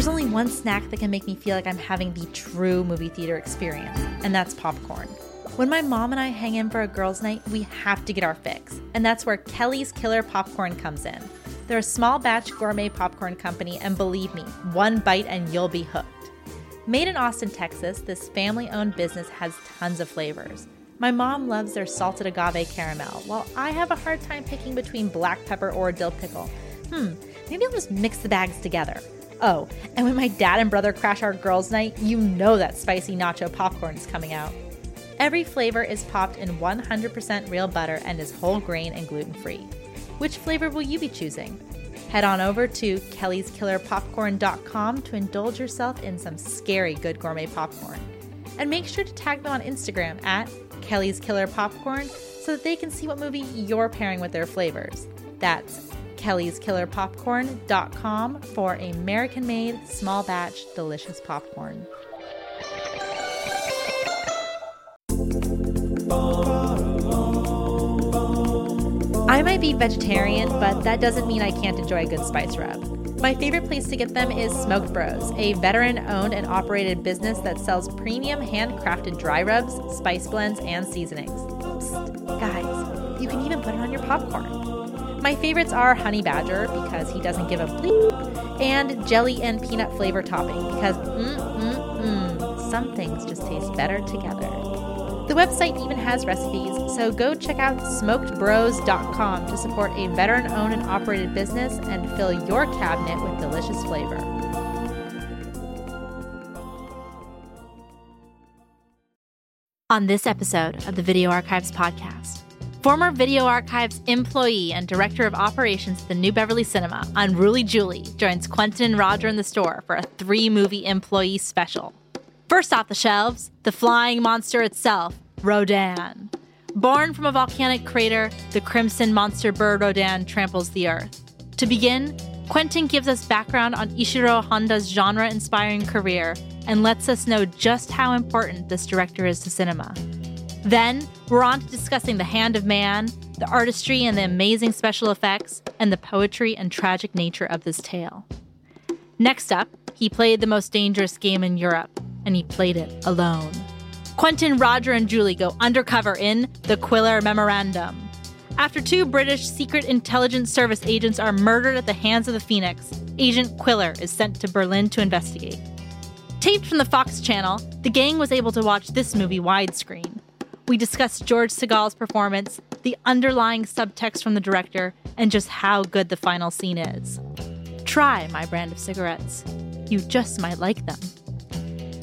There's only one snack that can make me feel like I'm having the true movie theater experience, and that's popcorn. When my mom and I hang in for a girls' night, we have to get our fix, and that's where Kelly's Killer Popcorn comes in. They're a small batch gourmet popcorn company, and believe me, one bite and you'll be hooked. Made in Austin, Texas, this family owned business has tons of flavors. My mom loves their salted agave caramel, while I have a hard time picking between black pepper or dill pickle. Hmm, maybe I'll just mix the bags together. Oh, and when my dad and brother crash our girls' night, you know that spicy nacho popcorn is coming out. Every flavor is popped in 100% real butter and is whole grain and gluten free. Which flavor will you be choosing? Head on over to kellyskillerpopcorn.com to indulge yourself in some scary good gourmet popcorn. And make sure to tag them on Instagram at Kelly's Killer Popcorn so that they can see what movie you're pairing with their flavors. That's kellyskillerpopcorn.com for American made, small batch, delicious popcorn. I might be vegetarian, but that doesn't mean I can't enjoy a good spice rub. My favorite place to get them is Smoked Bros, a veteran owned and operated business that sells premium handcrafted dry rubs, spice blends, and seasonings. Psst, guys, you can even put it on your popcorn. My favorites are Honey Badger because he doesn't give a bleep, and jelly and peanut flavor topping because mm mm mm, some things just taste better together. The website even has recipes, so go check out smokedbros.com to support a veteran owned and operated business and fill your cabinet with delicious flavor. On this episode of the Video Archives podcast, former Video Archives employee and director of operations at the New Beverly Cinema, Unruly Julie, joins Quentin and Roger in the store for a three movie employee special. First off the shelves, the flying monster itself, Rodan. Born from a volcanic crater, the crimson monster bird Rodan tramples the earth. To begin, Quentin gives us background on Ishiro Honda's genre inspiring career and lets us know just how important this director is to cinema. Then, we're on to discussing The Hand of Man, the artistry and the amazing special effects, and the poetry and tragic nature of this tale. Next up, he played the most dangerous game in Europe, and he played it alone. Quentin, Roger, and Julie go undercover in The Quiller Memorandum. After two British Secret Intelligence Service agents are murdered at the hands of the Phoenix, Agent Quiller is sent to Berlin to investigate. Taped from the Fox channel, the gang was able to watch this movie widescreen. We discuss George Segal's performance, the underlying subtext from the director, and just how good the final scene is. Try my brand of cigarettes. You just might like them.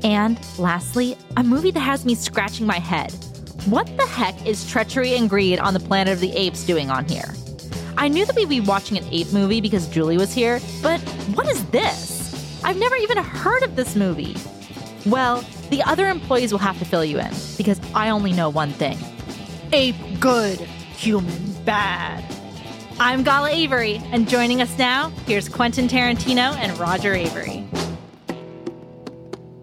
And lastly, a movie that has me scratching my head. What the heck is treachery and greed on the planet of the apes doing on here? I knew that we'd be watching an ape movie because Julie was here, but what is this? I've never even heard of this movie. Well, the other employees will have to fill you in because I only know one thing ape good, human bad. I'm Gala Avary, and joining us now, here's Quentin Tarantino and Roger Avary.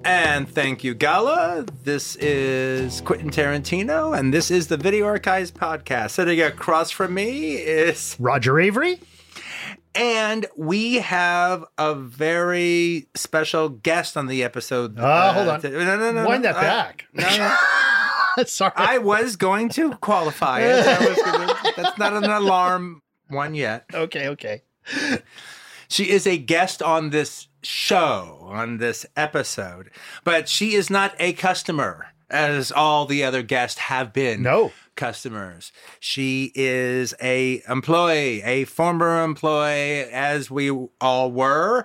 And thank you, Gala. This is Quentin Tarantino, and this is the Video Archives podcast. Sitting across from me is Roger Avary. And we have a very special guest on the episode. Oh, uh, hold on. T- no, no, no. Wind no, that back. No, no. Sorry. I was going to qualify it. That's not an alarm one yet. Okay, okay. She is a guest on this show, on this episode, but she is not a customer as all the other guests have been. No customers. She is a employee, a former employee, as we all were.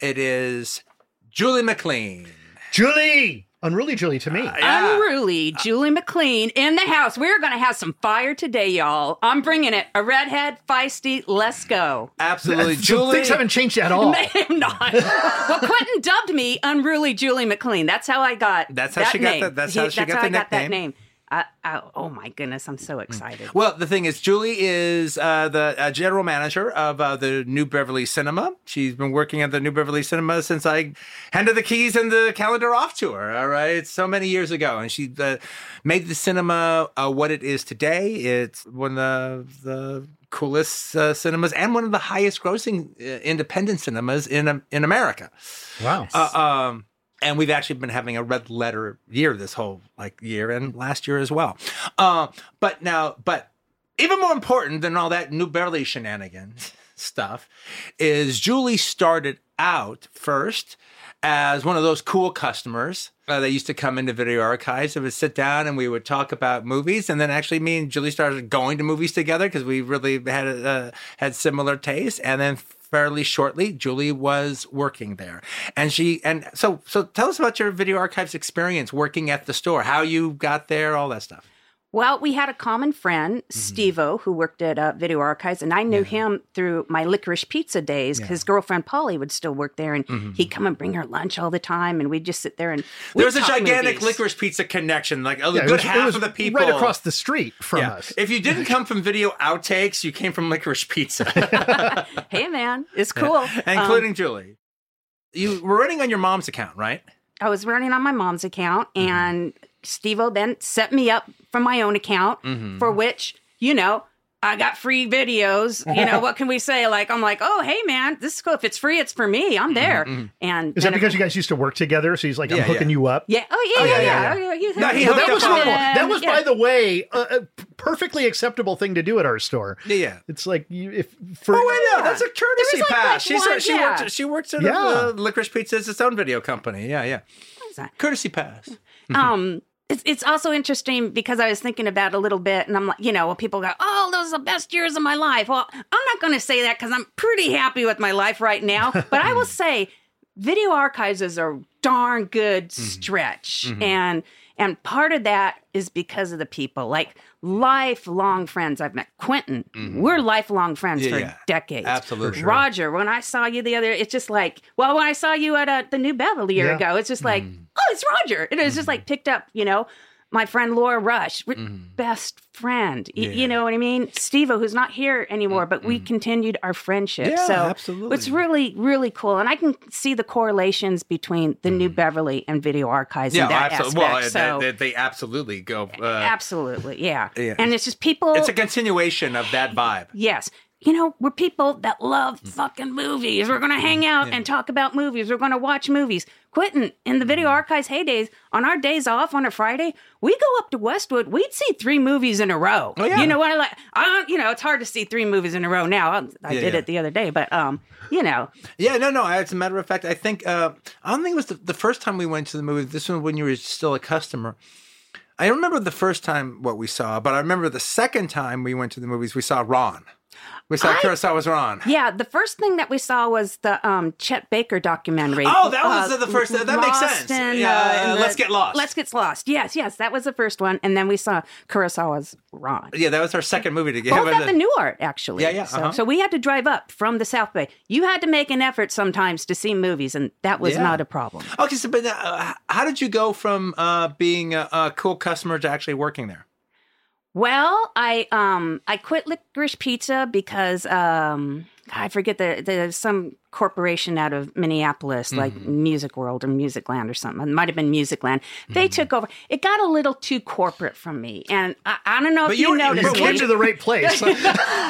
It is Julie McLean. Julie! Unruly Julie to me. Uh, yeah. Unruly Julie McLean in the house. We're going to have some fire today, y'all. I'm bringing it. A redhead, feisty. Let's go. Absolutely, Julie. Things haven't changed at all. They have not. well, Quentin dubbed me Unruly Julie McLean. That's how I got. That's how that she name. got that. That's how he, she that's got how the I got that name. I, I, oh my goodness, I'm so excited. Well, the thing is, Julie is uh, the uh, general manager of uh, the New Beverly Cinema. She's been working at the New Beverly Cinema since I handed the keys and the calendar off to her. All right, so many years ago, and she uh, made the cinema uh, what it is today. It's one of the, the coolest uh, cinemas and one of the highest grossing uh, independent cinemas in um, in America. Wow. Uh, um, and we've actually been having a red letter year this whole like year and last year as well. Uh, but now, but even more important than all that New Beverly shenanigans stuff is Julie started out first as one of those cool customers uh, that used to come into video archives. And would sit down and we would talk about movies. And then actually me and Julie started going to movies together because we really had uh, had similar tastes. And then fairly shortly. Julie was working there. And she and so so tell us about your video archives experience working at the store how you got there all that stuff Well, we had a common friend, Mm-hmm. Steve-O, who worked at uh, Video Archives, and I knew him through my licorice pizza days. His girlfriend Polly would still work there, and Mm-hmm. he'd come and bring her lunch all the time, and we'd just sit there and there we'd was a gigantic movies. licorice pizza connection like a Yeah, good was- half of the people right across the street from Yeah. us. If you didn't come from video outtakes, you came from licorice pizza, Hey, man, it's cool. Um, including Julie. You were running on your mom's account, right? I was running on my mom's account, Mm-hmm. And Steve-O then set me up from my own account, Mm-hmm. for which, you know, I got free videos. You know, what can we say? Like, I'm like, oh, hey, man, this is cool. If it's free, it's for me. I'm there. And Is then that because you guys used to work together? So he's like, I'm Yeah, hooking yeah. you up. Yeah. Oh, yeah, yeah, yeah, yeah, yeah. yeah. Oh, you- No, he Well, that was up normal. That was, Yeah. by the way, a, a perfectly acceptable thing to do at our store. Yeah, yeah. It's like you, if for Oh, wait, no, Yeah. that's a courtesy like, pass. like She's one- she yeah. works. She works at Yeah. uh, Licorice Pizza. It's its own video company. Yeah, yeah. that? Courtesy pass. um it's, it's also interesting because I was thinking about it a little bit, and I'm like, you know, when people go, "Oh, those are the best years of my life." Well, I'm not going to say that because I'm pretty happy with my life right now. But I will say, video archives is a darn good Mm-hmm. stretch, and and part of that is because of the people, like lifelong friends I've met. Quentin, we're lifelong friends Mm-hmm. Yeah, for yeah. decades. Absolutely. Roger, when I saw you the other, it's just like, well, when I saw you at uh, the New Beverly a year Yeah. ago, it's just like, Mm-hmm. oh, it's Roger. It was just like picked up, you know, my friend Laura Rush, we're best friend. Mm-hmm. Yeah. Mm-hmm. You know what I mean? Steve, who's not here anymore, but we continued our friendship. Yeah, so absolutely. it's really, really cool. And I can see the correlations between the New Beverly and video archives in that absolutely. aspect. Well, so they, they, they absolutely go. Uh, absolutely, yeah. Yeah. And it's just people. it's a continuation of that vibe. Yes. You know, we're people that love Mm. fucking movies. We're going to hang out and talk about movies. We're going to watch movies. Quentin, in the Mm. video archives heydays, on our days off on a Friday, we go up to Westwood. We'd see three movies in a row. Oh, yeah. You know what I like? I don't, you know, it's hard to see three movies in a row now. I, I Yeah, did yeah. it the other day, but, um, you know, Yeah, no, no. As a matter of fact, I think uh, I don't think it was the, the first time we went to the movie. This was when you were still a customer. I don't remember the first time what we saw, but I remember the second time we went to the movies. We saw Ran. We saw I- Kurosawa's Ran. yeah, the first thing that we saw was the um, Chet Baker documentary. Oh, that was uh, the first- that makes sense. in, Yeah, uh, the- Let's Get Lost. Let's Get Lost. Yes, yes, that was the first one. And then we saw Kurosawa's Ran. Yeah, that was our second movie together. Both at the New Art, actually. Yeah, yeah, So, uh-huh. so we had to drive up from the South Bay. You had to make an effort sometimes to see movies, and that was Yeah. not a problem. Okay, so but uh, how did you go from uh, being a, a cool customer to actually working there? Well, I um I quit Licorice Pizza because um I forget the there's some corporation out of Minneapolis, like Mm-hmm. Music World or Musicland or something. It might have been Musicland. They Mm-hmm. took over. It got a little too corporate for me, and I, I don't know But if you you, were- you noticed. You came me. to the right place.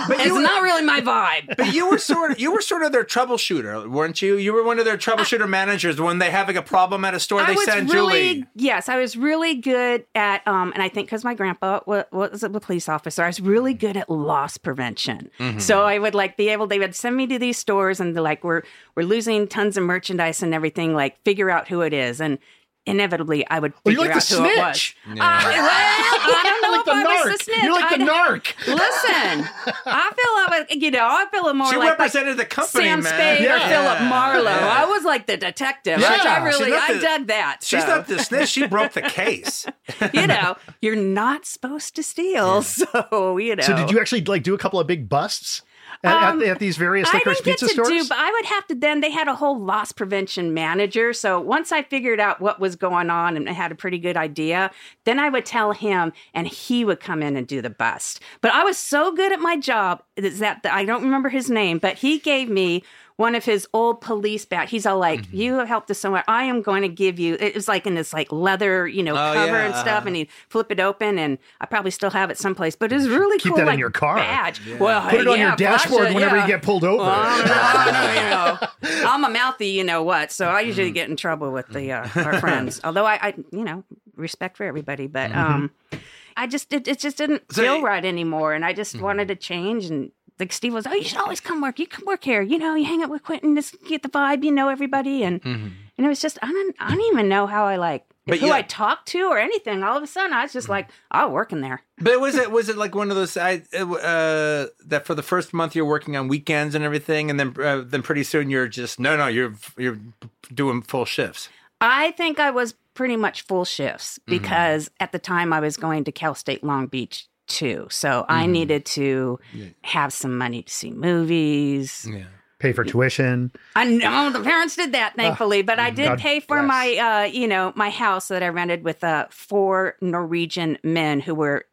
But it's were, not really my vibe. but you were sort of you were sort of their troubleshooter, weren't you? You were one of their troubleshooter managers when they having a problem at a store. They I was send really, Julie. yes, I was really good at, um, and I think because my grandpa was, was a police officer, I was really good at loss prevention. Mm-hmm. So I would like be able, they would send me to these stores and they're like, we're we're losing tons of merchandise and everything. Like, figure out who it is, and inevitably I would figure you're like out the who it was. snitch. Uh, well, I don't know like if the I was narc. the snitch. You're like the I- narc. Listen, I feel I was, you know, I feel more She like represented the company, Sam man. Spade or Philip Marlowe. Yeah. I was like the detective. Yeah. which I really, not I the- dug that. She's not the snitch. She broke the case. you know, you're not supposed to steal. So, you know. so did you actually like do a couple of big busts at, Um, at, at these various I licorice didn't get pizza to stores? do, but I would have to then. They had a whole loss prevention manager. So once I figured out what was going on and I had a pretty good idea, then I would tell him, and he would come in and do the bust. But I was so good at my job is that I don't remember his name, but he gave me one of his old police badge. He's all like, Mm-hmm. "You have helped us so much. I am going to give you." It was like in this like leather, you know, Oh, cover yeah, and stuff, uh-huh. and he'd flip it open, and I probably still have it someplace. But it's really Keep cool. that in like, your car. badge. Well, Put it on your dashboard it, whenever yeah. you get pulled over. Well, I know, you know, I'm a mouthy, you know what? So I usually Mm-hmm. get in trouble with the uh, our friends. Although I, I, you know, respect for everybody, but Mm-hmm. um, I just it, it just didn't So feel right anymore, and I just Mm-hmm. wanted to change. And like Steve was, oh, you should always come work. You come work here. You know, you hang out with Quentin, just get the vibe. You know everybody, and and it was just I don't I don't even know how I like. Mm-hmm. But who yeah. I talked to or anything, all of a sudden I was just like, I'll work in there. But was it was it like one of those I uh, that for the first month you're working on weekends and everything, and then uh, then pretty soon you're just no no you're you're doing full shifts. I think I was pretty much full shifts Mm-hmm. because at the time I was going to Cal State Long Beach too. So Mm-hmm. I needed to have some money to see movies. Yeah. Pay for tuition. I know the parents did that, thankfully, but I did God pay for bless. my, uh, you know, my house that I rented with uh, four Norwegian men who were.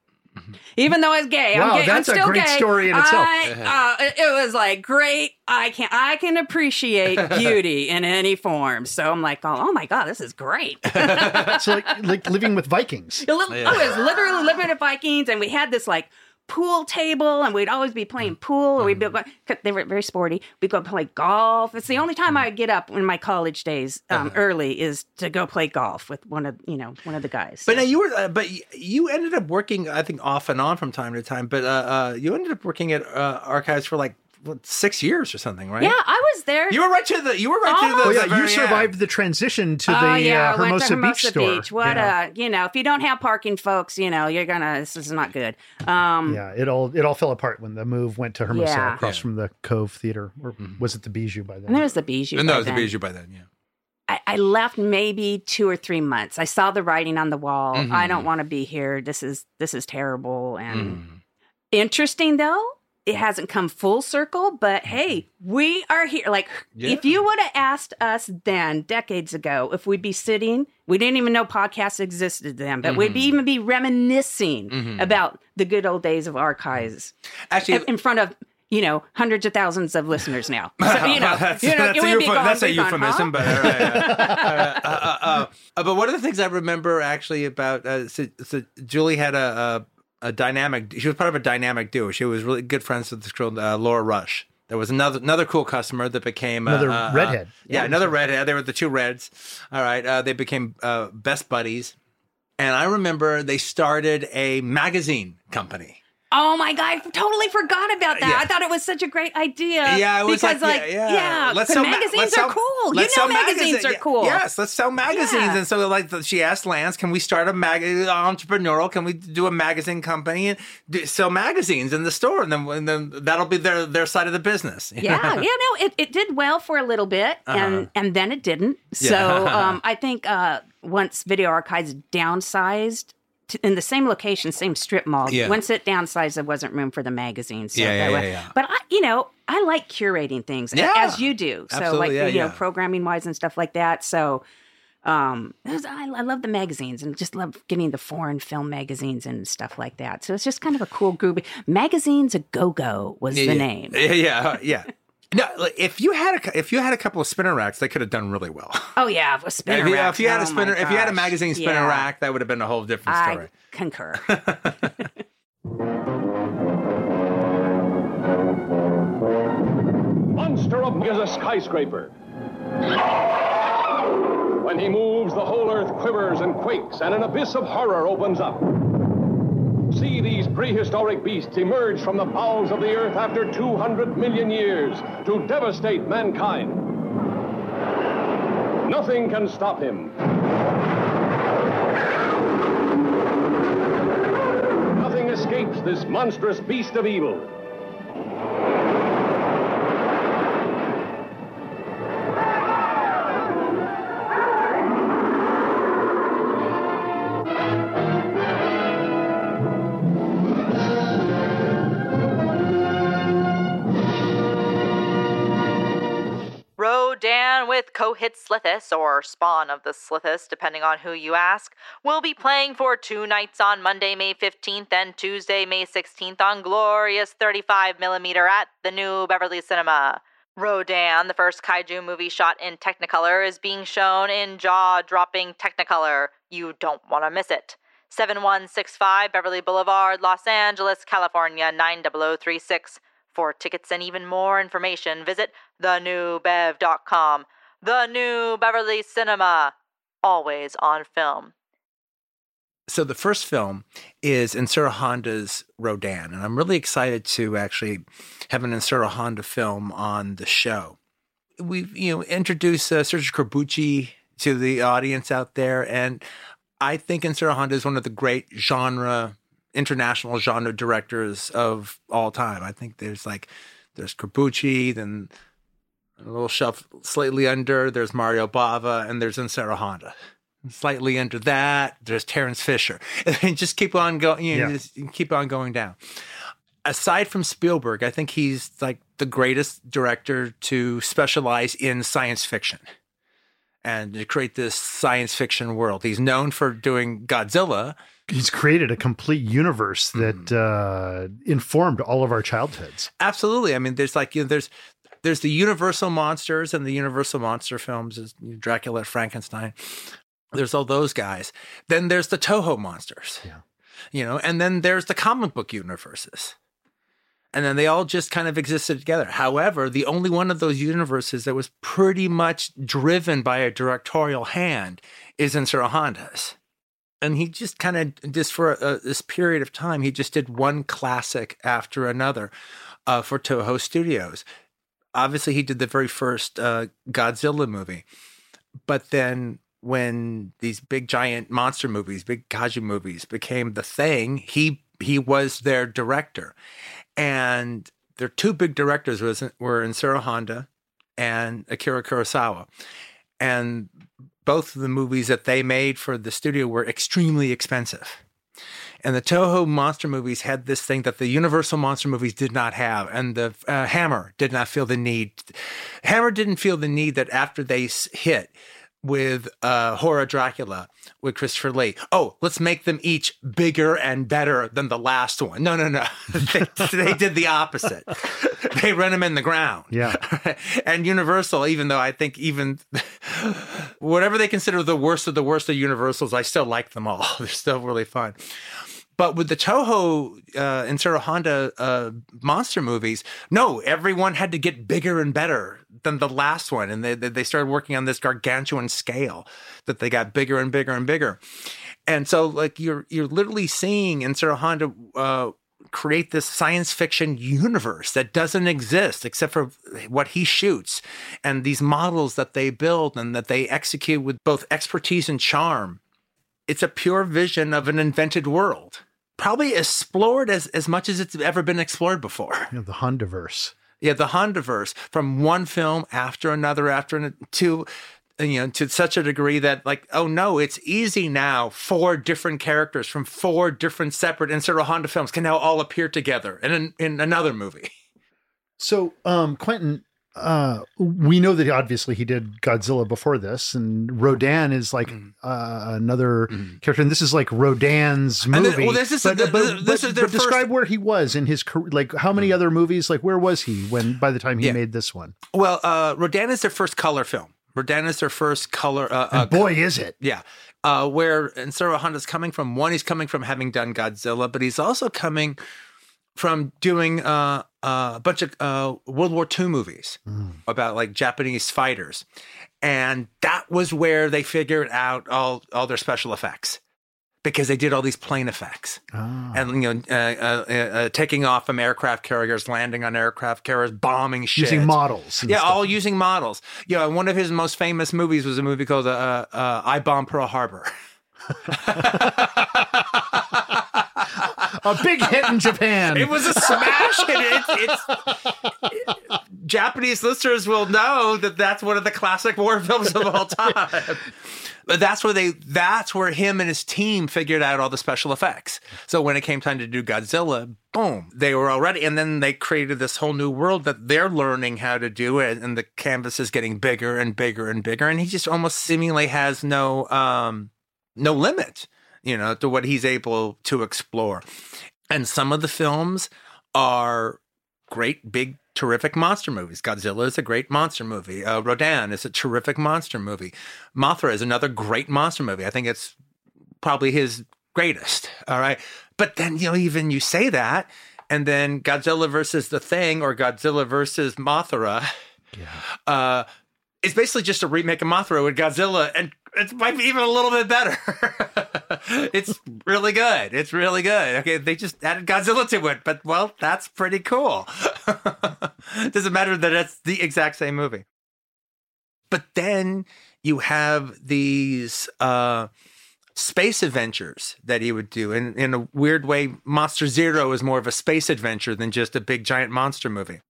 Even though I was gay, Wow, I'm gay. that's a I'm still great gay. story in itself. I, uh, it, it was like great. I can I can appreciate beauty in any form. So I'm like, oh, oh my god, this is great. So like like living with Vikings. It li- I was literally living with Vikings, and we had this like pool table, and we'd always be playing pool, or we'd be Mm. they were very sporty. We'd go play golf. It's the only time I would get up in my college days um, Uh-huh. early is to go play golf with one of you know one of the guys. But now you were, uh, but you ended up working, I think, off and on from time to time. But uh, uh, you ended up working at uh, archives for like what, six years or something, right? yeah, I was there. You were right to the. You were right to the. Oh yeah, very you end. survived the transition to Oh the yeah, uh, Hermosa, to Hermosa Beach store. Beach. What yeah. uh, you know, if you don't have parking, folks, you know, you're gonna. This is not good. Um, yeah, it all it all fell apart when the move went to Hermosa Yeah. across Yeah. from the Cove Theater, or Mm-hmm. was it the Bijou by then? and there was the Bijou. And that by was the. Bijou by then. Yeah. I, I left maybe two or three months. I saw the writing on the wall. Mm-hmm. I don't want to be here. This is this is terrible and Mm-hmm. interesting though. It hasn't come full circle, but hey, we are here. Like Yeah. if you would have asked us then, decades ago, if we'd be sitting, we didn't even know podcasts existed then, but we'd Mm-hmm. be, even be reminiscing about the good old days of archives Actually, in- in front of you know hundreds of thousands of listeners now. So, you know, that's, you know, that's a, would be gone, that's a gone, euphemism, huh? but uh, uh, uh, but one of the things I remember actually about uh, so, so Julie had a, a dynamic. She was part of a dynamic duo. She was really good friends with this girl, uh, Laura Rush. There was another another cool customer that became uh, Another uh, redhead. Uh, yeah, another redhead. They were the two reds. All right, uh, they became uh, best buddies. And I remember they started a magazine company. Oh my god, I totally forgot about that. Yeah. I thought it was such a great idea. Yeah, it was because like, like, yeah, yeah. because sell ma- magazines let's are sell- cool. You let's know, magazines magazine- are cool. Yes, let's sell magazines. Yeah. And so, like, she asked Lance, "Can we start a mag entrepreneurial? Can we do a magazine company and do, sell magazines in the store? And then, and then that'll be their their side of the business." yeah, yeah, no, it, it did well for a little bit, and and then it didn't. So Uh-huh. Um, I think uh, once Video Archives downsized in the same location, same strip mall. Yeah. Once it downsized, there wasn't room for the magazines. So Yeah, yeah, yeah, yeah. But I, you know, I like curating things Yeah. as you do. So Absolutely, like yeah, you know, programming wise and stuff like that. So. Um, was- I, I love the magazines and just love getting the foreign film magazines and stuff like that. So it's just kind of a cool group. Magazines a Go Go was the yeah. name. Yeah, yeah, yeah. No, if you had a if you had a couple of spinner racks, they could have done really well. Oh yeah, a spinner if, you, rack. if you had a Oh, my spinner, if you had a magazine spinner Yeah. rack, that would have been a whole different I story. concur. Monster of is a skyscraper. When he moves, the whole earth quivers and quakes, and an abyss of horror opens up. See these prehistoric beasts emerge from the bowels of the earth after 200 million years to devastate mankind. Nothing can stop him. Nothing escapes this monstrous beast of evil. With Cohit Slithis, or Spawn of the Slithis, depending on who you ask, will be playing for two nights on Monday, May 15th and Tuesday, May 16th on glorious 35mm at the New Beverly Cinema. Rodan, the first kaiju movie shot in Technicolor, is being shown in jaw dropping Technicolor. You don't want to miss it. 7165 Beverly Boulevard, Los Angeles, California 90036. For tickets and even more information, visit thenewbev.com. The New Beverly Cinema, always on film. So the first film is Ishiro Honda's Rodan, and I'm really excited to actually have an Ishiro Honda film on the show. We've you know, introduce uh, Sergio Corbucci to the audience out there, and I think Ishiro Honda is one of the great genre, international genre directors of all time. I think there's like, there's Corbucci, then a little shelf slightly under, there's Mario Bava, and there's Ishiro Honda. Slightly under that there's Terence fisher. And just keep on going you know, Yeah. just keep on going down. Aside from spielberg i think he's like the greatest director to specialize in science fiction and to create this science fiction world. He's known for doing godzilla. He's created a complete universe that uh, informed all of our childhoods. absolutely. I mean there's like you know there's there's the universal monsters and the universal monster films is dracula frankenstein. There's all those guys. Then there's the toho monsters. Yeah. you know and then there's the comic book universes. And then they all just kind of existed together. However the only one of those universes that was pretty much driven by a directorial hand is in honda's and he just kind of just for uh, this period of time he just did one classic after another uh, for toho studios obviously he did the very first uh, godzilla movie. But then when these big giant monster movies big kaiju movies became the thing he he was their director. And their two big directors was were Ishiro Honda and Akira Kurosawa. And both of the movies that they made for the studio were extremely expensive. And the Toho monster movies had this thing that the Universal monster movies did not have, and the uh, Hammer did not feel the need. Hammer didn't feel the need that after they hit with uh, Horror Dracula with Christopher Lee, oh, let's make them each bigger and better than the last one. No, no, no. they, they did the opposite. they run them in the ground. Yeah. and Universal, even though I think even whatever they consider the worst of the worst of Universals, I still like them all. They're still really fun. But with the Toho uh, Ishiro Honda uh, monster movies, no, everyone had to get bigger and better than the last one, and they they started working on this gargantuan scale that they got bigger and bigger and bigger. And so, like you're you're literally seeing Ishiro Honda uh, create this science fiction universe that doesn't exist except for what he shoots and these models that they build and that they execute with both expertise and charm. It's a pure vision of an invented world. Probably explored as, as much as it's ever been explored before. You know, the Hondaverse. Yeah, the Hondaverse from one film after another after to you know to such a degree that like oh no it's easy now four different characters from four different separate and several Honda films can now all appear together in an, in another movie. So, um, Quentin, uh, we know that obviously he did Godzilla before this, and Rodan is like Mm. uh, another character, and this is like Rodan's movie. this- well, this is- but, this- but, this but- is their but describe first- Mm. where he was in his career. Like, how many other movies? Like, where was he when by the time he Yeah. made this one? Well, uh, Rodan is their first color film. Rodan is their first color. Uh, uh, boy, is it! Yeah. Uh, where Ishiro Honda's coming from, one, he's coming from having done Godzilla, but he's also coming from doing uh, a bunch of uh, World War II movies about like Japanese fighters. And that was where they figured out all, all their special effects because they did all these plane effects Ah. and, you know, uh, uh, uh, uh, taking off from aircraft carriers, landing on aircraft carriers, bombing shit. using models. Yeah, stuff. all using models. Yeah, one of his most famous movies was a movie called uh, uh, "I Bomb Pearl Harbor." a big hit in Japan. It was a smash hit. It, it's Japanese listeners will know that that's one of the classic war films of all time. But that's where they that's where him and his team figured out all the special effects. So when it came time to do Godzilla, boom, they were already and then they created this whole new world that they're learning how to do it and the canvas is getting bigger and bigger and bigger and he just almost seemingly has no um no limit, you know, to what he's able to explore. And some of the films are great, big, terrific monster movies. Godzilla is a great monster movie. Uh, Rodan is a terrific monster movie. Mothra is another great monster movie. I think it's probably his greatest. All right. But then, you know, even you say that, and then Godzilla versus the Thing or Godzilla versus Mothra. Uh, it's basically just a remake of Mothra with Godzilla, and it might be even a little bit better. it's really good. It's really good. Okay, they just added Godzilla to it, but well, that's pretty cool. Doesn't matter that it's the exact same movie. But then you have these uh, space adventures that he would do. And in a weird way, Monster Zero is more of a space adventure than just a big giant monster movie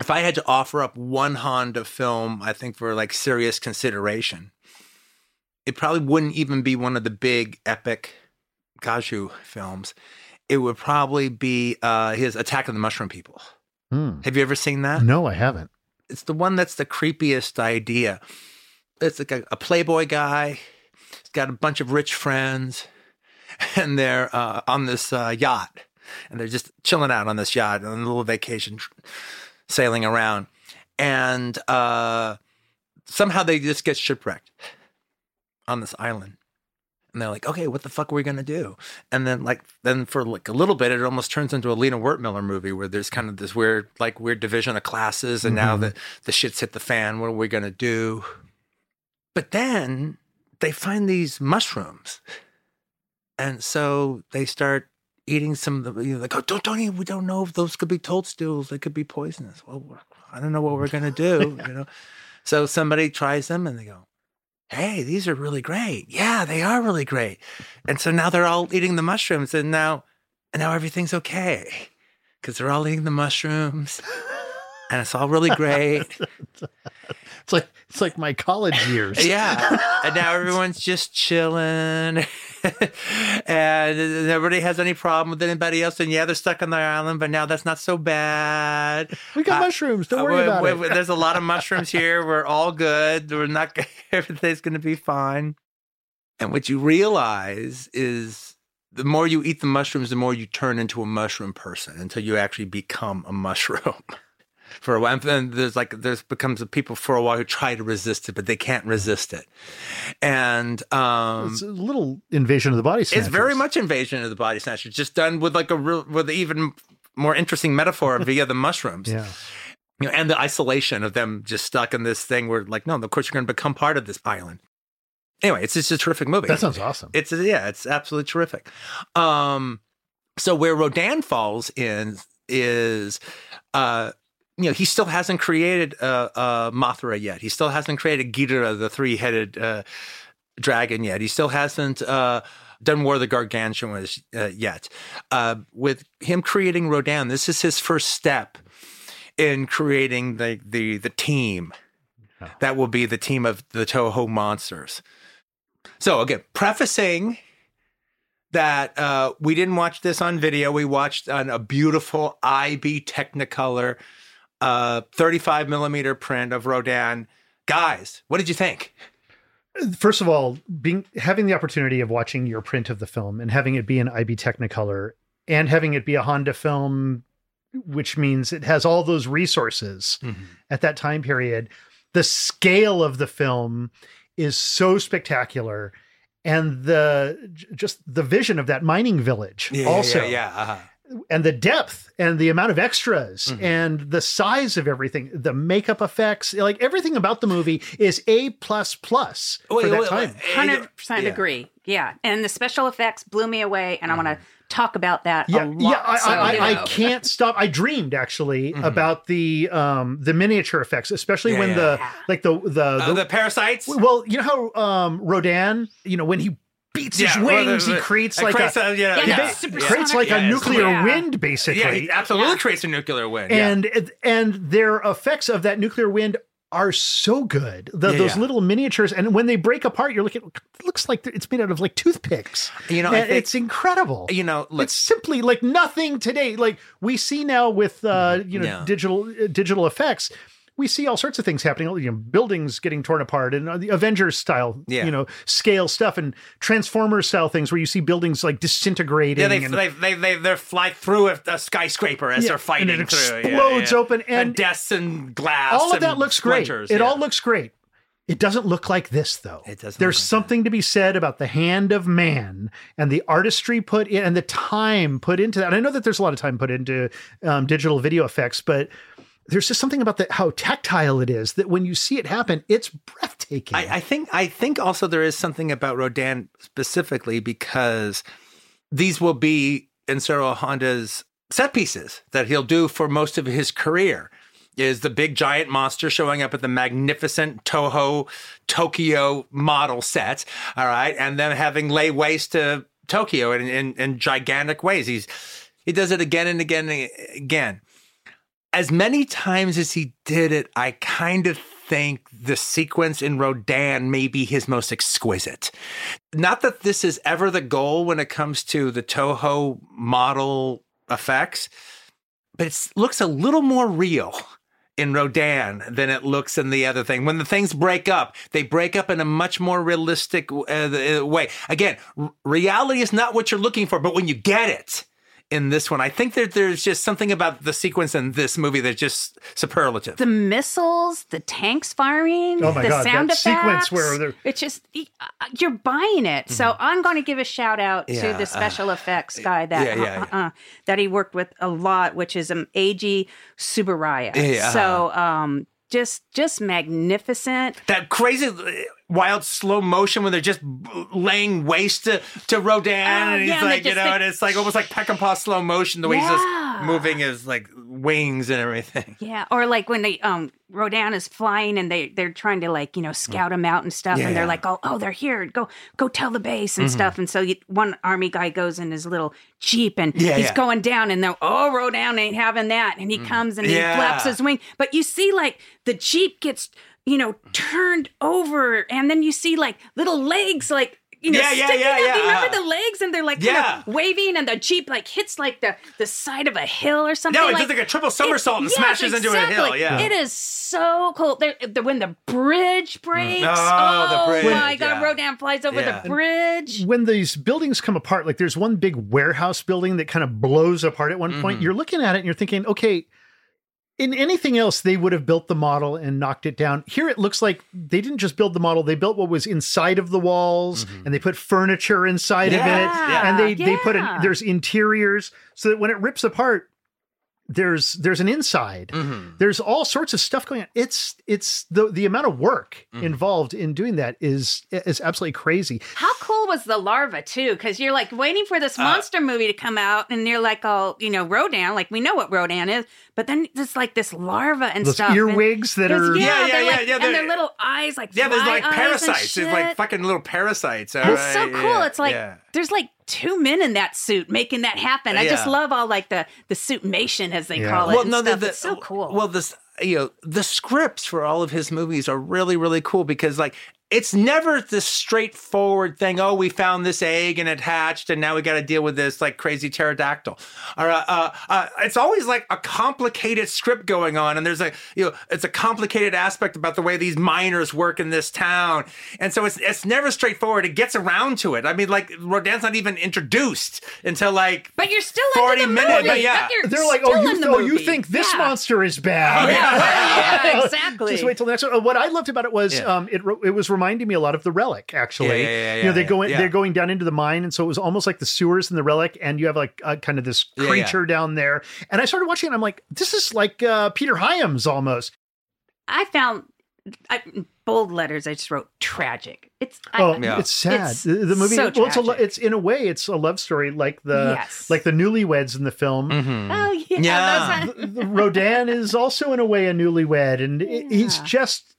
if I had to offer up one Honda film, I think for like serious consideration, it probably wouldn't even be one of the big epic Kaiju films. It would probably be uh, his Attack of the Mushroom People. Hmm. Have you ever seen that? No, I haven't. It's the one that's the creepiest idea. It's like a, a playboy guy. He's got a bunch of rich friends, and they're uh, on this uh, yacht, and they're just chilling out on this yacht on a little vacation sailing around, and uh, somehow they just get shipwrecked on this island. And they're like, okay, what the fuck are we gonna do? And then like then for like a little bit, it almost turns into a Lina Wertmüller movie where there's kind of this weird like weird division of classes, and now mm-hmm. that the shit's hit the fan. What are we gonna do? But then they find these mushrooms, and so they start eating some of the you know, like oh don't don't eat we don't know if those could be toadstools they could be poisonous well i don't know what we're going to do you know so somebody tries them and they go hey these are really great. Yeah they are really great. And so now they're all eating the mushrooms and now and now everything's okay because they're all eating the mushrooms and it's all really great It's like it's like my college years. yeah. And now everyone's just chilling. and nobody has any problem with anybody else. And yeah, they're stuck on their island, but now that's not so bad. We got Uh, mushrooms. Don't Uh, worry we- about we- it. we- There's a lot of mushrooms here. We're all good. We're not. Everything's going to be fine. And what you realize is the more you eat the mushrooms, the more you turn into a mushroom person until you actually become a mushroom. For a while, and there's like there's becomes a people for a while who try to resist it, but they can't resist it. And um, it's a little invasion of the body. it's very much invasion of the body snatcher, just done with like a real, with even more interesting metaphor via the mushrooms yeah. you know, and the isolation of them just stuck in this thing where like, no, of course you're going to become part of this island. Anyway, it's just a terrific movie. That sounds awesome. It's yeah, it's absolutely terrific. Um, so where Rodan falls in is, uh, you know, he still hasn't created uh, uh, Mothra yet. He still hasn't created Ghidorah, the three-headed uh, dragon yet. He still hasn't uh, done War of the Gargantuans uh, yet. Uh, with him creating Rodan, this is his first step in creating the the the team that will be the team of the Toho monsters. So again, prefacing that uh, we didn't watch this on video. We watched on a beautiful IB Technicolor uh, 35 millimeter print of Rodan. Guys, what did you think? First of all, being having the opportunity of watching your print of the film and having it be an IB Technicolor and having it be a Honda film, which means it has all those resources at that time period. The scale of the film is so spectacular. And the just the vision of that mining village also yeah, yeah. uh-huh. And the depth and the amount of extras Mm-hmm. and the size of everything, the makeup effects, like everything about the movie is A plus plus for Wait, that wait, time. Hundred percent agree. Yeah, and the special effects blew me away, and I want to talk about that Yeah, a lot. yeah, I, so, I, I, I can't stop. I dreamed actually about the um the miniature effects, especially Mm-hmm. Yeah, when yeah. the like the the, Uh, the the parasites? well, you know how um Rodan, you know, when he beats his Yeah, well, wings, the- he creates like creates a, a- yeah, Yeah, yeah. super creates sonic. like a nuclear yeah. wind, basically. Yeah, he absolutely Yeah. creates a nuclear wind. yeah. and and their effects of that nuclear wind are so good. The, Yeah, those yeah. little miniatures, and when they break apart, you're looking. It looks like it's made out of like toothpicks. You know, think- it's incredible. you know, look, it's simply like nothing today. Like we see now with uh, you know Yeah. digital uh, digital effects. We see all sorts of things happening, you know, buildings getting torn apart and uh, the Avengers style, Yeah. you know, scale stuff and Transformers style things where you see buildings like disintegrating. Yeah, they and, they they they they fly through a, a skyscraper as Yeah, they're fighting and it through. Explodes yeah. open, and- desks and glass. all of that looks great. It all looks great. It doesn't look like this though. It doesn't There's look like something to be said about the hand of man and the artistry put in and the time put into that. And I know that there's a lot of time put into um, digital video effects, but there's just something about the, how tactile it is that when you see it happen, it's breathtaking. I, I think I think also there is something about Rodan specifically because these will be Ishiro Honda's set pieces that he'll do for most of his career. Is the big giant monster showing up at the magnificent Toho Tokyo model set, all right, and then having lay waste to Tokyo in, in, in gigantic ways. He's he does it again and again and again as many times as he did it, I kind of think the sequence in Rodan may be his most exquisite. Not that this is ever the goal when it comes to the Toho model effects, but it looks a little more real in Rodan than it looks in the other thing. When the things break up, they break up in a much more realistic uh, way. Again, r- reality is not what you're looking for, but when you get it, in this one. I think that there's just something about the sequence in this movie that's just superlative. the missiles, the tanks firing, Oh my the God, sound that effects. sequence where it's just uh, you're buying it. So I'm going to give a shout out Yeah, to the uh, special effects guy that yeah, yeah, uh, uh, that he worked with a lot, which is um, Eiji Tsuburaya. Yeah. So um, just just magnificent. that crazy uh, wild slow motion when they're just laying waste to, to Rodan Oh, and he's yeah, and like, you know, and it's like almost like Peckinpah slow motion, the way he's just moving his like wings and everything. Yeah, or like when they um Rodan is flying and they they're trying to like you know scout him out and stuff, Yeah. and they're like, oh oh they're here, go go tell the base and stuff, and so you, one army guy goes in his little jeep and Yeah, he's yeah. going down, and they're oh Rodan ain't having that, and he comes and Yeah. he flaps his wing, but you see like the jeep gets you know turned over, and then you see like little legs like. You know, Yeah, yeah, sticking yeah, up. yeah, You remember uh-huh. the legs, and they're like Yeah. kind of waving, and the jeep like hits like the the side of a hill or something. No, it like, does like a triple somersault and Yes, smashes into a hill. exactly. Yeah. It is so cool. There, the, when the bridge breaks. Oh, Oh, the bridge, my God. yeah. Rodan flies over Yeah. the bridge. when these buildings come apart, like there's one big warehouse building that kind of blows apart at one Mm-hmm. point. You're looking at it and you're thinking, okay, in anything else, they would have built the model and knocked it down. Here, it looks like they didn't just build the model; they built what was inside of the walls, and they put furniture inside of it, Mm-hmm. Yeah, and they they put in, yeah. there's interiors so that when it rips apart, there's there's an inside. Mm-hmm. There's all sorts of stuff going on. It's it's the the amount of work Mm-hmm. involved in doing that is is absolutely crazy. How cool was the larva, too? Because you're like waiting for Uh, this monster movie to come out, and you're like, all, you know, Rodan, like we know what Rodan is, but then it's like this larva and Those stuff. and- earwigs that are yeah, Yeah, yeah, they're yeah, like, yeah, and they're- their little eyes like Yeah, there's fly like eyes and parasites. There's like fucking little parasites. all It's so cool. yeah, it's like yeah. there's like two men in that suit making that happen. I just love all like the the suit suitmation as they Yeah. call it. well, no, the, the, it's so cool. Well, this you know the scripts for all of his movies are really really cool because like it's never this straightforward thing. Oh, we found this egg and it hatched, and now we got to deal with this like crazy pterodactyl. Or uh, uh, uh, it's always like a complicated script going on, and there's a you know it's a complicated aspect about the way these miners work in this town, and so it's it's never straightforward. It gets around to it. I mean, like Rodan's not even introduced until like but you're still 40 the minutes, movie. but yeah. But you're They're like, oh, you, in the oh, you think this Yeah. monster is bad? Yeah, yeah, exactly. Just wait till the next one. Uh, What I loved about it was Yeah. um, it it was reminding me a lot of the relic. Actually, Yeah, yeah, yeah, you know, they yeah, go in, yeah. they're going down into the mine, and so it was almost like the sewers in the relic, and you have like uh, kind of this Yeah, yeah. creature down there. And I started watching, and I'm like, this is like uh, Peter Hyams almost. I found I, bold letters. I just wrote tragic. It's Oh, Yeah. it's sad. It's the, the movie, so well, it's a, lo- it's in a way, it's a love story, like the Yes. like the newlyweds in the film. mhm. Oh yeah, Yeah. that's the- the Rodan is also in a way a newlywed, and i- he's just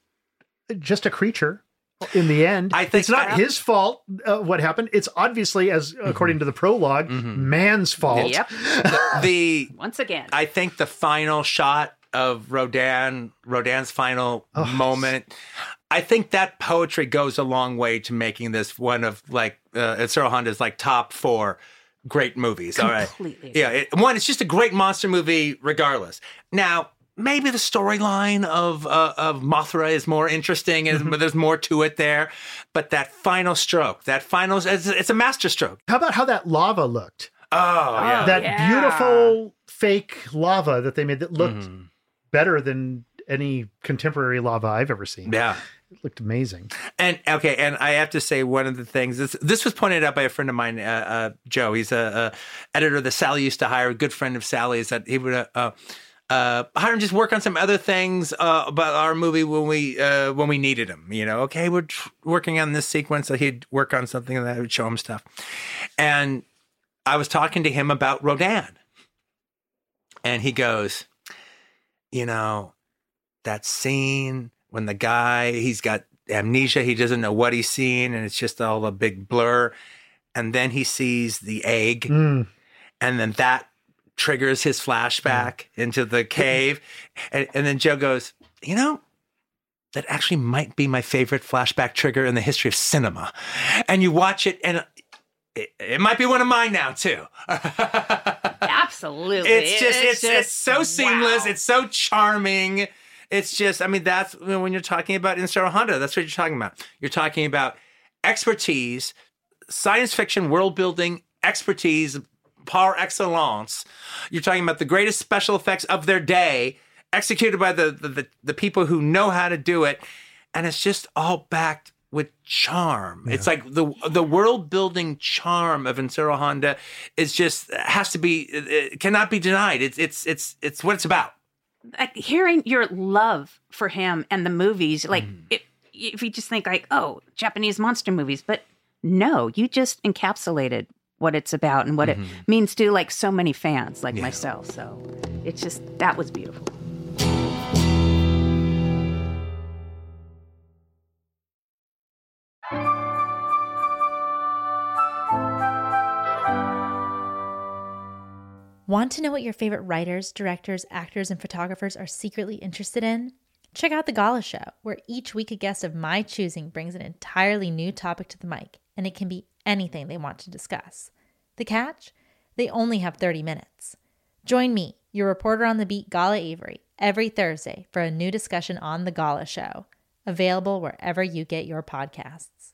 just a creature. In the end, I think it's not that- his fault. Uh, what happened? It's obviously, as according to the prologue, man's fault. Yep. the Once again, I think the final shot of Rodan, Rodan's final Oh, moment, I think that poetry goes a long way to making this one of like uh, Ishiro Honda's like top four great movies. All right. Completely. Yeah. It, one, it's just a great monster movie regardless. Now, maybe the storyline of uh, of Mothra is more interesting, and there's more to it there. But that final stroke, that final, it's, it's a master stroke. How about how that lava looked? Oh, yeah. that yeah. beautiful fake lava that they made that looked Mhm. better than any contemporary lava I've ever seen. yeah. It looked amazing. And okay, and I have to say one of the things this this was pointed out by a friend of mine, uh, uh, Joe. He's a, a editor that Sally used to hire, a good friend of Sally's. That he would uh, uh, hire him just work on some other things uh, about our movie when we uh, when we needed him. You know, okay, we're tr- working on this sequence, so he'd work on something and I would show him stuff. And I was talking to him about Rodan, and he goes, you know, that scene when the guy he's got amnesia he doesn't know what he's seeing and it's just all a big blur and then he sees the egg Mm. and then that triggers his flashback into the cave. And, and then joe goes you know that actually might be my favorite flashback trigger in the history of cinema. And you watch it and it, it might be one of mine now too. Absolutely. it's just it's, it's so seamless. wow. it's so charming. It's just i mean that's when you're talking about Ishiro Honda that's what you're talking about. You're talking about expertise science fiction world building expertise par excellence you're talking about the greatest special effects of their day executed by the the, the, the people who know how to do it and it's just all backed with charm. It's like the the world building charm of Ishiro Honda is just has to be it cannot be denied. It's it's it's it's what it's about. like hearing your love for him and the movies, like Mm. it, if you just think like, oh, Japanese monster movies, but no, you just encapsulated what it's about and what it means to like so many fans like Mm-hmm. Yeah. myself. So it's just that was beautiful. Want to know what your favorite writers, directors, actors, and photographers are secretly interested in? Check out The Gala Show, where each week a guest of my choosing brings an entirely new topic to the mic, and it can be anything they want to discuss. The catch? They only have 30 minutes. Join me, your reporter on the beat, Gala Avary, every Thursday for a new discussion on The Gala Show, available wherever you get your podcasts.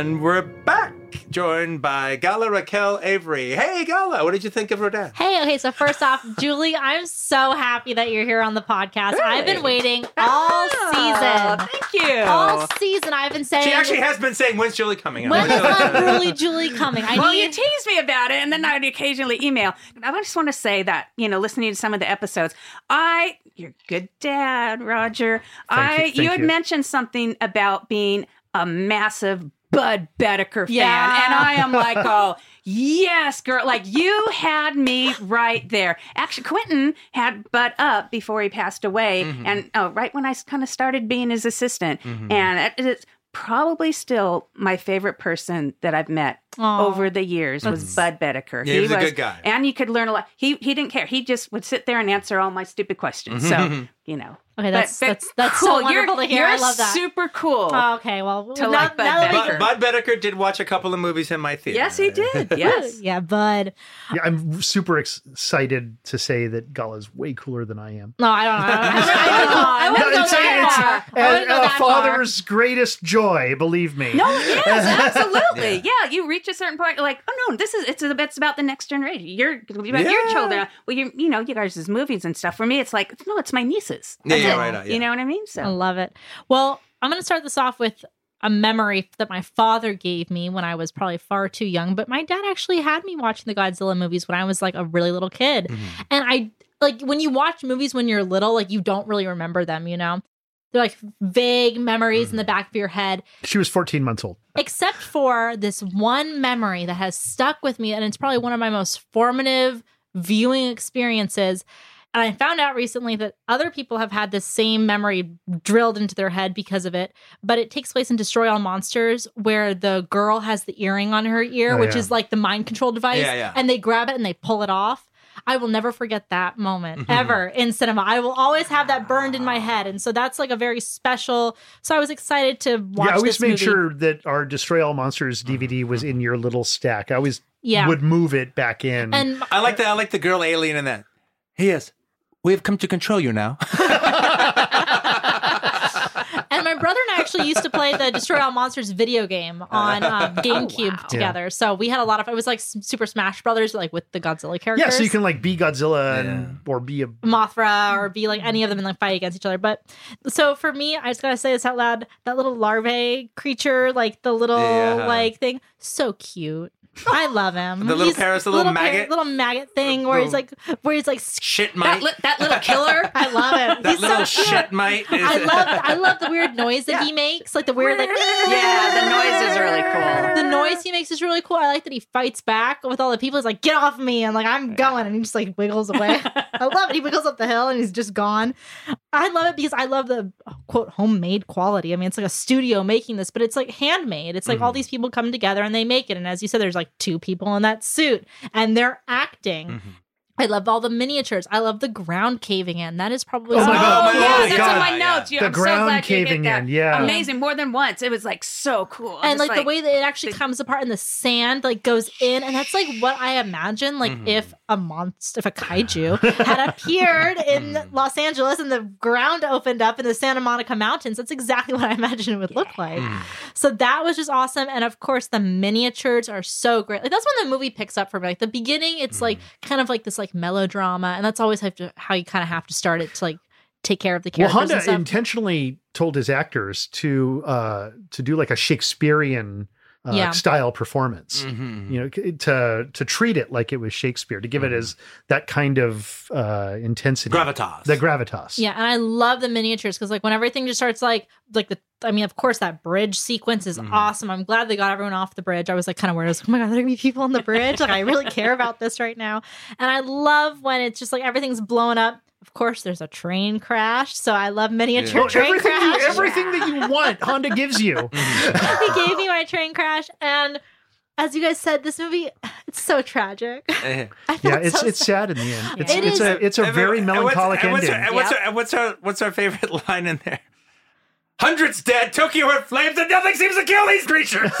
And we're back, joined by Gala Raquel Avary. Hey Gala, what did you think of Rodan? Hey, okay, so first off, Julie, I'm so happy that you're here on the podcast. I've been waiting all Oh, season. thank you. All season I've been saying She actually has been saying, "When's Julie coming?" when is When's Julie coming?" Unruly Julie coming? I well, you need tease me about it, and then I'd occasionally email. I just want to say that you know, listening to some of the episodes, I you're good dad, Roger. I you, thank you had you. mentioned something about being a massive Budd Boetticher fan, Yeah. and I am like, oh yes, girl, like you had me right there. Actually, Quentin had Bud up before he passed away, mm-hmm. and oh, right when I kind of started being his assistant, mm-hmm. and it is probably still my favorite person that I've met Aw. over the years was Budd Boetticher. Yeah, he was a good guy. and you could learn a lot. He he didn't care. He just would sit there and answer all my stupid questions. So mm-hmm. you know, Okay, that's But- but that's that's cool. so wonderful you're, to hear. You're I love that. Super cool. Oh, okay, well, To now, like Bud now that Boetticher. Bud, Budd Boetticher did watch a couple of movies in my theater. yes, he did. Yes. yeah, Bud. Yeah, I'm super excited to say that Gala's way cooler than I am. No, I don't know. I, I, I, wouldn't go it's that far. I a, a that far. father's greatest joy, believe me. No, yes, absolutely. yeah. you reach a certain point, like, oh no, this is it's it's about the next generation. You're about your children. Well, you you know, you guys' movies and stuff. For me, it's like, no, it's my nieces. Yeah, yeah, it. right yeah. You know what I mean? So I love it. Well, I'm going to start this off with a memory that my father gave me when I was probably far too young. But my dad actually had me watching the Godzilla movies when I was like a really little kid. Mm-hmm. And I like when you watch movies when you're little, like you don't really remember them, you know? They're like vague memories in the mm-hmm. back of your head, She was 14 months old. except for this one memory that has stuck with me. And it's probably one of my most formative viewing experiences. And I found out recently that other people have had this same memory drilled into their head because of it. But it takes place in Destroy All Monsters, where the girl has the earring on her ear, Oh, which yeah. is like the mind control device. Yeah, yeah. And they grab it and they pull it off. I will never forget that moment mm-hmm. ever in cinema. I will always have that burned in my head. And so that's like a very special. So I was excited to watch yeah, I always this made movie. sure that our Destroy All Monsters mm-hmm. DVD was in your little stack. I always Yeah. would move it back in. And I like the I like the girl alien in that. Yes, we have come to control you now. and my brother and I actually used to play the Destroy All Monsters video game on um, GameCube wow. together. So we had a lot of it was like Super Smash Brothers, like with the Godzilla characters. yeah, so you can like be Godzilla and or be a Mothra or be like any of them and like fight against each other. But so for me, I just gotta say this out loud: that little larvae creature, like the little Yeah. like thing, so cute. I love him. The little Paris, the little par- maggot? little maggot thing, where he's like, where he's like, Shit That, mite. li- that little killer. I love him. that He's little so shit mite. I love, I love the weird noise that he makes, like the weird like. yeah, the noise is really cool. The noise he makes is really cool. I like that he fights back with all the people. He's like, "Get off me!" and like, "I'm going," and he just like wiggles away. I love it. He wiggles up the hill and he's just gone. I love it because I love the quote homemade quality. I mean, it's like a studio making this, but it's like handmade. It's like all these people come together and they make it. And as you said, there's like two people in that suit and they're acting. I love all the miniatures. I love the ground caving in. That is probably Oh my some- God. yeah, Oh my that's God. on my notes. Yeah, The I'm so ground glad you caving did that. in, yeah. amazing. More than once, it was like so cool. and Just like, the way that it actually the- comes apart and the sand like goes in and that's like what i imagine like Mm-hmm. if a monster if a kaiju had appeared in Mm. los angeles and the ground opened up in the santa monica mountains that's exactly what i imagine it would look like Mm. so that was just awesome and of course the miniatures are so great like that's when the movie picks up for me like the beginning it's like Mm. kind of like this like melodrama and that's always have to, how you kind of have to start it to like take care of the characters and Honda intentionally told his actors to uh to do like a Shakespearean uh, Yeah. style performance. Mhm. You know, to to treat it like it was Shakespeare, to give it as that kind of uh intensity, Gravitas. the gravitas. Yeah, and I love the miniatures because like when everything just starts like like the I mean, of course that bridge sequence is Mhm. awesome. I'm glad they got everyone off the bridge. I was like kind of worried. I was like, oh my god, there are gonna be people on the bridge. Like I really care about this right now. And I love when it's just like everything's blown up. Of course, there's a train crash, so I love miniature Well, train everything, you, crash. everything that you want, Honda gives you. Mm-hmm. he gave me my train crash, and as you guys said, this movie it's so tragic. I felt Yeah, it's so it's sad. sad in the end. It's It it's is- a it's a And very and melancholic and what's ending. Our, what's, Yep. our, what's our what's our favorite line in there? Hundreds dead, Tokyo in flames, and nothing seems to kill these creatures.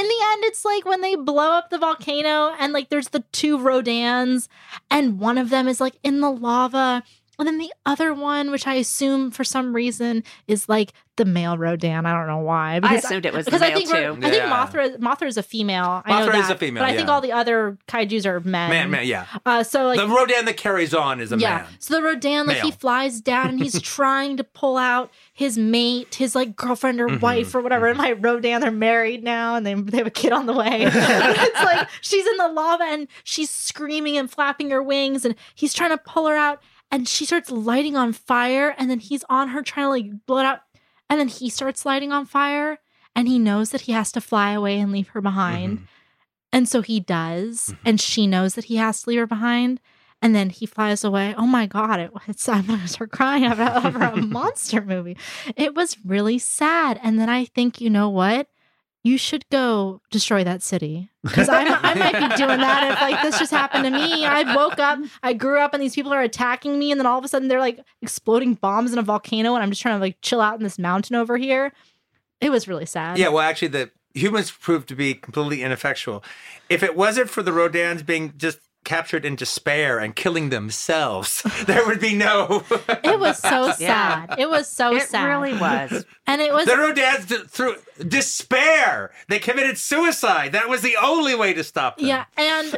in the end, it's like when they blow up the volcano and like there's the two Rodans, and one of them is like in the lava. And then the other one, which I assume for some reason is like the male Rodan. I don't know why. I assumed it was the because I think we're- too. I think Mothra Mothra is a female. I know Mothra is a female, but I think yeah. all the other kaiju's are men. man, man, yeah. Uh, so like the Rodan that carries on is a yeah. man. So the Rodan, like he flies down and he's trying to pull out his mate, his like girlfriend or Mm-hmm. wife or whatever. And my Rodan, they're married now and they, they have a kid on the way. It's like she's in the lava and she's screaming and flapping her wings and he's trying to pull her out and she starts lighting on fire and then he's on her trying to like blow it out. And then he starts lighting on fire and he knows that he has to fly away and leave her behind. Mhm. And so he does, Mhm. and she knows that he has to leave her behind. And then he flies away. Oh my god! It, it's I'm gonna start crying over, over a monster movie. It was really sad. And then I think, you know what? You should go destroy that city because I, I might be doing that if like this just happened to me. I woke up, I grew up, and these people are attacking me, and then all of a sudden they're like exploding bombs in a volcano, and I'm just trying to like chill out in this mountain over here. It was really sad. Yeah, well, actually, the humans proved to be completely ineffectual. If it wasn't for the Rodans being just captured in despair and killing themselves, there would be no. It was so Yeah. sad. It was so it sad. It really was. And it was the Rodans, d- through despair, they committed suicide. That was the only way to stop them. yeah, and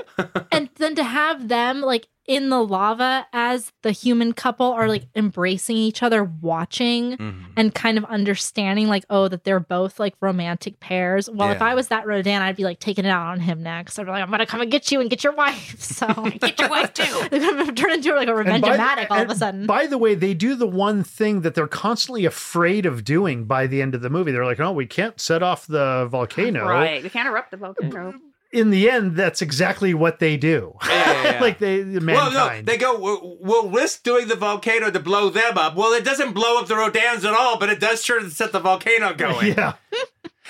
and then to have them like in the lava as the human couple are like embracing each other, watching Mhm. and kind of understanding like oh that they're both like romantic pairs. Well, if I was that Rodan, I'd be like taking it out on him next. I'd be like, I'm gonna come and get you and get your wife. So Get your wife too. They're gonna turn into like a And revenge by- dramatic all of a sudden. By the way, they do the one thing that they're constantly afraid of doing by the end of the movie. They're like, "Oh, we can't set off the volcano." Right. We can't erupt the volcano. In the end, that's exactly what they do. Yeah, yeah, yeah. like they, the mankind. Well, no, they go, we'll, risk doing the volcano to blow them up. Well, it doesn't blow up the Rodans at all, but it does sure to set the volcano going. yeah.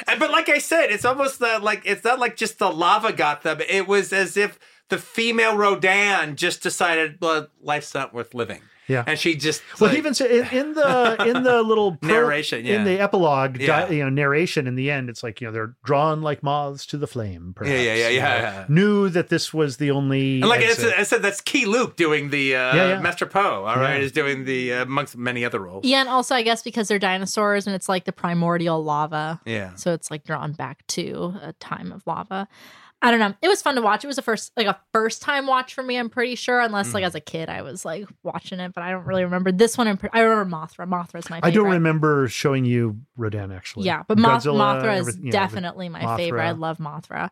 And, but like I said, it's almost uh, like it's not like just the lava got them. It was as if the female Rodan just decided, well, life's not worth living. Yeah. And she just. Well, like- he even said in, in the in the little pro- Narration, yeah. in the epilogue, di- you know, narration in the end, it's like you know they're drawn like moths to the flame. Perhaps, Yeah, yeah, yeah, you yeah, know, yeah. Knew that this was the only. And like I exit. said, I said, that's Keye Luke doing the uh, Yeah, yeah. Master Po. All right, Yeah. is doing the uh, amongst many other roles. Yeah, and also I guess because they're dinosaurs and it's like the primordial lava. Yeah. So it's like drawn back to a time of lava. I don't know. It was fun to watch. It was a first like a first time watch for me, I'm pretty sure. Unless Mm. like as a kid I was like watching it, but I don't really remember this one. In, par- I remember Mothra. Mothra's my favorite. I don't remember showing you Rodan actually. Yeah, but Moth- Godzilla, Mothra is everything- yeah, definitely my Mothra. favorite. I love Mothra.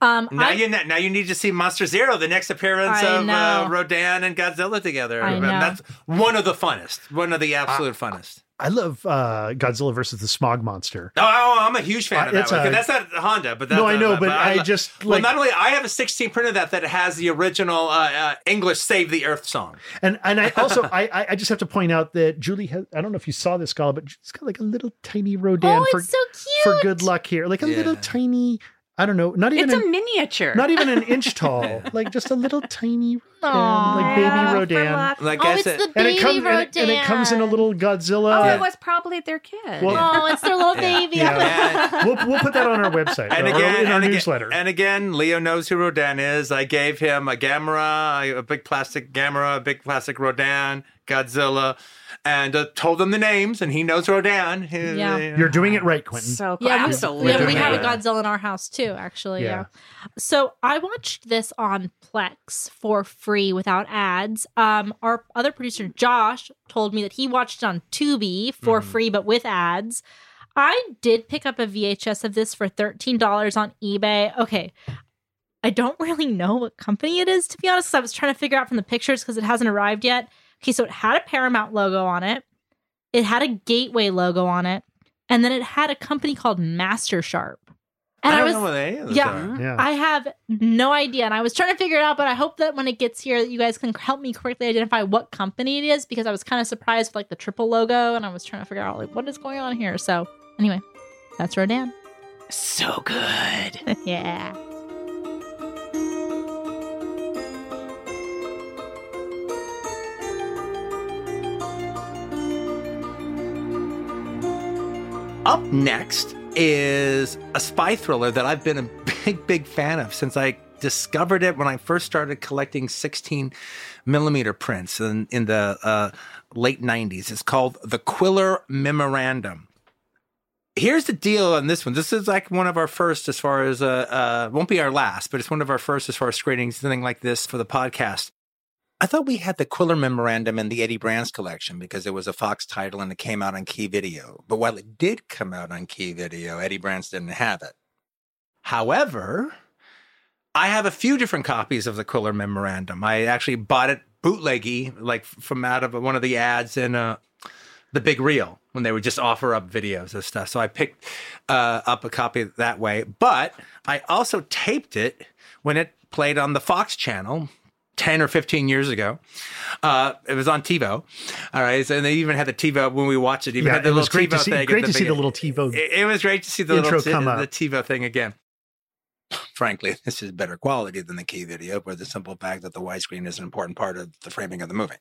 Um, Now I, you ne- now you need to see Monster Zero, the next appearance I of uh. Rodan and Godzilla together. I know. That's one of the funnest, one of the absolute funnest. I love uh, Godzilla versus the Smog Monster. Oh, oh, I'm a huge fan Uh, of that it's one. 'cause a- that's not Honda, but that's No, I know, but I lo- just, well, like- not only I have a 16 print of that that has the original uh, uh, English "Save the Earth" song. And and I also I I- I just have to point out that Julie has I don't know if you saw this Scala, but she's got like a little tiny Rodan oh, for so cute. for good luck here, like a little tiny. I don't know, not even It's a an, miniature. not even an inch tall, like just a little tiny Rodan, Aw. like baby Yeah, Rodan. Like oh, I it's said, the And baby it comes and Rodan. it, and it comes in a little Godzilla. Oh, it was probably their kid. Well- Oh, it's their little Yeah. baby. Yeah. we'll we'll put that on our website and or again, in our and again, newsletter. and again, Leo knows who Rodan is. I gave him a Gamera, a big plastic Gamera, a big plastic Rodan, Godzilla, and uh, told him the names, and he knows Rodan. He- Yeah. You're doing it right, Quentin. so cool. Yeah, we, absolutely. yeah, we have a. Godzilla in our house too, actually. Yeah. Yeah. So I watched this on Plex for free without ads. Um, our other producer Josh told me that he watched it on Tubi for Mm-hmm. free but with ads. I did pick up a VHS of this for thirteen dollars on eBay. Okay. I don't really know what company it is, to be honest. I was trying to figure out from the pictures because it hasn't arrived yet. Okay, so it had a Paramount logo on it. It had a Gateway logo on it, and then it had a company called Master Sharp. And I I, was, know what any yeah. Mm-hmm. Yeah. I have no idea, and I was trying to figure it out. But I hope that when it gets here, that you guys can help me correctly identify what company it is because I was kind of surprised with like the triple logo, and I was trying to figure out like what is going on here. So anyway, that's Rodan. so good. yeah. Up next is a spy thriller that I've been a big, big fan of since I discovered it when I first started collecting 16 millimeter prints in, in the uh, late 90s. It's called The Quiller Memorandum. Here's the deal on this one. This is like one of our first, as far as, uh, uh, won't be our last, but it's one of our first as far as screening something like this for the podcast. I thought we had the Quiller Memorandum in the Eddie Brandt's collection because it was a Fox title and it came out on Key Video. But while it did come out on Key Video, Eddie Brandt's didn't have it. However, I have a few different copies of the Quiller Memorandum. I actually bought it bootleggy, like from out of one of the ads in uh, the Big Reel when they would just offer up videos of stuff. So I picked uh, up a copy that way. But I also taped it when it played on the Fox channel 10 or 15 years ago. Uh, it was on TiVo. All right. And they even had the TiVo when we watched it. Even Yeah, had the it was little great to TiVo see- great to see the little TiVo It, it was great to see the intro little t- come the. TiVo thing again. Frankly, this is better quality than the key video, for the simple fact that the widescreen is an important part of the framing of the movie.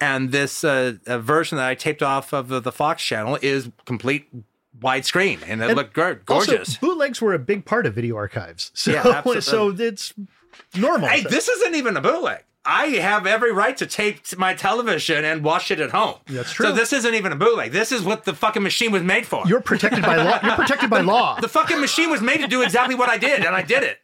And this uh, version that I taped off of the, the Fox channel is complete widescreen, and it And looked good, Also, gorgeous. bootlegs were a big part of video archives. So, Yeah, absolutely. so it's normal. Hey, this isn't even a bootleg. I have every right to tape my television and watch it at home. That's true. So this isn't even a bootleg. This is what the fucking machine was made for. You're protected by law. You're protected by law. the fucking machine was made to do exactly what I did, and I did it.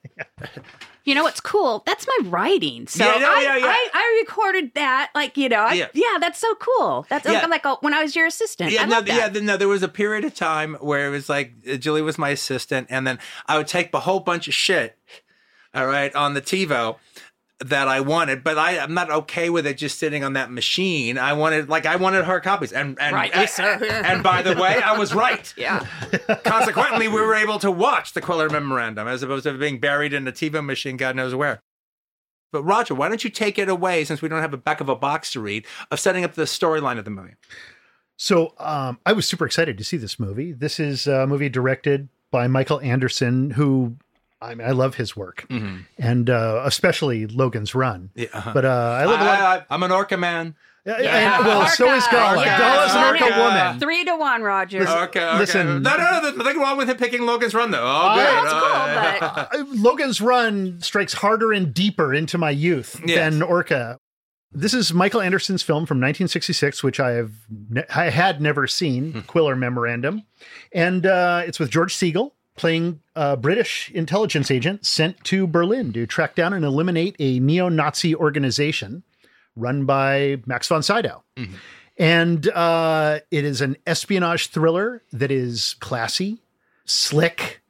You know what's cool? That's my writing. So Yeah, no, I, yeah, yeah. I, I recorded that. Like you know, I, Yeah. yeah. that's so cool. That's Yeah. like a, when I was your assistant. Yeah, I no, that. yeah, th- no. There was a period of time where it was like uh, Julie was my assistant, and then I would take a whole bunch of shit, all right, on the TiVo, that I wanted, but I, I'm not okay with it just sitting on that machine. I wanted, like, I wanted hard copies, and and Rightly and, so. and by the way, I was right. Yeah. Consequently, we were able to watch the Quiller Memorandum as opposed to being buried in a TiVo machine, God knows where. But Roger, why don't you take it away since we don't have a back of a box to read of setting up the storyline of the movie? So um, I was super excited to see this movie. This is a movie directed by Michael Anderson, who I mean, I love his work, and uh, especially Logan's Run. Yeah, uh-huh. But uh, I love a lot. I, I, I'm an Orca man. Yeah, and- well, so is Gala. Orca. Gala's an Orca Orca. woman. Three to one, Roger. Listen, Okay, okay. Listen. no, no, no. There's nothing wrong with him picking Logan's Run, though. Oh, good. That's cool, but Uh, Logan's Run strikes harder and deeper into my youth Yes. than Orca. This is Michael Anderson's film from 1966, which I have ne- I had never seen, Quiller Memorandum, and uh, it's with George Segal playing a British intelligence agent sent to Berlin to track down and eliminate a neo-Nazi organization run by Max von Sydow. Mm-hmm. And uh, it is an espionage thriller that is classy, slick.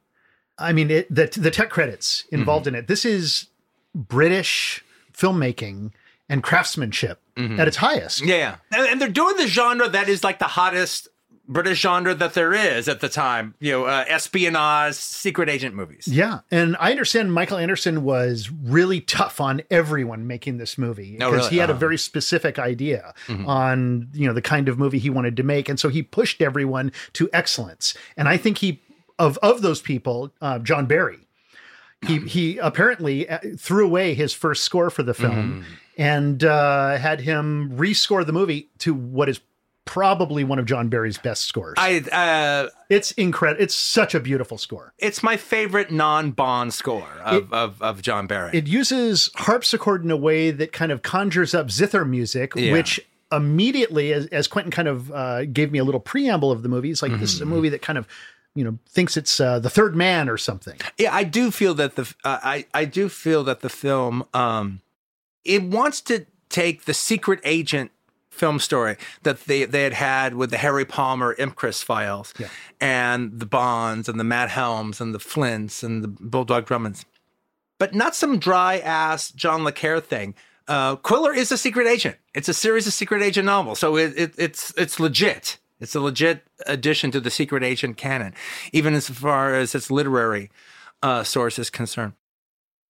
I mean, it, the the tech credits involved mm-hmm. in it. This is British filmmaking and craftsmanship mm-hmm. at its highest. yeah, yeah. And, and they're doing the genre that is like the hottest British genre that there is at the time. You know, uh, espionage, secret agent movies. Yeah, and I understand Michael Anderson was really tough on everyone making this movie Oh, because really? he had a Uh-huh. very specific idea on you know the kind of movie he wanted to make, and so he pushed everyone to excellence. And I think he of of those people, uh, John Barry, he he apparently uh, threw away his first score for the film and uh, had him rescore the movie to what is probably one of John Barry's best scores. I uh, it's incredible. It's such a beautiful score. it's my favorite non-Bond score of, of, of John Barry. It uses harpsichord in a way that kind of conjures up zither music, Yeah. which immediately, as, as Quentin kind of uh, gave me a little preamble of the movie, it's like this is a Mm-hmm. movie that kind of, you know, thinks it's uh, the third man or something. Yeah, I do feel that the uh, I I do feel that the film um it wants to take the secret agent film story that they they had had with the Harry Palmer Ipcress files Yeah. and the Bonds and the Matt Helms and the Flints and the Bulldog Drummonds, but not some dry ass John Le Carre thing. Uh, Quiller is a secret agent. It's a series of secret agent novels, so it, it, it's it's legit. It's a legit addition to the secret agent canon, even as far as its literary uh, source is concerned.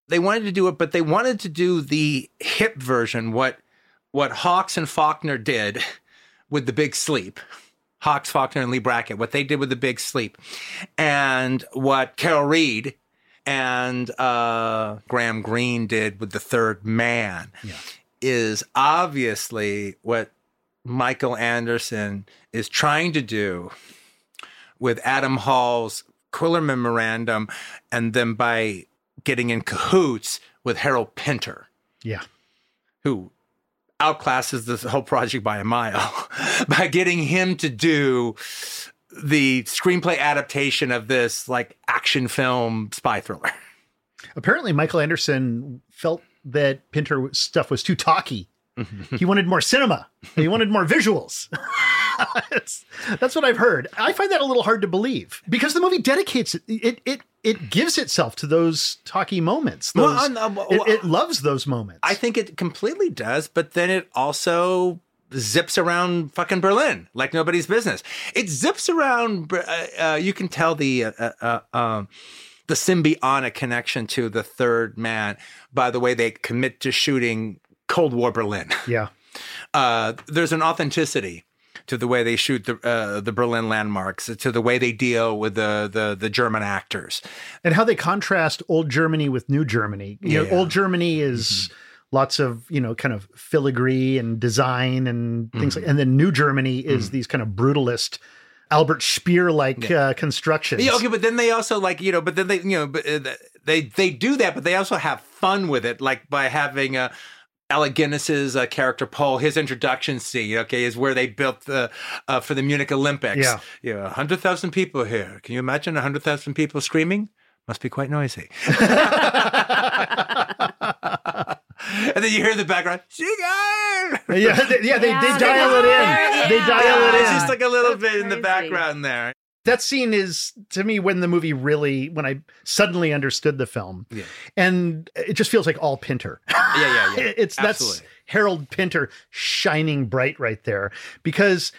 They wanted to do it, but they wanted to do the hip version, what what Hawks and Faulkner did with the Big Sleep. Hawks, Faulkner, and Leigh Brackett, what they did with the Big Sleep, and what Carol Reed and uh, Graham Greene did with the Third Man, is obviously what Michael Anderson is trying to do with Adam Hall's Quiller Memorandum, and then by getting in cahoots with Harold Pinter, Yeah. who outclasses this whole project by a mile, by getting him to do the screenplay adaptation of this like action film spy thriller. Apparently, Michael Anderson felt that Pinter stuff was too talky. he wanted more cinema. He wanted more visuals. It's- that's what I've heard. I find that a little hard to believe because the movie dedicates it. It it, it gives itself to those talky moments. Those, Well, I'm- I'm- it, it loves those moments. I think it completely does, but then it also zips around fucking Berlin like nobody's business. It zips around. Uh, uh, you can tell the uh, uh, uh, um, the symbiotic connection to the third man by the way they commit to shooting Cold War Berlin. yeah. Uh, there's an authenticity to the way they shoot the uh, the Berlin landmarks, to the way they deal with the the, the German actors. and how they contrast old Germany with new Germany. You Yeah. Mm-hmm. old Germany is lots of you know kind of filigree and design and things Mm-hmm. like, and then New Germany is these kind of brutalist Albert Speer like uh, constructions. Yeah, okay, but then they also like you know, but then they you know, but uh, they they do that, but they also have fun with it, like by having uh, Alec Guinness's uh, character Paul, his introduction scene, okay, is where they built the uh, for the Munich Olympics. Yeah. you know, hundred thousand people here. Can you imagine hundred thousand people screaming? Must be quite noisy. and then you hear the background, "Singer!" yeah, they, yeah, they, Yeah. they dial it in. They Yeah. dial it It's in. just like a little That's bit in the background there. That scene is to me when the movie really when I suddenly understood the film, Yeah. and it just feels like all Pinter. Yeah, yeah, yeah. It's that's Harold Pinter shining bright right there because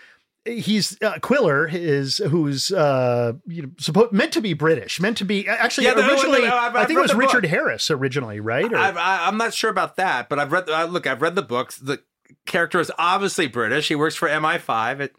he's uh, Quiller is who's uh you know supposed meant to be British, meant to be actually Yeah, no, no, originally no, I've- I I've think it was Richard book. Harris originally, right? Or- I, I'm not sure about that, but I've read. Uh, look, I've read the books. The character is obviously British. He works for MI5. It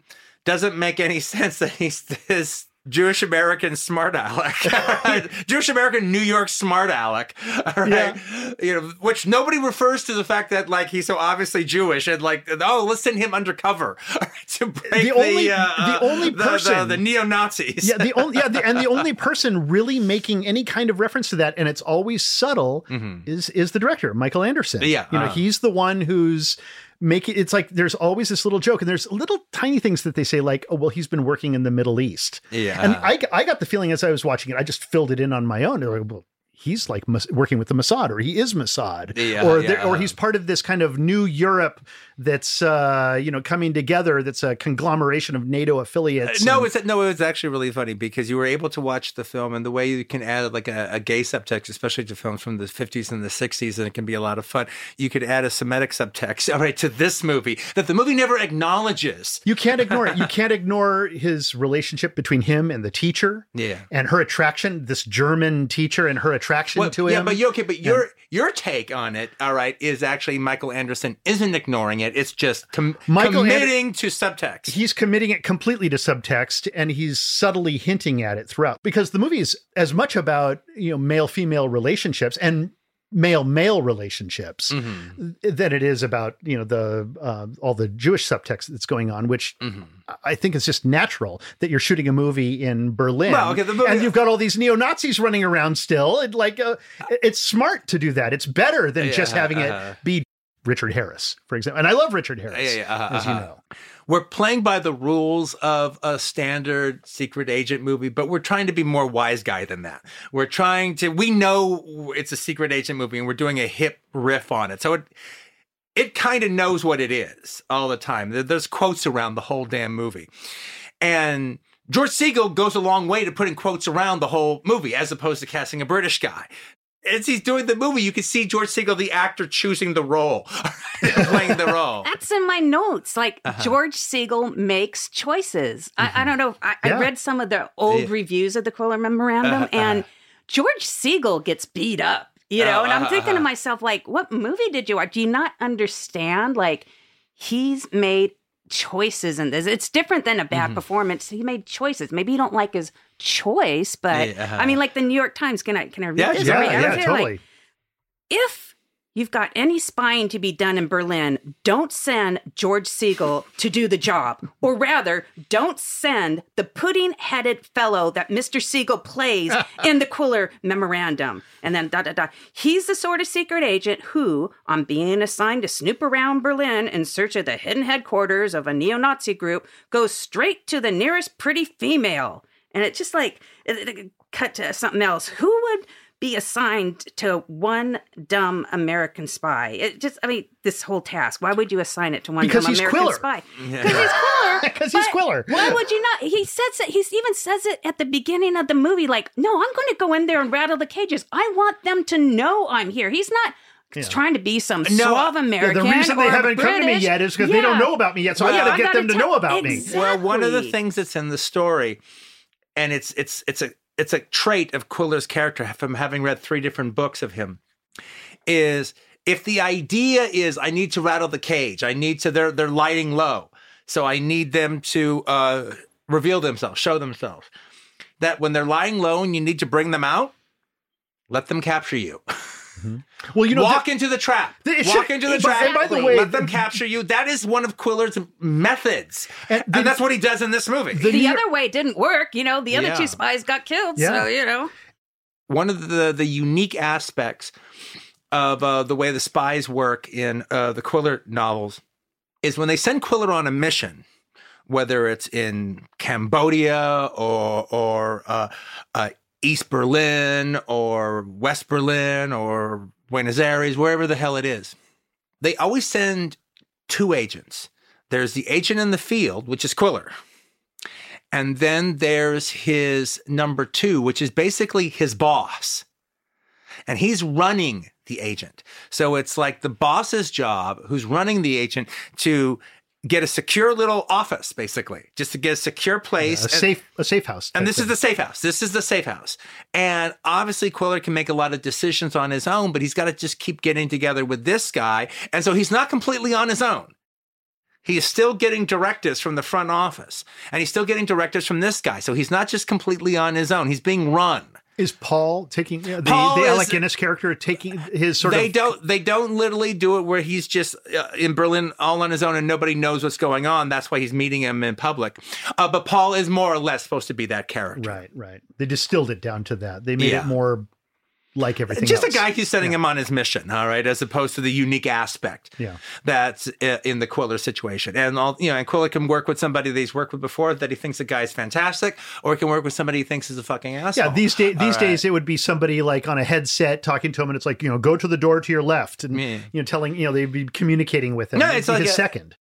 doesn't make any sense that he's this Jewish American smart aleck, Jewish American New York smart aleck, right? You know, which nobody refers to the fact that like he's so obviously Jewish and like oh let's send him undercover right, to break The only- uh, the only the, person- the, neo Nazis. yeah, the only yeah, the, and the only person really making any kind of reference to that, and it's always subtle, is is the director, Michael Anderson. Mm-hmm. Yeah, you know, uh-huh. he's the one who's making. It's like there's always this little joke, and there's little tiny things that they say, like, "Oh, well, he's been working in the Middle East." Yeah. and I I got the feeling as I was watching it, I just filled it in on my own. Like, well, he's like working with the Mossad, or he is Mossad, Yeah, or yeah. or he's part of this kind of new Europe that's uh, you know coming together. That's a conglomeration of NATO affiliates. No, and- it's no, it was actually really funny because you were able to watch the film and the way you can add like a, a gay subtext, especially to films from the 50s and the 60s, and it can be a lot of fun. You could add a Semitic subtext, all right, to this movie that the movie never acknowledges. You can't ignore it. You can't ignore his relationship between him and the teacher. Yeah. And her attraction, this German teacher and her attraction Well, to yeah, but you okay, but your your take on it, all right, is actually Michael Anderson isn't ignoring it. It's just com- Michael Ander- committing to subtext. he's committing it completely to subtext and he's subtly hinting at it throughout because the movie is as much about, you know, male female relationships and male male relationships Mm-hmm. than it is about, you know, the uh, all the Jewish subtext that's going on, which Mm-hmm. I think is just natural that you're shooting a movie in Berlin Well, okay, movie- and you've got all these neo Nazis running around still. It like uh, it's smart to do that. It's better than just having uh-huh. it be Richard Harris, for example. And I love Richard Harris, Yeah, yeah, uh-huh, as you uh-huh. know. we're playing by the rules of a standard secret agent movie, but we're trying to be more wise guy than that. We're trying to, we know it's a secret agent movie and we're doing a hip riff on it. So it, it kind of knows what it is all the time. There's quotes around the whole damn movie. And George Segal goes a long way to putting quotes around the whole movie as opposed to casting a British guy. As he's doing the movie, you can see George Segal, the actor, choosing the role, playing the role. That's in my notes. Like Uh-huh. George Segal makes choices. I, I don't know. I, Yeah. I read some of the old Yeah. reviews of the Quiller Memorandum, Uh-huh, and George Siegel gets beat up. You know, Oh, and I'm uh-huh, thinking to uh-huh. myself, like, what movie did you watch? Do you not understand? Like, he's made choices in this. It's different than a Mm-hmm. bad performance. He made choices. Maybe you don't like his choice, but Yeah, uh-huh. I mean, like the New York Times. Can I can I read Yeah, this? yeah, I mean, yeah, don't like, totally. if you've got any spying to be done in Berlin, don't send George Segal to do the job. Or rather, don't send the pudding headed fellow that Mr. Segal plays in the Quiller memorandum. And then da da da. He's the sort of secret agent who, on being assigned to snoop around Berlin in search of the hidden headquarters of a neo Nazi group, goes straight to the nearest pretty female. And it's just like, it, it- cut to something else. Who would be assigned to one dumb American spy. It just, I mean, this whole task. Why would you assign it to one Because dumb he's American Quiller. spy? Because he's Quiller. 'Cause he's Quiller. Why would you not? He says it. He even says it at the beginning of the movie. Like, no, I'm going to go in there and rattle the cages. I want them to know I'm here. He's not. trying to be some suave Yeah, American. the reason they haven't come to me yet is because they don't know about me yet. So I Well, got to get them to tell- know about me. Exactly. Well, one of the things that's in the story, and it's it's it's a it's a trait of Quiller's character from having read three different books of him, is if the idea is I need to rattle the cage, I need to they're they're lighting low, so I need them to uh, reveal themselves, show themselves. That when they're lying low and you need to bring them out, let them capture you. Well, you know, Walk the- into the trap. It Walk should- into the and trap. by the way, let them capture you. That is one of Quiller's methods, And and, that's what he does in this movie. the The New other way didn't work. You know, the other Yeah. two spies got killed. Yeah. So, you know. one of the the unique aspects of uh, the way the spies work in uh, the Quiller novels is when they send Quiller on a mission, whether it's in Cambodia or or uh, uh, East Berlin or West Berlin or Buenos Aires, wherever the hell it is, they always send two agents. There's the agent in the field, which is Quiller. And then there's his number two, which is basically his boss. And he's running the agent. So it's like the boss's job, who's running the agent, to get a secure little office, basically, just to get a secure place. a and- safe a safe house. and this is the safe house. This is the safe house. And obviously, Quiller can make a lot of decisions on his own, but he's got to just keep getting together with this guy. And so he's not completely on his own. He is still getting directives from the front office, and he's still getting directives from this guy. So he's not just completely on his own. He's being run. Is Paul taking you know, the, Paul the is- Alec Guinness character taking his sort they of don't. They don't literally do it where he's just uh, in Berlin all on his own and nobody knows what's going on. That's why he's meeting him in public. Uh, but Paul is more or less supposed to be that character. right right. They distilled it down to that. They made Yeah. it more like everything. just else. a guy who's sending him on his mission, all right, as opposed to the unique aspect Yeah. that's uh, in the Quiller situation. And all you know, and Quiller can work with somebody that he's worked with before that he thinks the guy is fantastic, or he can work with somebody he thinks is a fucking asshole. Yeah, these days, these right. days it would be somebody like on a headset talking to him, and it's like you know, go to the door to your left, and Yeah. you know, telling you know they'd be communicating with him. No, it's like his a- second.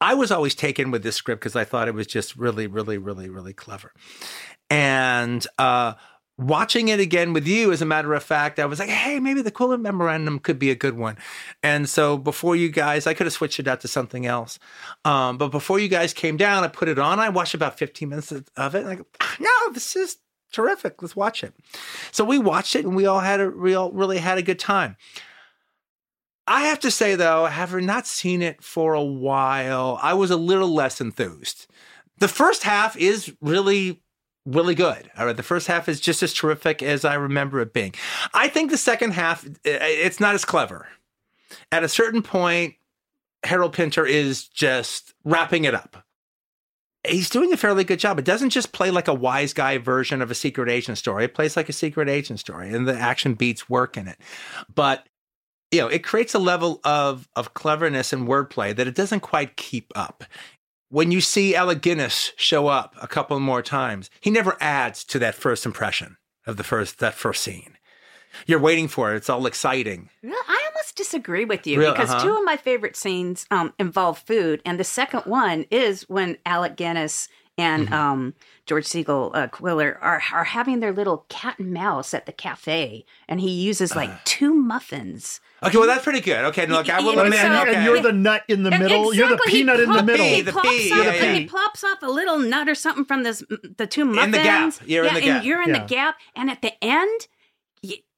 I was always taken with this script because I thought it was just really, really, really, really clever. And uh, watching it again with you, as a matter of fact, I was like, hey, maybe the Quiller Memorandum could be a good one. And so before you guys, I could have switched it out to something else. Um, but before you guys came down, I put it on. I watched about 15 minutes of it. And I go, "Ah, no, this is terrific. Let's watch it. So we watched it and we all had a real, really had a good time. I have to say though, having not seen it for a while, I was a little less enthused. The first half is really, really good. All right, the first half is just as terrific as I remember it being. I think the second half it's not as clever. At a certain point, Harold Pinter is just wrapping it up. He's doing a fairly good job. It doesn't just play like a wise guy version of a secret agent story. It plays like a secret agent story, and the action beats work in it. But you know, it creates a level of of cleverness and wordplay that it doesn't quite keep up. When you see Alec Guinness show up a couple more times, he never adds to that first impression of the first that first scene. You're waiting for it. It's all exciting. I almost disagree with you Real- because uh-huh. two of my favorite scenes um, involve food, and the second one is when Alec Guinness and Mm-hmm. um, George Segal uh, Quiller are are having their little cat and mouse at the cafe, and he uses like Uh. two muffins. Okay, well that's pretty good. Okay, look, I will Yeah, And, admit. so- okay. you're the nut in the middle. You're the Exactly. He peanut in the plop- middle. He The plops pea, off, yeah, yeah. He plops off a little nut or something from this the two muffins. In the gap. You're in yeah, the gap. and you're in Yeah. the gap. And at the end,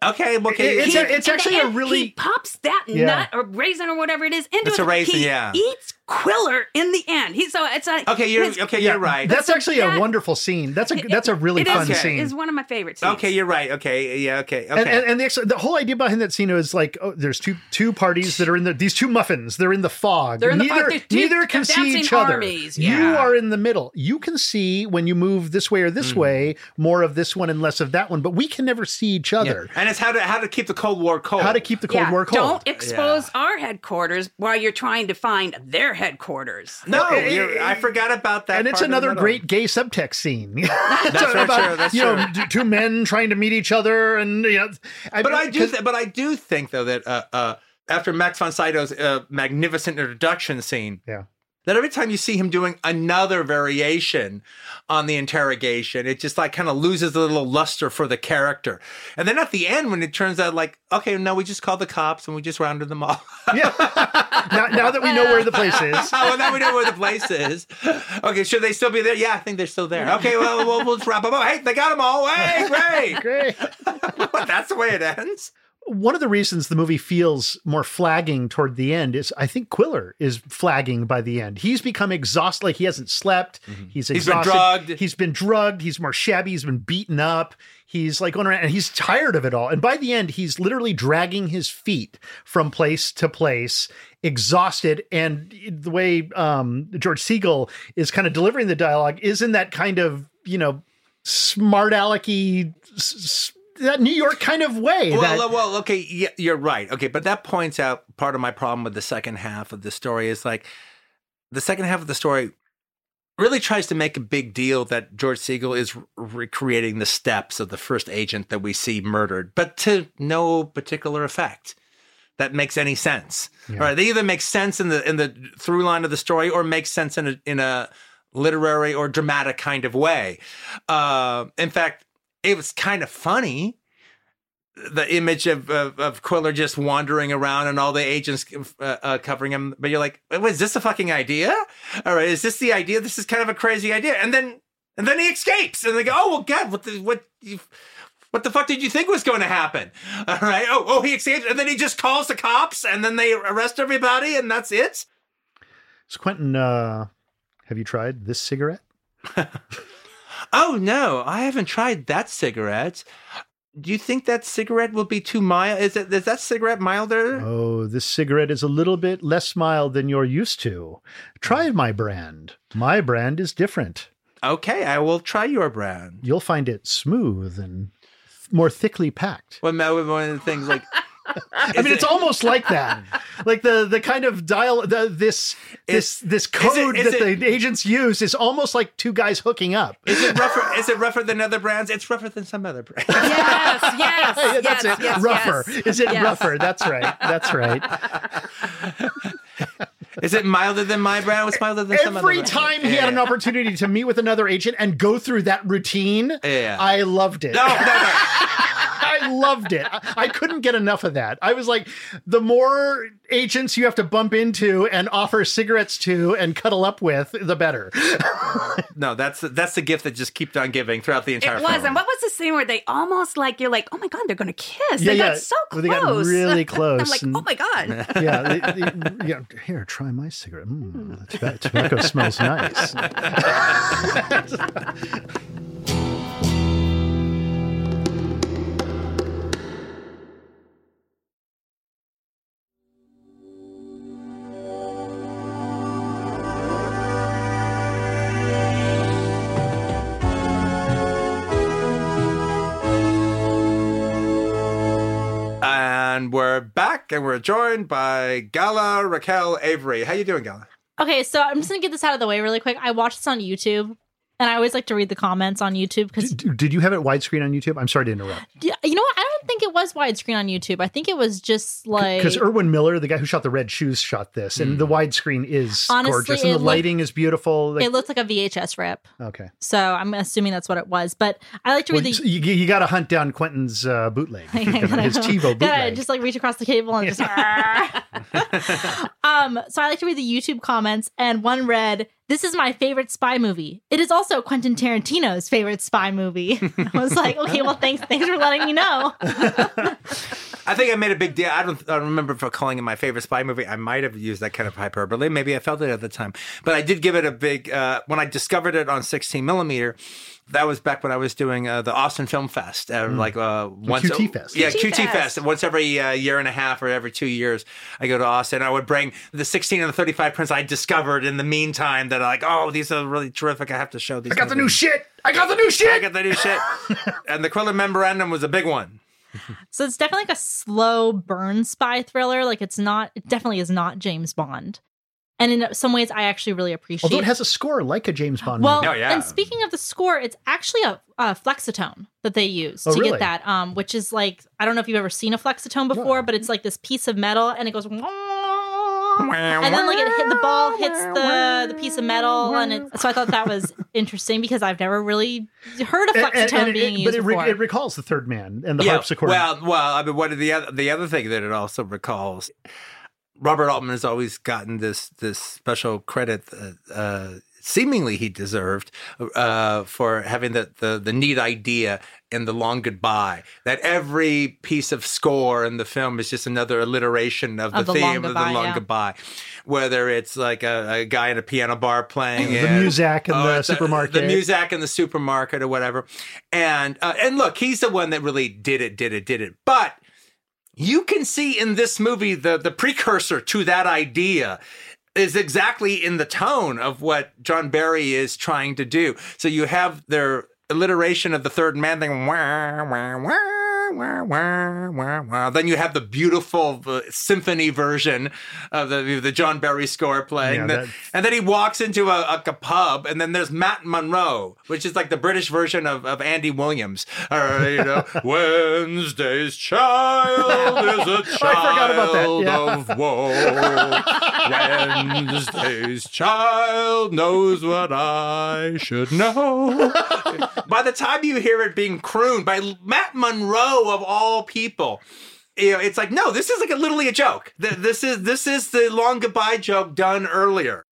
okay, okay. It's he- a- it's actually a really- he pops that Yeah. nut or raisin or whatever it is into It's a raisin, he yeah. Eats Quiller in the end. He so it's like okay, you're his- okay. You're right. That's So actually that- a wonderful scene. That's a it- that's a really it fun is, scene. Is one of my favorite scenes. okay, you're right. Okay, yeah. Okay, okay. And, and, and the, the whole idea behind that scene is like, oh, there's two two parties that are in the these two muffins. They're in the fog. They're in the neither fog. Two neither can see dancing each other. armies. You are in the middle. You can see when you move this way or this mm. way, more of this one and less of that one. But we can never see each other. and it's how to how to keep the Cold War cold. How to keep the Cold Yeah, War cold? Don't expose our headquarters while you're trying to find their headquarters. No, Well, it- I forgot about that. and it's part in another great gay subtext scene. That's very about, true. That's you true. d- two men trying to meet each other, and you know, I But mean, I do, 'cause- th- but I do think though that uh, uh, after Max von Sydow's uh, magnificent introduction scene, yeah. that every time you see him doing another variation on the interrogation, it just like kind of loses a little luster for the character. And then at the end, when it turns out like, okay, no, we just called the cops and we just rounded them all. Yeah. now, now that we know where the place is, well, now we know where the place is. Okay, should they still be there? Yeah, I think they're still there. Okay, well, we'll, we'll just wrap them up. Hey, they got them all. Hey, great. great. but that's the way it ends. One of the reasons the movie feels more flagging toward the end is I think Quiller is flagging by the end. He's become exhausted, like he hasn't slept. Mm-hmm. He's been drugged. He's been drugged. He's more shabby. He's been beaten up. He's like going around and he's tired of it all. And by the end, he's literally dragging his feet from place to place, exhausted. And the way um, George Segal is kind of delivering the dialogue is in that kind of, you know, smart alecky, s- that New York kind of way. Well, that, well, well, okay, yeah, you're right. Okay, but that points out part of my problem with the second half of the story is like the second half of the story really tries to make a big deal that George Segal is recreating the steps of the first agent that we see murdered, but to no particular effect that makes any sense. All right, they either make sense in the in the through line of the story or make sense in a in a literary or dramatic kind of way. Uh, in fact, it was kind of funny the image of, of, of Quiller just wandering around and all the agents uh, uh, covering him. But you're like, "Wait, is this a fucking idea? All right, is this the idea? This is kind of a crazy idea. And then and then he escapes, and they go, "Oh well, God, what the what?" You, what the fuck did you think was going to happen? All right. Oh, oh, he escaped, and then he just calls the cops, and then they arrest everybody, and that's it. So Quentin, uh, have you tried this cigarette? Oh no, I haven't tried that cigarette. Do you think that cigarette will be too mild? Is it is that cigarette milder? Oh, this cigarette is a little bit less mild than you're used to. Try mm. my brand. My brand is different. Okay, I will try your brand. You'll find it smooth and more thickly packed. Well, Mel, one of the things like I mean, it's almost like that, like the the kind of dial the, this this this code is that it- the agents use is almost like two guys hooking up. is it rougher? is it rougher than other brands? It's rougher than some other brands. Yes, yes, Yeah, that's yes, it. yes, rougher. yes. Is it Yes. rougher? That's right. That's right. is it milder than my brand? Was milder than some other Every brand? time he had an opportunity to meet with another agent and go through that routine, Yeah. I loved it. No, no, no. I loved it. I, I couldn't get enough of that. I was like, the more agents you have to bump into and offer cigarettes to and cuddle up with, the better. No, that's that's the gift that just keeps on giving throughout the entire It was. film. And what was the scene where they almost like you're like, oh my god, they're gonna kiss. Yeah, they yeah. got so Well, close. they got really close I'm like, oh my god. yeah, they- they- yeah. Here, try my cigarette. Mm, tobacco smells nice. And we're joined by Gala Raquel Avary. How you doing, Gala? Okay, so I'm just gonna get this out of the way really quick. I watched this on YouTube, and I always like to read the comments on YouTube because D- Did you have it widescreen on YouTube? I'm sorry to interrupt. Yeah, you know what? I don't think it was widescreen on YouTube. I think it was just like Because Erwin Hillier, the guy who shot the Red Shoes, shot this, and the widescreen is Honestly, gorgeous, and it the looked- lighting is beautiful. Like, it looks like a VHS rip. okay, So I'm assuming that's what it was. But I like to read so the. you, you got to hunt down Quentin's uh, bootleg, I his TiVo gotta bootleg. just like reach across the cable and just. um. So I like to read the YouTube comments, and one read, "This is my favorite spy movie. It is also Quentin Tarantino's favorite spy movie." I was like, okay, well, thanks, thanks for letting me know. I think I made a big deal. I don't, I don't remember for calling it my favorite spy movie. I might have used that kind of hyperbole. Maybe I felt it at the time, but I did give it a big. Uh, when I discovered it on 16 millimeter, that was back when I was doing uh, the Austin Film Fest, uh, like uh, once QT Fest. Yeah, QT QT, Fest. Fest. Once every uh, year and a half or every two years, I go to Austin. I would bring the 16 and the 35 prints I discovered in the meantime that are like, oh, these are really terrific. I have to show these. I got the new shit. I got the new shit. I got the new shit. and the Quiller Memorandum was a big one. So it's definitely like a slow burn spy thriller. Like it's not. It definitely is not James Bond. And in some ways, I actually really appreciate. Although it has a score like a James Bond well, movie. Oh, yeah. and speaking of the score, it's actually a, a flexatone that they use Oh, to really? get that. Um, which is like I don't know if you've ever seen a flexatone before, but it's like this piece of metal, and it goes. And then like it hit the ball hits the the piece of metal, and it, so I thought that was interesting because I've never really heard a flexatone and- and being it, used but it, re- it recalls the third man and the Yeah, harpsichord. Well, well, I mean, what the other the other thing that it also recalls, Robert Altman has always gotten this this special credit that uh, seemingly he deserved uh, for having the, the the neat idea in the Long Goodbye that every piece of score in the film is just another alliteration of the, Of the theme of Goodbye, the Long yeah. Goodbye, whether it's like a, a guy in a piano bar playing The it, Muzak in the it's supermarket. the Muzak in the supermarket or whatever. And uh, and look, he's the one that really did it, did it, did it. But you can see in this movie the the precursor to that idea is exactly in the tone of what John Barry is trying to do. So you have their alliteration of the third man thing. Wah, wah, wah, wah, wah, wah, wah. Then you have the beautiful uh, symphony version of the the John Barry score playing. Yeah, The- and then he walks into a, a, pub, and then there's Matt Monro, which is like the British version of, of Andy Williams. Or, you know, Wednesday's child is a child forgot about that, yeah. of woe. Wednesday's child knows what I should know. by the time you hear it being crooned by Matt Monro of all people, you know, it's like, no, this is like a, literally a joke. This is this is the long goodbye joke done earlier.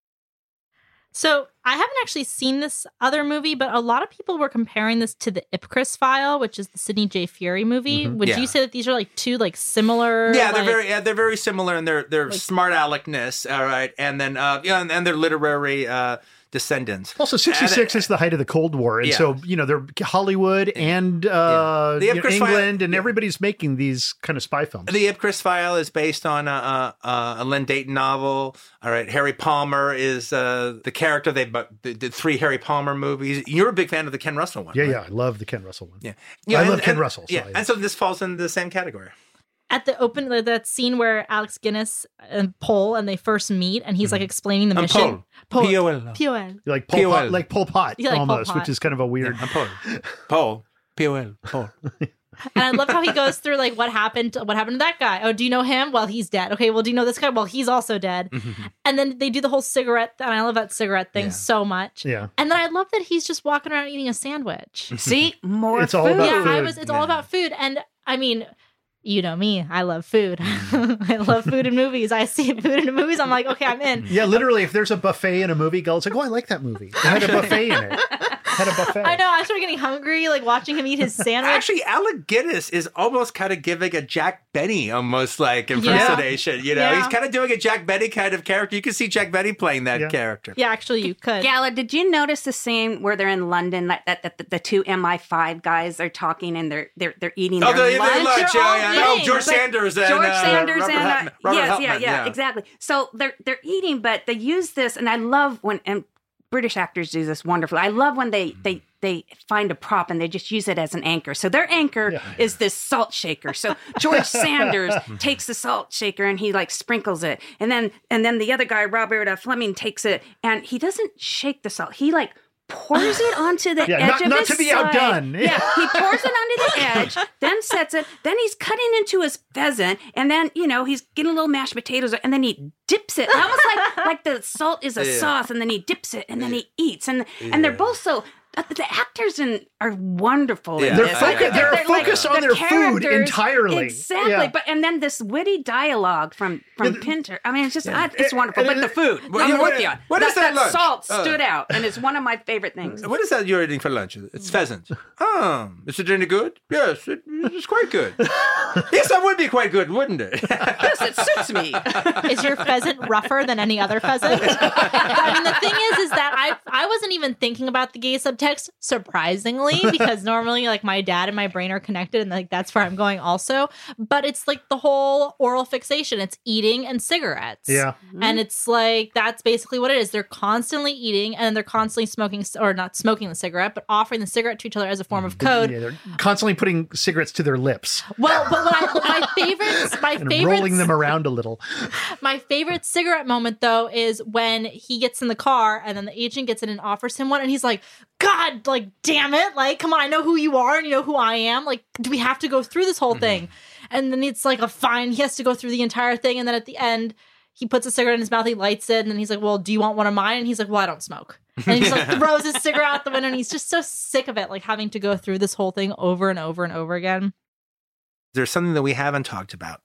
So I haven't actually seen this other movie, but a lot of people were comparing this to the Ipcress file, which is the Sidney J. Furie movie. Would Mm-hmm. Yeah. you say that these are like two like similar? Yeah, they're like- very yeah, they're very similar in their their smart aleckness. All right, and then uh, yeah, and, and their literary uh, descendants. Also, 66 is the height of the Cold War. And Yeah. so, you know, they're Hollywood and uh, you know, England, and everybody's making these kind of spy films. The Ipcress file is based on a, a, a Len Deighton novel. All right, Harry Palmer is uh, the character. They the three Harry Palmer movies. You're a big fan of the Ken Russell one. yeah, right? yeah. I love the Ken Russell one. yeah. yeah I and- love Ken and- Russell, so Yeah, I- and so this falls in the same category. At the open like, that scene where Alec Guinness and Pol and they first meet, and he's like mm-hmm. explaining the I'm mission. Pol. P-O-L. P-O-L. Like Pol Pot, POL. like Pol Pot Yeah, like Pol almost, Pot. which is kind of a weird. I'm Pol. Pol. P-O-L. Pol. And I love how he goes through like what happened. What happened to that guy? Oh, do you know him? Well, he's dead. Okay, well, do you know this guy? Well, he's also dead. Mm-hmm. And then they do the whole cigarette. And I love that cigarette thing Yeah. so much. Yeah. And then I love that he's just walking around eating a sandwich. See, more It's all about yeah, I was. It's Yeah. all about food, and I mean, you know me. I love food. Mm-hmm. I love food in movies. I see food in the movies. I'm like, okay, I'm in. Yeah, literally, if there's a buffet in a movie, girl, it's like, oh, I like that movie. It had a buffet in it. Had a buffet. I know. I started getting hungry, like watching him eat his sandwich. Actually, Alec Guinness is almost kind of giving a Jack Benny almost like impersonation. You know, Yeah. he's kind of doing a Jack Benny kind of character. You can see Jack Benny playing that Yeah. character. yeah, actually, you could. Gala, did you notice the scene where they're in London? That, that, that, the two MI5 guys are talking and they're they're they're eating Oh, their the, lunch. the lunch, yeah, yeah. Oh, George but Sanders and George uh, Sanders Robert and uh, Robert yes, Hutton, yeah, yeah, exactly. So they're they're eating, but they use this, and I love when and British actors do this wonderfully. I love when they they they find a prop and they just use it as an anchor. So their anchor is this salt shaker. So George Sanders takes the salt shaker and he like sprinkles it, and then and then the other guy Robert uh, Flemyng takes it and he doesn't shake the salt. He like pours it onto the Yeah, edge not- of not his to be side. outdone. Yeah, he pours it onto the edge, then sets it, then he's cutting into his pheasant, and then you know he's getting a little mashed potatoes, and then he dips it, almost like like the salt is a Yeah. sauce, and then he dips it, and then he eats, and and they're both so. Uh, The actors in, are wonderful. Yeah. in They're this. focu- Like, they're like, focused on the their food entirely. Exactly, Yeah. but and then this witty dialogue from from Pinter. I mean, it's just I, it's wonderful. And- But the food, Well, I'm yeah, with what- you. what is that lunch? salt Oh. stood out, and it's one of my favorite things. What is that you're eating for lunch? It's pheasant. Oh, is it any good? Yes, it, it's quite good. yes, that would be quite good, wouldn't it? yes, it suits me. is your pheasant rougher than any other pheasant? I mean, the thing is, is that I I wasn't even thinking about the gay subtext, surprisingly, because normally like my dad and my brain are connected, and like that's where I'm going also. But it's like the whole oral fixation. It's eating and cigarettes. Yeah. And it's like that's basically what it is. They're constantly eating and they're constantly smoking or not smoking the cigarette, but offering the cigarette to each other as a form of mm, code. Yeah, they're constantly putting cigarettes to their lips Well, but what I, my favorites, my favorite, rolling them around a little. my favorite cigarette moment though is when he gets in the car and then the agent gets in and offers him one and he's like, God, like, damn it. Like, come on, I know who you are and you know who I am. Like, do we have to go through this whole thing? And then it's like a fine. He has to go through the entire thing. And then at the end, he puts a cigarette in his mouth, he lights it, and then he's like, Well, do you want one of mine? And he's like, Well, I don't smoke. And he just like throws his cigarette out the window and he's just so sick of it, like having to go through this whole thing over and over and over again. There's something that we haven't talked about,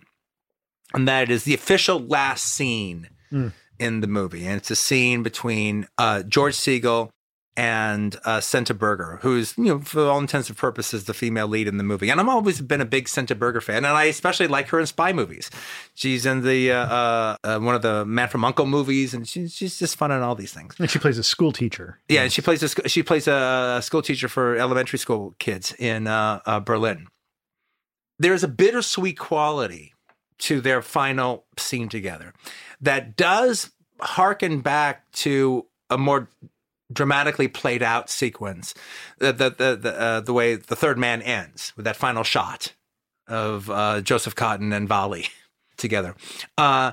and that is the official last scene Mm. in the movie. And it's a scene between uh, George Segal and uh, Senta Berger, who's, you know, for all intents and purposes, the female lead in the movie. And I've always been a big Senta Berger fan, and I especially like her in spy movies. She's in the uh, uh, uh, one of the Man from Uncle movies, and she's, she's just fun in all these things. And she plays a school teacher. Yeah, and she plays a she plays a school teacher for elementary school kids in uh, uh, Berlin. There's a bittersweet quality to their final scene together that does harken back to a more dramatically played out sequence. The the the the, uh, the way the third man ends with that final shot of uh, Joseph Cotten and Valli together. Uh,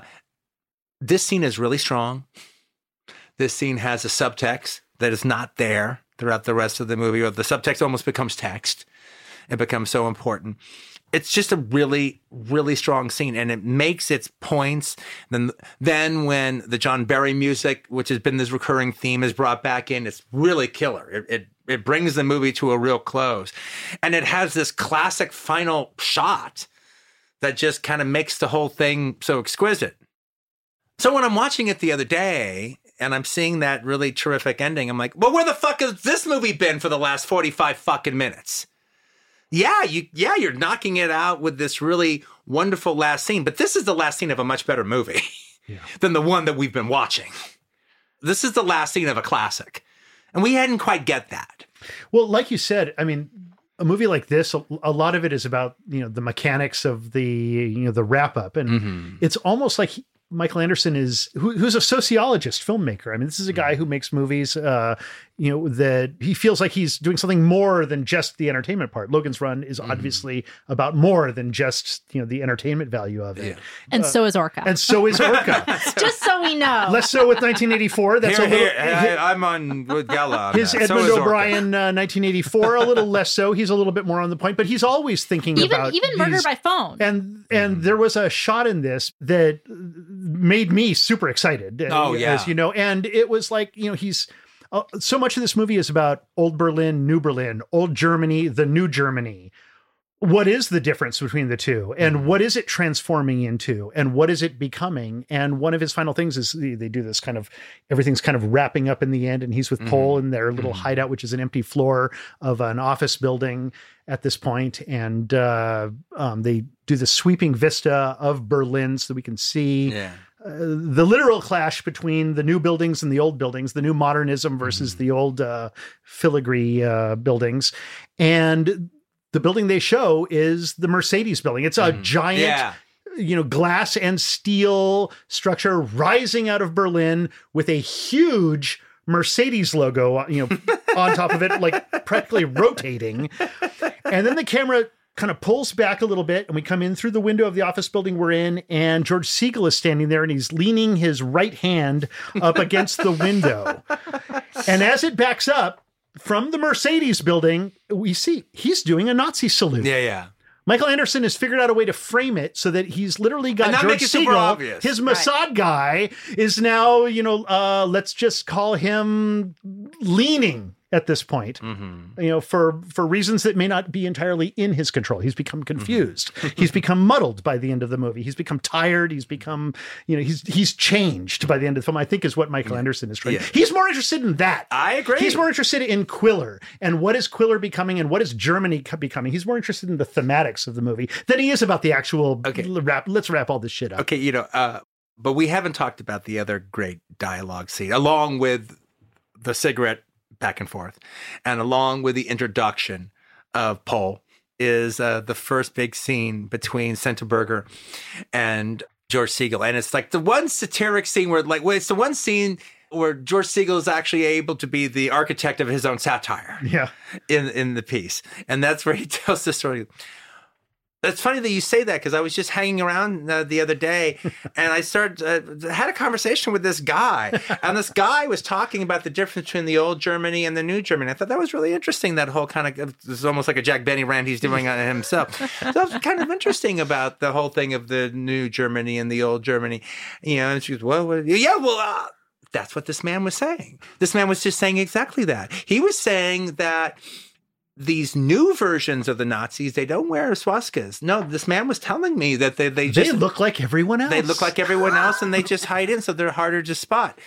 this scene is really strong. This scene has a subtext that is not there throughout the rest of the movie, or the subtext almost becomes text. It becomes so important. It's just a really really strong scene and it makes its points then then when the john barry music which has been this recurring theme is brought back in it's really killer it, it it brings the movie to a real close and it has this classic final shot that just kind of makes the whole thing so exquisite so when i'm watching it the other day and I'm seeing that really terrific ending. I'm like, well, where the fuck has this movie been for the last 45 fucking minutes? Yeah, you yeah, you're knocking it out with this really wonderful last scene, but this is the last scene of a much better movie yeah. than the one that we've been watching. This is the last scene of a classic. And we hadn't quite get that. Well, like you said, I mean, a movie like this, a, a lot of it is about, you know, the mechanics of the, you know, the wrap up. And mm-hmm. it's almost like he, Michael Anderson is who, who's a sociologist filmmaker. I mean, this is a guy who makes movies, uh, you know, that he feels like he's doing something more than just the entertainment part. Logan's Run is mm-hmm. obviously about more than just you know the entertainment value of it. Yeah. And uh, so is Orca. And so is Orca. just so we know. Less so with 1984. That's here, a little. Here, I, am on with Gala. his Edmund so O'Brien, uh, 1984, a little less so. He's a little bit more on the point, but he's always thinking even, about even murder by phone. And and mm. there was a shot in this that made me super excited. Oh yeah, as you know, and it was like you know he's. Uh, so much of this movie is about old Berlin, new Berlin, old Germany, the new Germany what is the difference between the two and mm-hmm. what is it transforming into and what is it becoming and one of his final things is they, they do this kind of everything's kind of wrapping up in the end and he's with mm-hmm. In their little mm-hmm. hideout which is an empty floor of an office building at this point and uh, um, they do the sweeping vista of Berlin so we can see yeah. Uh, the literal clash between the new buildings and the old buildings, the new modernism versus mm-hmm. the old uh, filigree uh, buildings, and the building they show is the Mercedes building. It's a mm. giant, yeah. you know, glass and steel structure rising out of Berlin with a huge Mercedes logo, you know, on top of it, like practically rotating. And then the camera kind of pulls back a little bit and we come in through the window of the office building we're in and George Segal is standing there and he's leaning his right hand up against the window. And as it backs up, from the Mercedes building, we see he's doing a Nazi salute. Yeah, yeah. Michael Anderson has figured out a way to frame it so that he's literally got George Segal, his Mossad right. guy, is now, you know, uh, let's just call him leaning at this point, mm-hmm. you know, for for reasons that may not be entirely in his control. He's become confused. Mm-hmm. he's become muddled by the end of the movie. He's become tired. He's become, you know, he's he's changed by the end of the film. I think is what Michael yeah. Anderson is trying. Yeah. He's more interested in that. I agree. He's more interested in Quiller and what is Quiller becoming and what is Germany becoming. He's more interested in the thematics of the movie than he is about the actual okay. wrap. Let's wrap all this shit up. Okay, you know, uh, but we haven't talked about the other great dialogue scene along with the cigarette back and forth. And along with the introduction of Pol is uh, the first big scene between Senta Berger and George Segal. And it's like the one satiric scene where, like, well, it's the one scene where George Segal is actually able to be the architect of his own satire. Yeah. In in the piece. And that's where he tells the story. It's funny that you say that because I was just hanging around uh, the other day, and I started uh, had a conversation with this guy, and this guy was talking about the difference between the old Germany and the new Germany. I thought that was really interesting. That whole kind of it's almost like a Jack Benny rant he's doing on himself. so it's kind of interesting about the whole thing of the new Germany and the old Germany. You know, and she goes, "Well, well yeah, well." Uh, that's what this man was saying. This man was just saying exactly that. He was saying that these new versions of the Nazis, they don't wear swastikas. No, this man was telling me that they they just they look like everyone else. They look like everyone else, and they just hide in, so they're harder to spot.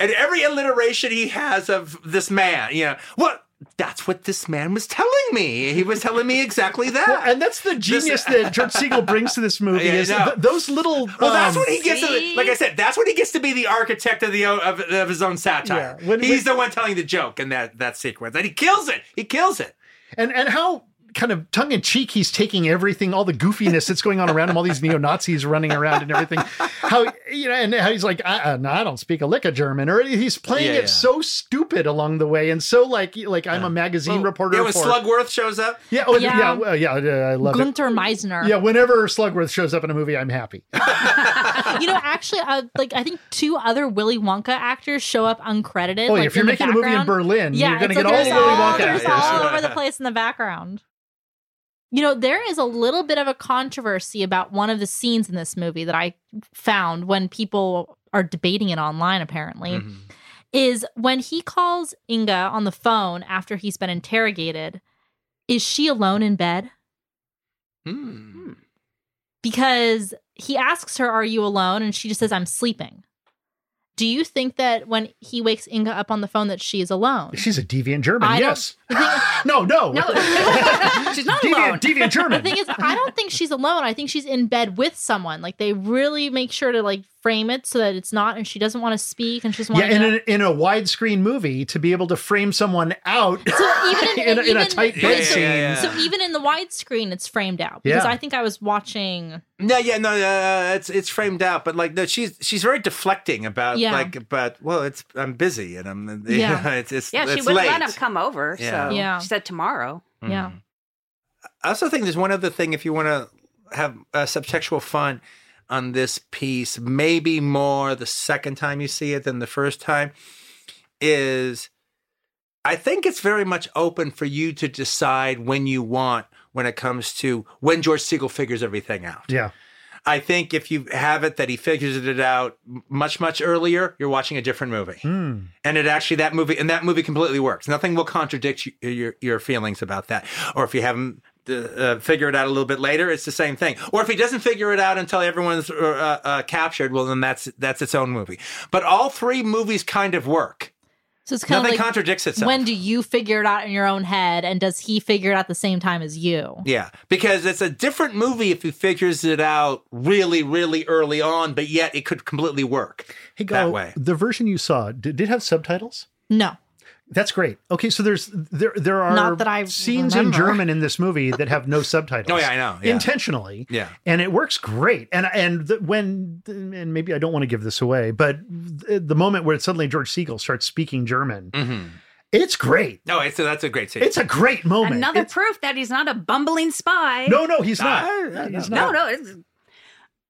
And every alliteration he has of this man, you know, what that's what this man was telling me. He was telling me exactly that. Well, and that's the genius this, that George Segal brings to this movie. Yeah, is th- those little. Well, um, that's when he gets. To, like I said, that's what he gets to be the architect of the of, of his own satire. Yeah, when, He's when, the one telling the joke in that that sequence, and he kills it. He kills it. And and how kind of tongue in cheek, he's taking everything, all the goofiness that's going on around him, all these neo Nazis running around and everything. How you know, and how he's like, I, uh, no, I don't speak a lick of German, or he's playing yeah, it yeah. so stupid along the way, and so like like I'm a magazine well, reporter. Yeah, when for, Slugworth shows up. Yeah, oh, yeah, yeah, well, yeah, I love Gunther it. Meisner. Yeah, whenever Slugworth shows up in a movie, I'm happy. you know, actually, uh, like I think two other Willy Wonka actors show up uncredited. Oh, like, if you're making a movie in Berlin, yeah, you're going to get all the Willy Wonka actors all over the place in the background. You know, there is a little bit of a controversy about one of the scenes in this movie that I found when people are debating it online, apparently, Mhm. is when he calls Inga on the phone after he's been interrogated, is she alone in bed? Hmm. Because he asks her, Are you alone? And she just says, I'm sleeping. Do you think that when he wakes Inga up on the phone that she is alone? She's a deviant German. I yes. no, no. No. She's not deviant, alone. deviant German. the thing is, I don't think she's alone. I think she's in bed with someone. Like they really make sure to like frame it so that it's not, and she doesn't want to speak, and she's yeah, in a, in a widescreen movie, to be able to frame someone out So even in, in, a, in a tight Yeah, yeah, scene. yeah, yeah. So even in the widescreen, it's framed out because Yeah. I think I was watching. No, yeah, no, uh, it's it's framed out, but like no, she's she's very deflecting about Yeah. like about well, it's I'm busy and I'm Yeah. it's it's Yeah, she wouldn't late. let him come over. Yeah. So Yeah. she said tomorrow. Yeah. I also think there's one other thing if you want to have uh, subtextual fun on this piece, maybe more the second time you see it than the first time, is I think it's very much open for you to decide when you want when it comes to when George Segal figures everything out. Yeah. I think if you have it that he figures it out much, much earlier, you're watching a different movie. Hmm. And it actually, that movie, and that movie completely works. Nothing will contradict you, your, your feelings about that. Or if you haven't uh, figure it out a little bit later, it's the same thing. Or if he doesn't figure it out until everyone's uh, uh, captured, well, then that's, that's its own movie. But all three movies kind of work. So it's kind Nothing of like contradicts itself. when do you figure it out in your own head, and does he figure it out the same time as you? Yeah, because it's a different movie if he figures it out really, really early on, but yet it could completely work Hey, that way. the version you saw did, did it have subtitles? No. That's great. Okay, so there's there there are Not that I scenes in. German in this movie that have no subtitles. Oh, yeah, I know, yeah. Intentionally. Yeah. And it works great. And and the, when and maybe I don't want to give this away, but the, the moment where suddenly George Segal starts speaking German, Mm-hmm. it's great. No, it's that's a great scene. It's a great moment. Another It's- proof that he's not a bumbling spy. no, no, he's not. Ah, he's no, not. no. It's,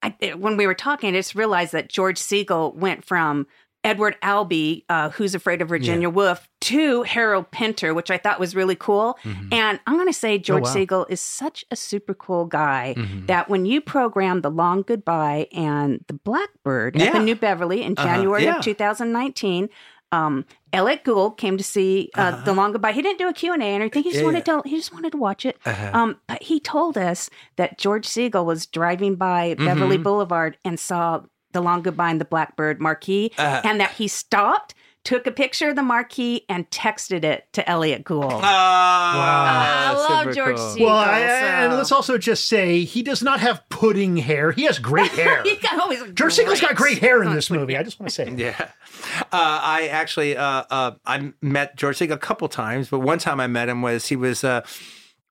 I, it- when we were talking, I just realized that George Segal went from Edward Albee, uh, Who's Afraid of Virginia Woolf, to Harold Pinter, which I thought was really cool. Mm-hmm. And I'm going to say George wow. Segal is such a super cool guy Mm-hmm. that when you program The Long Goodbye and The Blackbird at the New Beverly in Uh-huh. January Yeah. of 2019, um, Elliott Gould came to see uh, The Long Goodbye. He didn't do a Q&A or anything. He just Uh-huh. Yeah, wanted to he just wanted to watch it. Uh-huh. Um, but he told us that George Segal was driving by Beverly Mm-hmm. Boulevard and saw the Long Goodbye and the Blackbird marquee, Uh-huh. and that he stopped, took a picture of the marquee, and texted it to Elliott Gould. Ah, I love George cool. Segal. Well, I, so- and let's also just say he does not have pudding hair. He has great hair. He got always George Segal's got great hair in this movie. I just want to say. Yeah. Uh, I actually uh, uh, I met George Segal a couple times, but one time I met him was he was uh,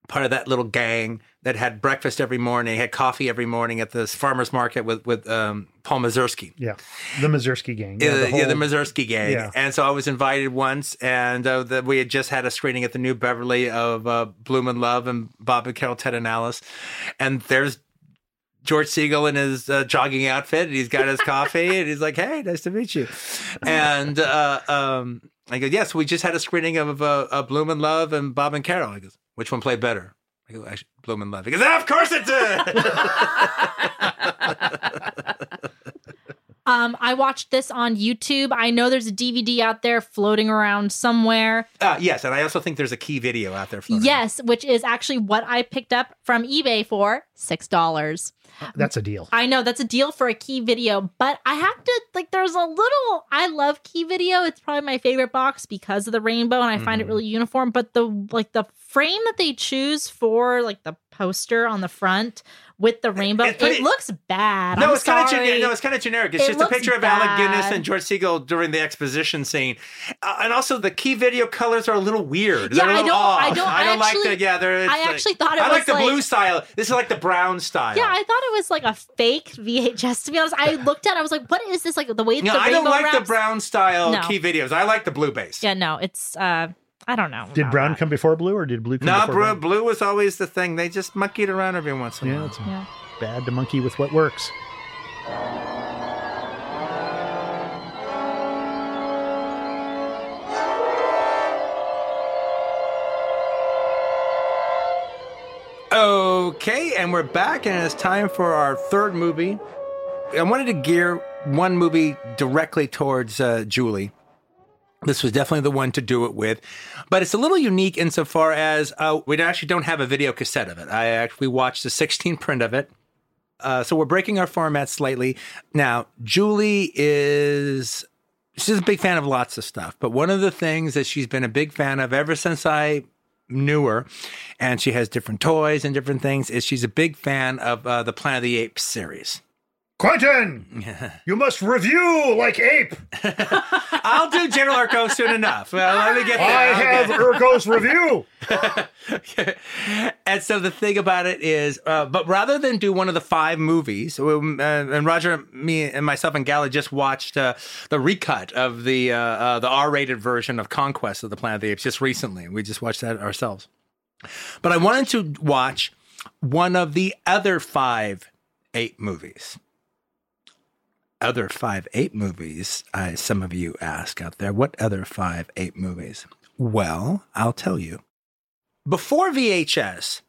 part of that little gang that had breakfast every morning, had coffee every morning at this farmers market with with um, Paul Mazursky. Yeah, the Mazursky gang. Yeah, the the, yeah, the Mazursky gang. Yeah. And so I was invited once, and uh, the, we had just had a screening at the New Beverly of uh, Blume in Love and Bob and Carol, Ted and Alice. And there's George Segal in his uh, jogging outfit, and he's got his coffee, and he's like, "Hey, nice to meet you." And uh, um, I go, "Yes, we just had a screening of uh, uh, Blume in Love and Bob and Carol." He goes, "Which one played better?" I go, "Actually, Blume in Love." He goes, "Ah, "Of course it did." Um, I watched this on YouTube. I know there's a DVD out there floating around somewhere. uh, yes, and I also think there's a key video out there. floating. Yes, which is actually what I picked up from eBay for six dollars. That's a deal. I know that's a deal for a key video, but I have to like there's a little I love key video. It's probably my favorite box because of the rainbow and I find Mm-hmm. it really uniform, but the like the frame that they choose for like the poster on the front with the rainbow, pretty- it looks bad. No, I'm it's kind of. No, it's kind of generic. It's It just a picture of Alec Guinness and George Segal during the exposition scene, uh, and also the key video colors are a little weird. They're Yeah, a I little don't- I don't- I I don't like actually- the. Yeah, they're. I like- actually thought it I was like the like- blue style. This is like the brown style. Yeah, I thought it was like a fake VHS. To be honest, I looked at, it, I was like, "What is this? Like the way No, the I don't like the brown style No. key videos. I like the blue base. Yeah, no, it's uh, I don't know. Did brown that. come before blue, or did blue come No, before blue, brown? blue was always the thing. They just monkeyed around every once in a Yeah, while. it's Yeah. bad to monkey with what works. Okay, and we're back, and it's time for our third movie. I wanted to gear one movie directly towards uh, Julie. This was definitely the one to do it with, but it's a little unique insofar as uh, we actually don't have a video cassette of it. I actually watched the 16 print of it. Uh, so we're breaking our format slightly. Now, Julie is she's a big fan of lots of stuff, but one of the things that she's been a big fan of ever since I knew her, and she has different toys and different things, is she's a big fan of uh, the Planet of the Apes series. Quentin, you must review like ape. I'll do General Urko soon enough. Well, let me get there. I have Urko's review. and so the thing about it is, uh, but rather than do one of the five movies, uh, and Roger, me, and myself and Gally just watched uh, the recut of the uh, uh, the R-rated version of Conquest of the Planet of the Apes just recently. We just watched that ourselves. But I wanted to watch one of the other five ape movies. Other five eight movies, uh, some of you ask out there, what other five eight movies? Well, I'll tell you. Before VHS,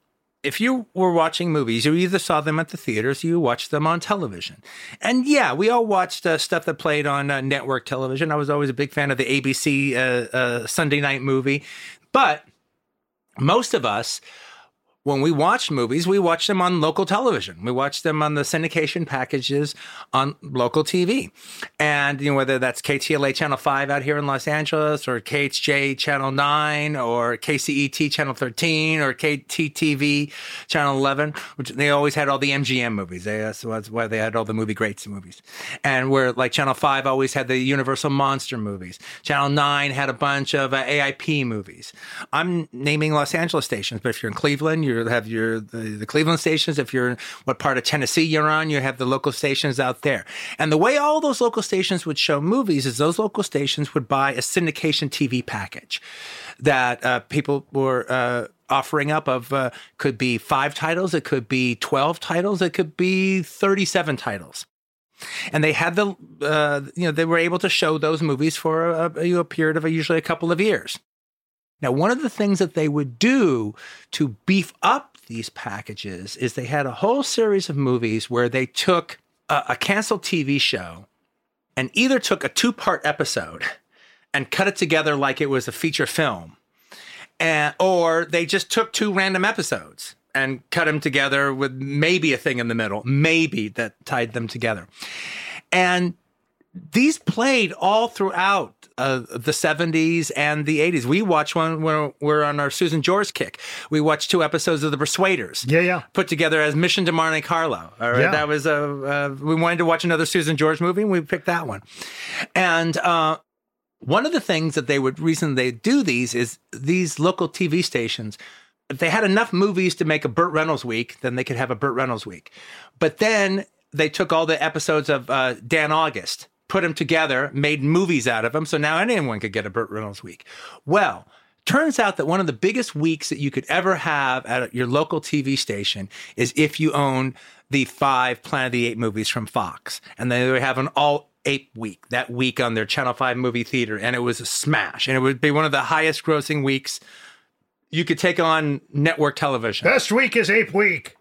if you were watching movies, you either saw them at the theaters or you watched them on television. And yeah, we all watched uh, stuff that played on uh, network television. I was always a big fan of the ABC uh, uh, Sunday night movie. But most of us when we watch movies, we watch them on local television. We watch them on the syndication packages on local TV. And, you know, whether that's KTLA Channel 5 out here in Los Angeles or KHJ Channel 9 or KCET Channel 13 or KTTV Channel 11, which they always had all the MGM movies. They, that's why they had all the movie greats movies. And where like Channel 5 always had the Universal Monster movies. Channel 9 had a bunch of uh, AIP movies. I'm naming Los Angeles stations, but if you're in Cleveland, you're you have your the, the Cleveland stations. If you're in what part of Tennessee you're on, you have the local stations out there. And the way all those local stations would show movies is those local stations would buy a syndication TV package that uh, people were. Uh, offering up of uh, could be five titles, it could be 12 titles, it could be 37 titles and they had the uh, you know they were able to show those movies for a, a, period of a, usually a couple of years now, one of the things that they would do to beef up these packages is they had a whole series of movies where they took a, a canceled TV show and either took a two part episode and cut it together like it was a feature film, and, or they just took two random episodes and cut them together with maybe a thing in the middle, maybe that tied them together. And these played all throughout uh, the 70s and the 80s. We watched one when we're on our Susan George kick. We watched two episodes of The Persuaders. Yeah, yeah. Put together as Mission to Monte Carlo. All right. Yeah. That was a, uh, we wanted to watch another Susan George movie and we picked that one. And, uh, one of the things that they would reason they do these is these local TV stations if they had enough movies to make a Burt Reynolds week, then they could have a Burt Reynolds week. But then they took all the episodes of uh, Dan August put them together, made movies out of them. So now anyone could get a Burt Reynolds week. Well, turns out that one of the biggest weeks that you could ever have at your local TV station is if you own the five Planet of the Apes movies from Fox. And they have an all ape week that week on their Channel 5 movie theater. And it was a smash. And it would be one of the highest grossing weeks you could take on network television. Best week is ape week.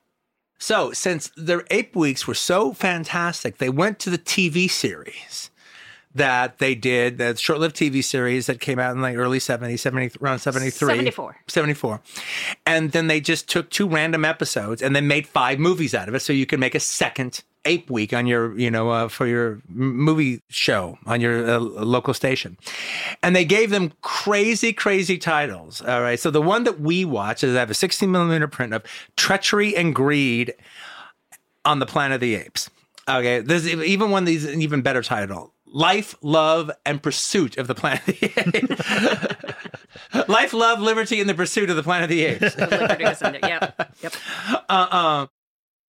So, since their ape weeks were so fantastic, they went to the TV series that they did, that short lived TV series that came out in the early 70s, 70, around 73. 74. 74. And then they just took two random episodes and then made five movies out of it so you could make a second ape week on your you know uh, for your movie show on your uh, local station and they gave them crazy crazy titles all right so the one that we watch is i have a 16 millimeter print of treachery and greed on the planet of the apes okay there's even one of these an even better title life love and pursuit of the planet of the apes life love liberty and the pursuit of the planet of the apes Liberty is in there. Yep. Yep. uh, uh,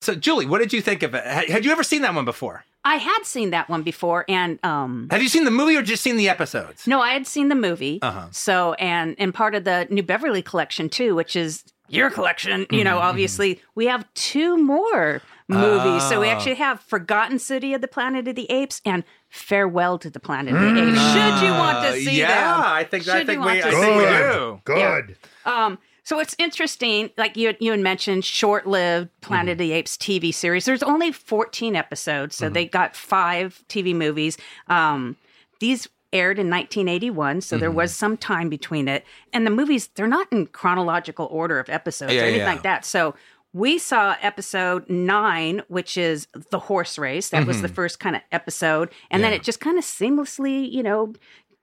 so julie what did you think of it had had you ever seen that one before I had seen that one before, and um, Have you seen the movie or just seen the episodes? no, I had seen the movie. Uh-huh. So, and and part of the New Beverly collection too, which is your collection. You Mm-hmm, know, obviously we have two more movies. So we Oh. actually have Forgotten City of the Planet of the Apes and Farewell to the Planet of the Apes. Should you want to see yeah, them? I think I Should think we want I to think we see Good. do. Good. Um, So it's interesting, like you you had mentioned, short-lived Planet mm-hmm. of the Apes TV series. There's only 14 episodes, so mm-hmm. they got five TV movies. Um, these aired in 1981, so there mm-hmm. was some time between it. And the movies, they're not in chronological order of episodes Yeah, or anything yeah. like that. So we saw episode nine, which is the horse race. That was the first kind of episode, and then it just kind of seamlessly, you know.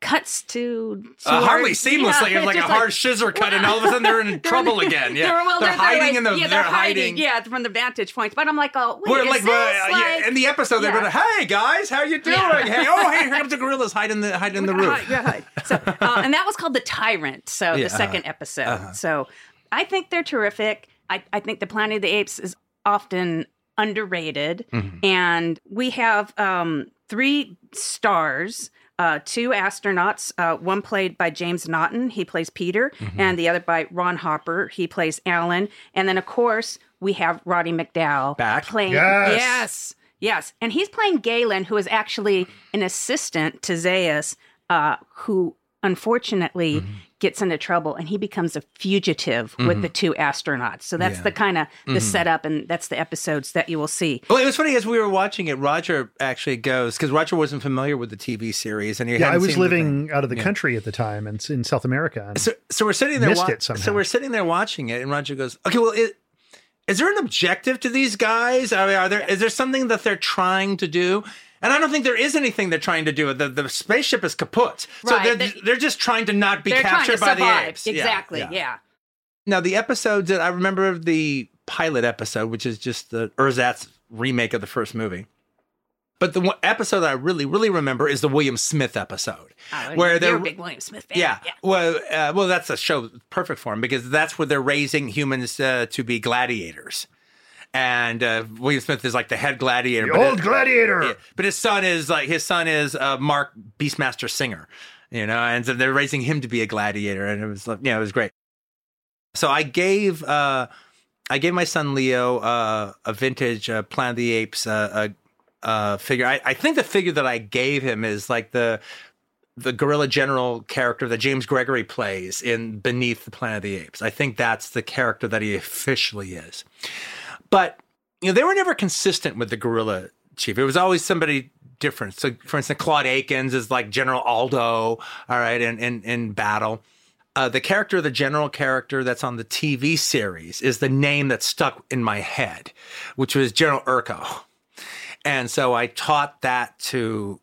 Cuts to, Uh, hardly seamlessly. yeah, it's like a just hard scissor cut, and all of a sudden they're in They're trouble again. Yeah, they're, well, they're, hiding like- in the. yeah, they're, they're hiding. Yeah, from the vantage points. But I'm like, oh, wait, We're is like, uh, yeah, like in the episode, they're Yeah. going, "Hey guys, how you doing? Yeah. Hey, oh, hey, here comes the gorillas hiding the hiding in the roof." hide- hide. So, uh, and that was called the Tyrant. So the 2nd uh-huh. episode. Uh-huh. So I think they're terrific. I, I think the Planet of the Apes is often underrated, Mhm. and we have um, three stars. Uh, two astronauts, uh, one played by James Naughton, he plays Peter, Mm-hmm. and the other by Ron Harper, he plays Alan. And then, of course, we have Roddy McDowall Back? playing. Yes. yes, yes. And he's playing Galen, who is actually an assistant to Zaius, uh, who unfortunately Mm-hmm. gets into trouble and he becomes a fugitive with the two astronauts. So that's Yeah. Mm-hmm. the kind of the setup, and that's the episodes that you will see. Well, it was funny as we were watching it. Roger actually goes because Roger wasn't familiar with the TV series, and he Yeah, I was seen the living out of the Yeah. country at the time and in South America. And So, so we're sitting there. Missed wa- it somehow. So we're sitting there watching it, and Roger goes, "Okay, well, is, is there an objective to these guys? Are, are there? Is there something that they're trying to do?" And I don't think there is anything they're trying to do. The the spaceship is kaput, so Right, they're they- they're just trying to not be They're captured by the apes. Exactly. yeah. yeah. Now the episodes that I remember the pilot episode, which is just the Ersatz remake of the first movie. But the episode that I really, really remember is the William Smith episode, Oh, where you're they're a big William Smith fan. yeah. Well, uh, well, that's a show perfect for him because that's where they're raising humans uh, to be gladiators, and uh, William Smith is like the head gladiator. the but old it- gladiator. yeah, but his son is like his son is uh, Mark Beastmaster Singer, you know, and so they're raising him to be a gladiator, and it was like, yeah, it was great. So I gave uh, I gave my son Leo uh, a vintage uh, Planet of the Apes uh, uh, uh, figure. I, I think the figure that I gave him is like the the Gorilla General character that James Gregory plays in Beneath the Planet of the Apes. I think that's the character that he officially is. But you know, they were never consistent with the gorilla Chief. It was always somebody different. So, for instance, Claude Akins is like General Aldo, all right, in in, in battle. Uh, the character, the general character that's on the TV series, is the name that stuck in my head, which was General Urko. And so I taught that to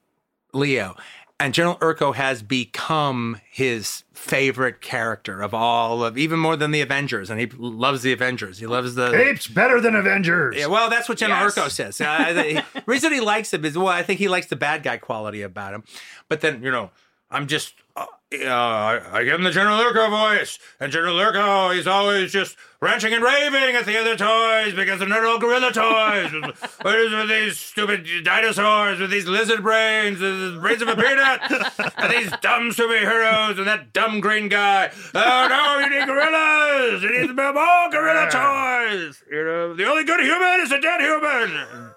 Leo. And General Urko has become his favorite character of all of, even more than the Avengers. And he loves the Avengers. He loves the Apes better than Avengers. yeah, well, that's what General Yes. Urko says. Uh, the reason he likes him is, well, I think he likes the bad guy quality about him. But then, you know, I'm just, uh, uh, I give him the General Urko voice. And General Urko, he's always just ranting and raving at the other toys because they're not all gorilla toys. what is with these stupid dinosaurs with these lizard brains, the brains of a peanut, and these dumb superheroes and that dumb green guy. Oh no, you need gorillas! You need more gorilla toys! You know, the only good human is a dead human!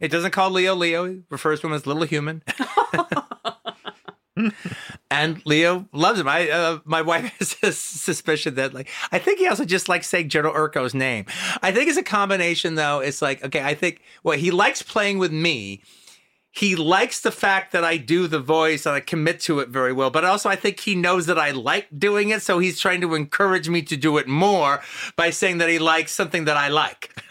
It doesn't call Leo Leo, it refers to him as little human. and Leo loves him. I uh, my wife has a suspicion that like I think he also just likes saying General Urko's name. I think it's a combination though. It's like okay, I think well he likes playing with me. He likes the fact that I do the voice and I commit to it very well, but also I think he knows that I like doing it, so he's trying to encourage me to do it more by saying that he likes something that I like.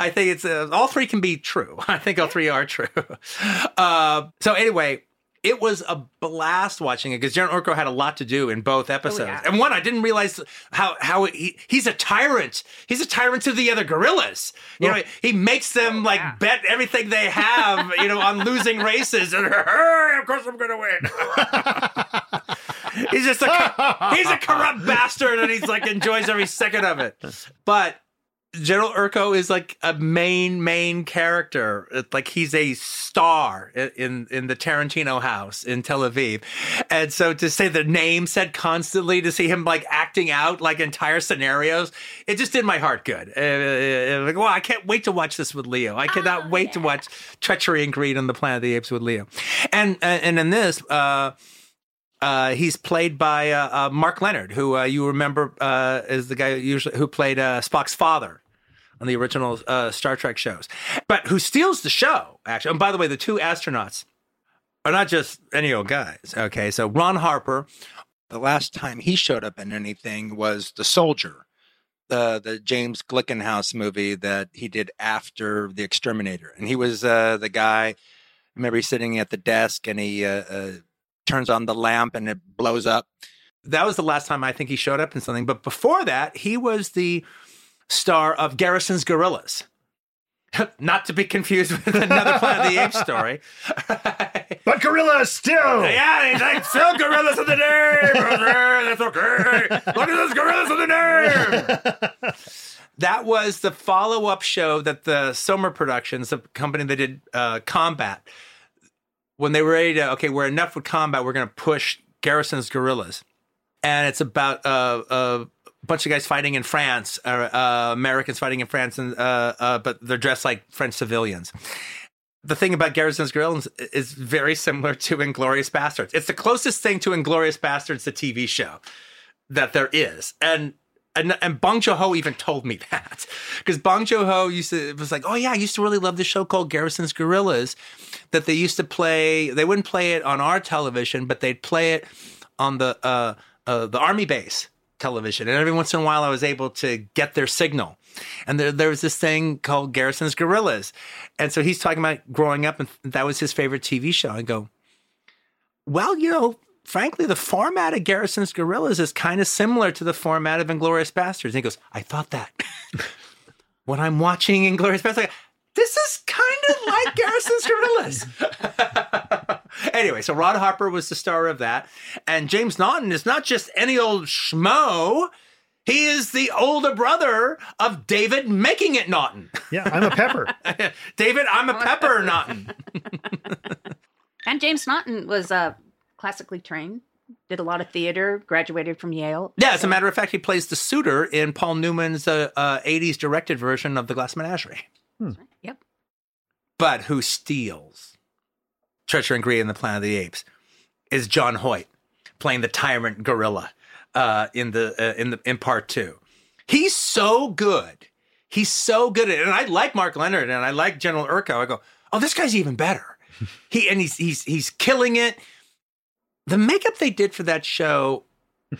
I think it's uh, all three can be true. I think all three are true. Uh, so anyway, it was a blast watching it because General Urko had a lot to do in both oh, episodes. yeah. And one, I didn't realize how how he, he's a tyrant. He's a tyrant to the other gorillas. You know, he makes them oh, like yeah. bet everything they have, you know, on losing races. And of course, I'm going to win. he's just a he's a corrupt bastard, and he's like enjoys every second of it. But General Urko is like a main main character. Like he's a star in in the Tarantino house in Tel Aviv, and so to say the name said constantly, to see him like acting out like entire scenarios, it just did my heart good. Uh, uh, like, well, I can't wait to watch this with Leo. I cannot wait to watch Treachery and Greed on the Planet of the Apes with Leo, and and, and in this. uh Uh, he's played by uh, uh, Mark Lenard, who uh, you remember uh, is the guy usually who played uh, Spock's father on the original uh, Star Trek shows, but who steals the show actually. And by the way, the two astronauts are not just any old guys. Okay, so Ron Harper, The last time he showed up in anything was The Soldier, the the James Glickenhaus movie that he did after The Exterminator, and he was uh, the guy. I remember he's sitting at the desk and he uh, uh, turns on the lamp and it blows up. that was the last time I think he showed up in something. But before that, he was the star of Garrison's Gorillas. Not to be confused with another Planet of the Apes story. But gorillas still. yeah, like, still gorillas in the name. That's okay. Look at those gorillas in the name. that was the follow-up show that the Selmur Productions, the company that did uh, Combat, when they were ready to, okay, we're enough with Combat, we're going to push Garrison's Gorillas. And it's about uh, a bunch of guys fighting in France, uh, uh, Americans fighting in France, and uh, uh, but they're dressed like French civilians. The thing about Garrison's Gorillas is very similar to Inglorious Bastards. It's the closest thing to Inglorious Bastards, the TV show, that there is. And and, and Bong Joon Ho even told me that because Bong Joon Ho used to was like, oh yeah, I used to really love this show called Garrison's Gorillas that they used to play. They wouldn't play it on our television, but they'd play it on the uh, uh, the army base television. And every once in a while, I was able to get their signal. And there, there was this thing called Garrison's Gorillas. And so he's talking about growing up, and that was his favorite TV show. I go, well, you know, frankly, the format of Garrison's Gorillas is kind of similar to the format of Inglorious Bastards. And he goes, I thought that. when I'm watching Inglorious Bastards, I go, this is kind of like Garrison's Gorillas. anyway, so Ron Harper was the star of that. And James Naughton is not just any old schmo. He is the older brother of David Making It Naughton. Yeah, I'm a pepper. David, I'm a pepper Naughton. And James Naughton was uh, classically trained, did a lot of theater, graduated from Yale. Yeah, as a matter of fact, he plays the suitor in Paul Newman's uh, uh, 80s directed version of The Glass Menagerie. Yep. But who steals Treacher and Greed in the Planet of the Apes is John Hoyt playing the tyrant gorilla uh, in the uh, in the in part two. He's so good. He's so good at it. And I like Mark Lenard and I like General Urko. I go, oh, this guy's even better. he and he's he's he's killing it. The makeup they did for that show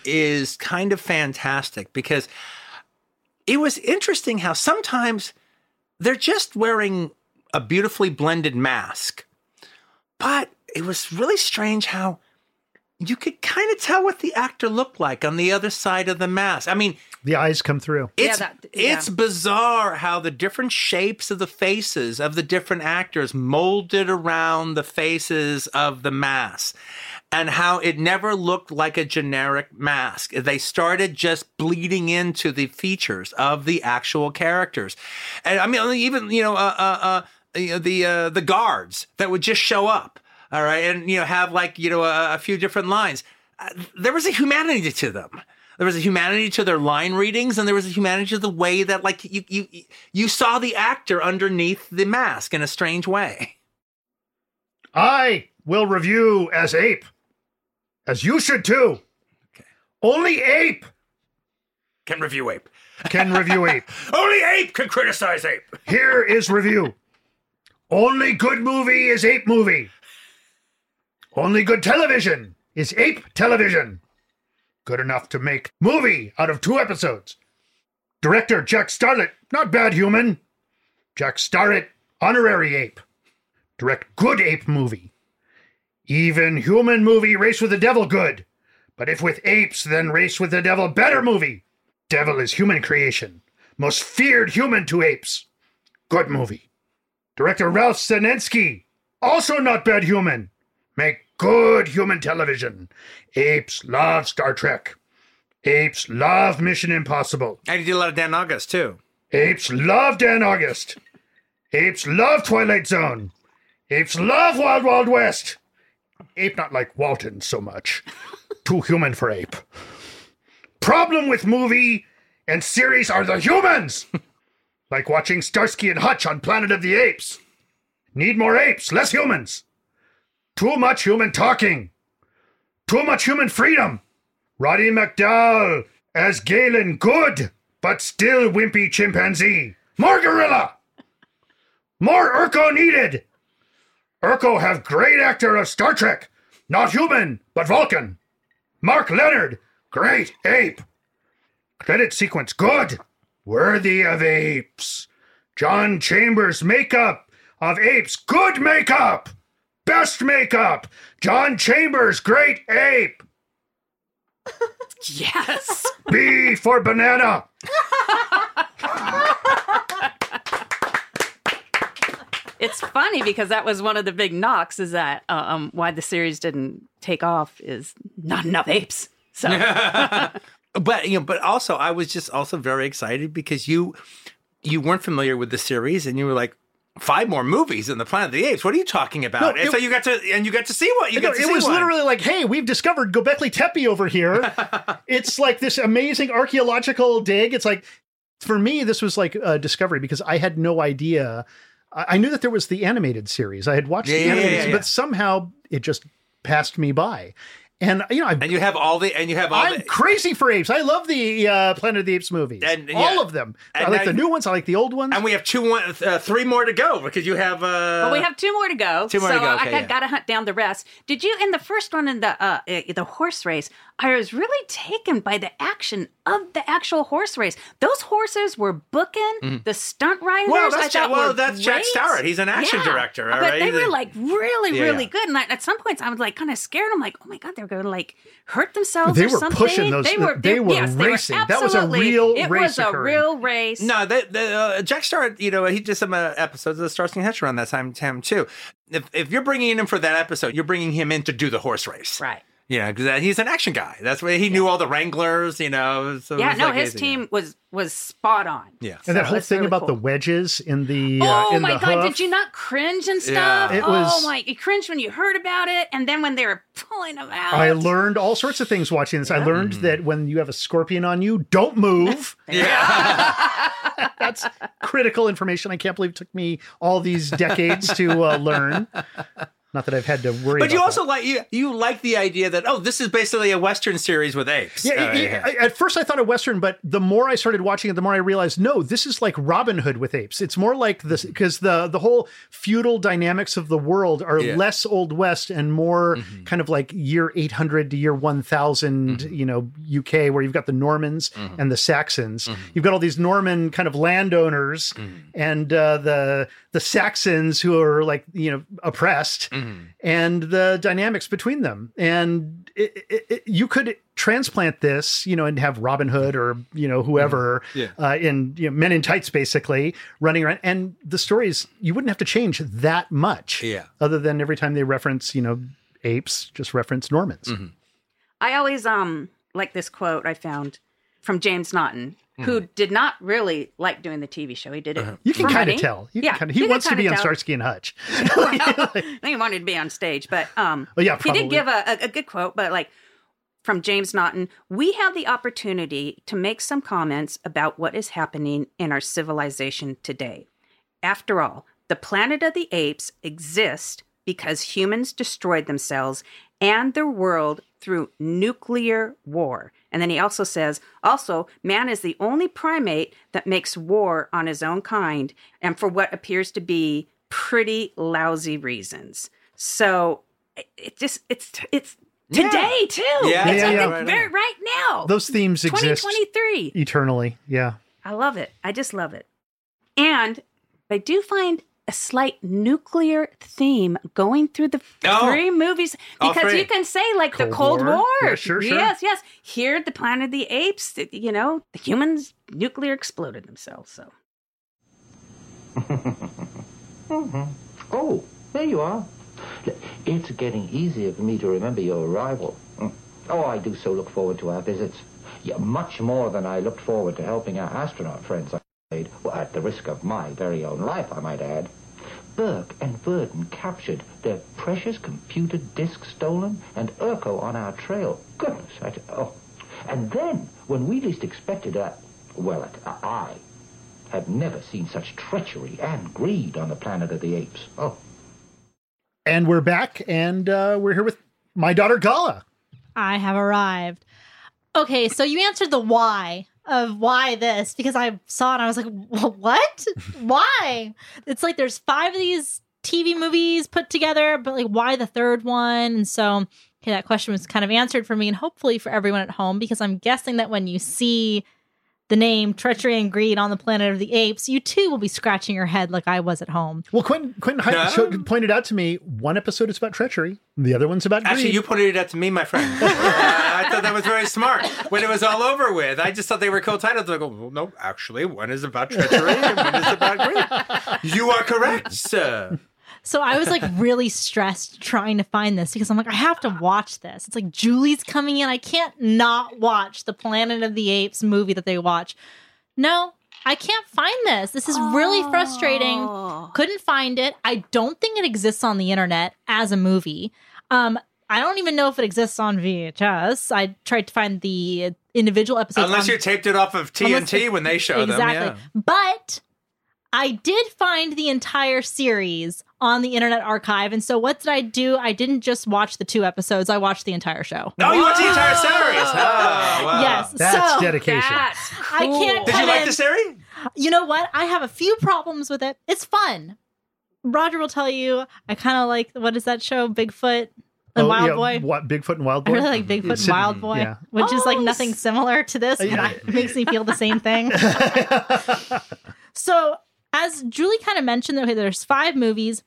is kind of fantastic because it was interesting how sometimes they're just wearing a beautifully blended mask. But it was really strange how you could kind of tell what the actor looked like on the other side of the mask. I mean, The eyes come through. it's that- yeah. it's bizarre how the different shapes of the faces of the different actors molded around the faces of the mask and how it never looked like a generic mask. They started just bleeding into the features of the actual characters. And I mean even you know uh uh, uh you know, the uh, the guards that would just show up, all right, and you know have like you know a, a few different lines. Uh, there was a humanity to them. There was a humanity to their line readings, and there was a humanity to the way that like you you you saw the actor underneath the mask in a strange way. I will review as ape, as you should too. Okay. Only ape Can review ape. can review ape. Only ape can criticize ape. Here is review. Only good movie is ape movie. Only good television is ape television. Good enough to make movie out of two episodes. Director Jack Starrett, not bad human. Jack Starrett, honorary ape. Direct good ape movie. Even human movie Race with the Devil good. But if with apes, then Race with the Devil better movie. Devil is human creation. Most feared human to apes. Good movie. Director Ralph Senensky, also not bad human. Make good human television. Apes love Star Trek. Apes love Mission Impossible. And he did a lot of Dan August too. Apes love Dan August. Apes love Twilight Zone. Apes love Wild Wild West. Ape not like Walton so much. Too human for ape. Problem with movie and series are the humans. like watching Starsky and Hutch on Planet of the Apes. Need more apes, less humans. Too much human talking. Too much human freedom. Roddy McDowall as Galen, good, but still wimpy chimpanzee. More gorilla. More Urko needed. Urko have great actor of Star Trek. Not human, but Vulcan. Mark Lenard, great ape. Credit sequence, good. Worthy of apes. John Chambers makeup of apes, good makeup. Best makeup. John Chambers, great ape. Yes. B for banana. it's funny because that was one of the big knocks is that uh, um, why the series didn't take off is not enough apes. So but you know, but also I was just also very excited because you you weren't familiar with the series and you were like five more movies in the Planet of the Apes. What are you talking about? No, and it- so you got to and you got to see what you No, got to it see was one. literally like, hey, we've discovered Gobekli Tepe over here. it's like this amazing archaeological dig. It's like, for me, this was like a discovery because I had no idea. I I knew that there was the animated series. I had watched Yeah, the animated, yeah, yeah. but somehow it just passed me by. And you know, I, and you have all the and you have all I'm the crazy for apes. I love the uh, Planet of the Apes movies, And- yeah. all of them. I like now the you- new ones. I like the old ones. and we have two one uh, three more to go because you have uh Well, we have two more to go. Two more so to go, I okay, got, yeah. got to hunt down the rest. Did you in the first one in the uh, the horse race? I was really taken by the action of the actual horse race. Those horses were booking the stunt riders. Mm-hmm. Well, that's I Jack- thought well, were that's Jack. Starrett. He's an action director, all but right? they were like really, Yeah, really yeah. good. And I, at some points, I was like kind of scared. I'm like, oh my god, they're going to like hurt themselves. They or were something. pushing those- They were. they were yes, racing. They were That was a absolutely- real It race was a occurring. real race. No, the, the, uh, Jack Starrett, you know, he did some uh, episodes of the Starsky and Hutch around that time, time too. If, if you're bringing him for that episode, you're bringing him in to do the horse race. Right. You know, because he's an action guy. That's why he knew all the Wranglers, you know. So Yeah, no, like his easy. team was was spot on. Yeah. and that whole thing really about cool. the wedges in the uh, Oh in my the god, hoof. did you not cringe and Yeah. stuff? It oh was- my, you cringed when you heard about it, and then when they were pulling them out. I learned all sorts of things watching this. I learned Mm-hmm. that when you have a scorpion on you, don't move. yeah. That's critical information. I can't believe it took me all these decades to uh, learn. Not that I've had to worry. But you also that. like you you like the idea that oh this is basically a western series with apes. Yeah, Uh, it- I- at first I thought a western, but the more I started watching it, the more I realized no, this is like Robin Hood with apes. It's more like this because the the whole feudal dynamics of the world are Yeah. Mm-hmm. less old west and more kind of like year eight hundred to year one You know, UK where you've got the Normans Mm-hmm. and the Saxons. You've got all these Norman kind of landowners Mm-hmm. and uh, the the Saxons who are like you know oppressed Mm-hmm. and the dynamics between them. And it, it, it, you could transplant this, you know, and have Robin Hood or you know whoever Yeah. uh, in you know, Men in Tights, basically running around. And the stories you wouldn't have to change that much, Yeah. Other than every time they reference, you know, apes, just reference Normans. Mm-hmm. I always um like this quote I found from James Naughton, who did not really like doing the TV show. He did it. You can kind of tell. You yeah, kind of. He wants to kinda be on tell. Starsky and Hutch. well, he wanted to be on stage, but um, Oh, yeah, he did give a, a, a good quote, but like from James Naughton, we have the opportunity to make some comments about what is happening in our civilization today. After all, the planet of the apes exists because humans destroyed themselves and the world through nuclear war. And then he also says, also, man is the only primate that makes war on his own kind and for what appears to be pretty lousy reasons. So it, just, it's, it's today too. Yeah, it's yeah, like yeah. the very right now. Those themes exist 2023. eternally. Yeah. I love it. I just love it. And I do find a slight nuclear theme going through the Oh. three movies because three. you can say like the Cold Cold War. War. Yeah, sure, sure. Yes, yes. Here, the Planet of the Apes. You know, the humans nuclear exploded themselves. So Oh, there you are. It's getting easier for me to remember your arrival. Mm. Oh, I do so look forward to our visits. Yeah, much more than I looked forward to helping our astronaut friends I made. Well, at the risk of my very own life, I might add. Burke and Virdon captured their precious computer disk stolen and Urko on our trail. Goodness, I, oh. And then, when we least expected it, well, it, I have never seen such treachery and greed on the planet of the apes. Oh, And we're back, and uh, we're here with my daughter Gala. I have arrived. Okay, so you answered the why of why this because I saw it and I was like, what? why? It's like there's five of these TV movies put together, but like, why the third one? And so, okay, that question was kind of answered for me and hopefully for everyone at home because I'm guessing that when you see the name Treachery and Greed on the Planet of the Apes, you too will be scratching your head like I was at home. Well, Quentin, Quentin Hy- No. showed- pointed out to me one episode is about treachery, the other one's about greed. Actually, you pointed it out to me, my friend. Uh, I thought that was very smart. When it was all over with, I just thought they were cool titles. I go, well, no, actually, one is about treachery and one is about greed. You are correct, sir. So I was like really stressed trying to find this because I'm like, I have to watch this. It's like Julie's coming in. I can't not watch the Planet of the Apes movie that they watch. No, I can't find this. This is really frustrating. Oh. Couldn't find it. I don't think it exists on the internet as a movie. Um, I don't even know if it exists on VHS. I tried to find the individual episodes. Unless on- you taped it off of Unless- TNT when they show exactly. them. Yeah. But I did find the entire series on the Internet Archive. And so what did I do? I didn't just watch the two episodes, I watched the entire show. Oh, you watched the entire series. Oh, wow. Yes. That's so dedication. That's I can't Did you like in- the series? You know what? I have a few problems with it. It's fun. Roger will tell you I kind of like what is that show? Bigfoot and Oh, Wild yeah, Boy. What Bigfoot and Wild I really like Bigfoot and Wild Boy, yeah. which is like Oh, nothing similar to this, but yeah. it makes me feel the same thing. So, as Julie kind of mentioned, okay, there's five movies.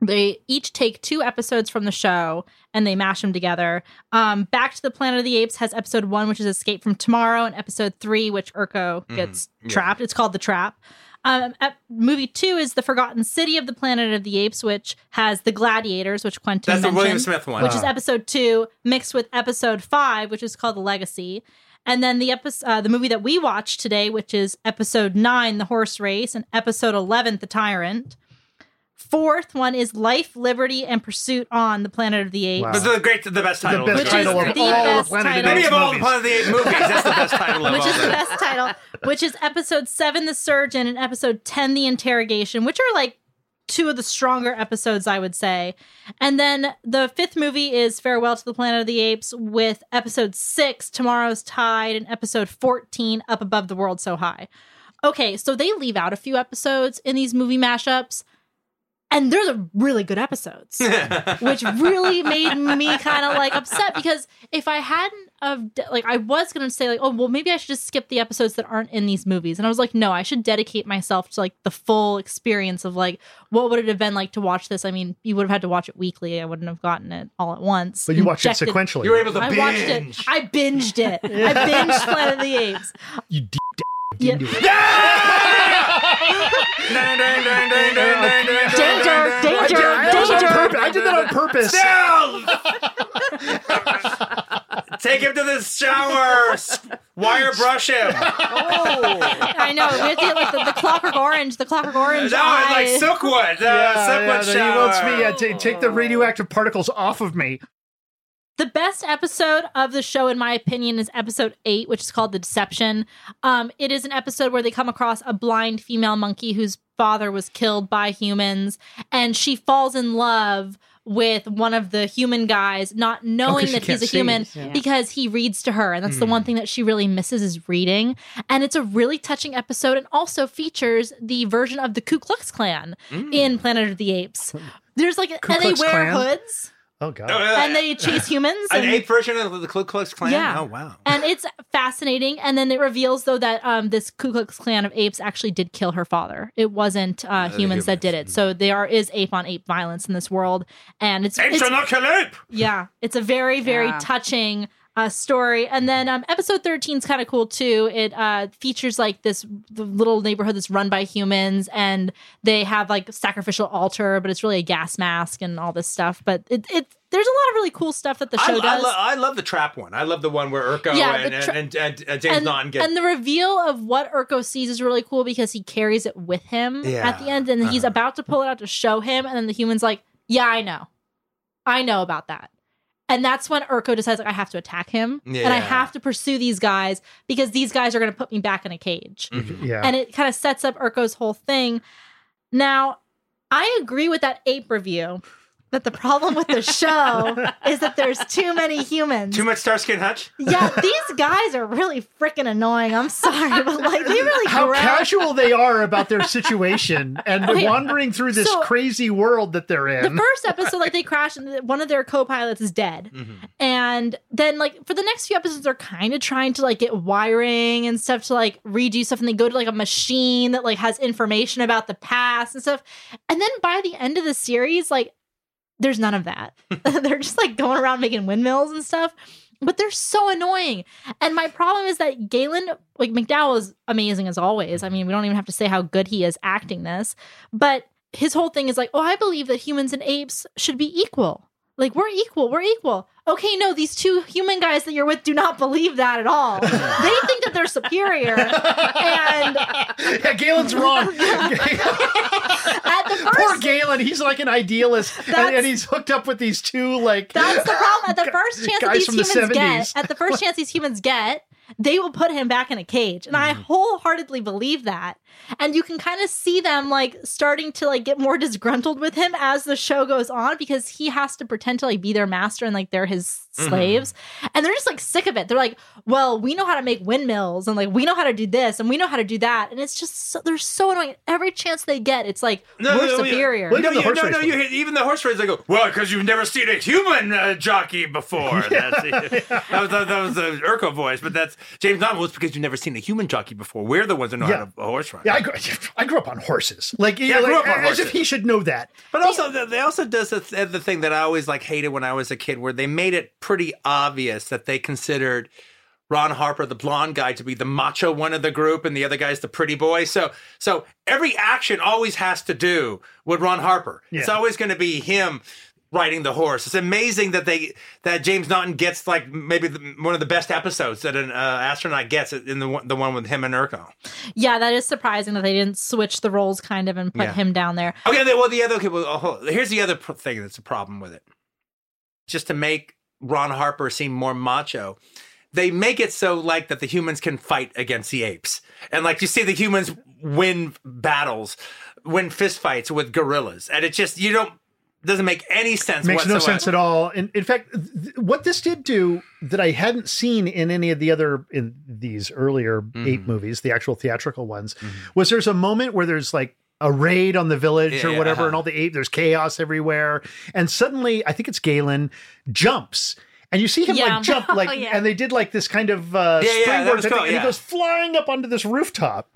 They each take two episodes from the show and they mash them together. Um, Back to the Planet of the Apes has episode one, which is Escape from Tomorrow, and episode three, which Urko gets yeah. trapped. It's called The Trap. Um, ep- movie two is The Forgotten City of the Planet of the Apes, which has The Gladiators, which Quentin That's the William Smith one. which is episode two, mixed with episode five, which is called The Legacy. And then the episode, uh, the movie that we watched today, which is episode nine, The Horse Race, and episode 11, The Tyrant. Fourth one is Life, Liberty, and Pursuit on the Planet of the Apes. Wow. This is the great, the best title. the best Which is title of the all the best Planet of the title. Maybe Apes of all the movies. Planet of the Apes movies, that's the best title of Which all is the best title, which is episode seven, The Surgeon, and episode 10, The Interrogation, which are like two of the stronger episodes, I would say. And then the fifth movie is Farewell to the Planet of the Apes, with episode six, Tomorrow's Tide, and episode 14, Up Above the World So High. Okay, so they leave out a few episodes in these movie mashups, and they're the really good episodes which really made me kind of like upset because if I hadn't of like I was gonna say like oh well maybe I should just skip the episodes that aren't in these movies. And I was like no I should dedicate myself to like the full experience of like what would it have been like to watch this? I mean you would have had to watch it weekly. I wouldn't have gotten it all at once. But you watched it sequentially. You were able to I binge. watched it. I binged it. I binged Planet of the Apes. You deep yeah. Danger, dun, dun, danger, I, was danger. I did that on purpose. Down! Take him to the shower. Wire brush him. Oh. I know we have to get like the, the Clockwork Orange the Clockwork Orange No, it's like. Silkwood. Uh, Yeah, Silkwood yeah, shower. he wants me. Yeah, ta- take the radioactive particles off of me. The best episode of the show, in my opinion, is episode eight, which is called The Deception. Um, it is an episode where they come across a blind female monkey whose father was killed by humans, and she falls in love with one of the human guys, not knowing she that he's a human Yeah. because he reads to her. And that's the one thing that she really misses is reading. And it's a really touching episode and also features the version of the Ku Klux Klan in Planet of the Apes. There's like, Ku and they wear Klan? hoods Oh, Oh god. yeah. and they chase humans. An and- ape version of the Ku Klux Klan? Yeah. Oh, wow. and it's fascinating. And then it reveals though that um, this Ku Klux Klan of apes actually did kill her father. It wasn't uh, humans that did it. So there is ape on ape violence in this world, and it's, Apes it's are not kill ape! yeah, it's a very very Yeah. touching uh, story. And then um, episode thirteen is kind of cool too. It uh, features like this the little neighborhood that's run by humans, and they have like sacrificial altar, but it's really a gas mask and all this stuff. But it, it there's a lot of really cool stuff that the show I, I, does. lo- I love the trap one. I love the one where Urko Yeah, and, tra- and, and, and, James Naughton get and the reveal of what Urko sees is really cool because he carries it with him Yeah. at the end, and he's Uh-huh. about to pull it out to show him, and then the human's like, "Yeah, I know, I know about that." And that's when Urko decides, like, I have to attack him, and I have to pursue these guys because these guys are going to put me back in a cage. Mhm. Yeah. And it kind of sets up Urko's whole thing. Now, I agree with that ape review that the problem with the show is that there's too many humans. Too much Starsky and Hutch? yeah, these guys are really freaking annoying. I'm sorry, but like they really How grab- casual they are about their situation and oh, Okay, wandering through this so- crazy world that they're in. the first episode, like they crash and one of their co-pilots is dead. Mm-hmm. And then like for the next few episodes, they're kind of trying to like get wiring and stuff to like redo stuff. And they go to like a machine that like has information about the past and stuff. And then by the end of the series, like there's none of that. they're just like going around making windmills and stuff. But they're so annoying. And my problem is that Galen, like McDowall is amazing as always. I mean, we don't even have to say how good he is acting this. But his whole thing is like, oh, I believe that humans and apes should be equal. Like, we're equal, we're equal. Okay, no, these two human guys that you're with do not believe that at all. they think that they're superior. And yeah, Galen's wrong. at the first Poor Galen, he's like an idealist, and, and he's hooked up with these two like That's the problem. At the first chance that these from the humans get, at the first chance these humans get, they will put him back in a cage. And Mm-hmm. I wholeheartedly believe that. And you can kind of see them like starting to like get more disgruntled with him as the show goes on because he has to pretend to like be their master and like they're his Mm-hmm. slaves. And they're just like sick of it. They're like, well, we know how to make windmills and like we know how to do this and we know how to do that. And it's just so, they're so annoying. Every chance they get, it's like we're superior. Well, No, the you, no, no, you hit, even the horse race. They go, well, because you've never seen a human uh, jockey before. That's, that was that, was the Urkel voice, but that's James Bond. Well, it's because you've never seen a human jockey before. We're the ones that know Yeah. how to horse ride. Yeah, I grew, I grew up on horses. Like, Yeah, I grew like, up on as if he should know that. But also, th- they also does the, the thing that I always like hated when I was a kid, where they made it pretty obvious that they considered Ron Harper, the blonde guy, to be the macho one of the group, and the other guy's the pretty boy. So, so every action always has to do with Ron Harper. It's always going to be him riding the horse. It's amazing that they that James Naughton gets like maybe the, one of the best episodes that an uh, astronaut gets in the one, the one with him and Urko. Yeah, that is surprising that they didn't switch the roles kind of and put Yeah. him down there. Okay, well, the other okay, well, oh, here's the other thing that's a problem with it. Just to make Ron Harper seem more macho, they make it so like that the humans can fight against the apes, and like you see the humans win battles, win fist fights with gorillas, and it just you don't doesn't make any sense. Makes no sense at all. In, in fact, th- what this did do that I hadn't seen in any of the other in these earlier Mm-hmm. eight movies, the actual theatrical ones, was there's a moment where there's like a raid on the village Yeah, or yeah, whatever, uh-huh. and all the ape, there's chaos everywhere, and suddenly I think it's Galen jumps. And you see him Yeah. like jump, like, Oh, yeah. and they did like this kind of uh, Yeah, yeah, springboard was thing, cool, and he goes flying up onto this rooftop.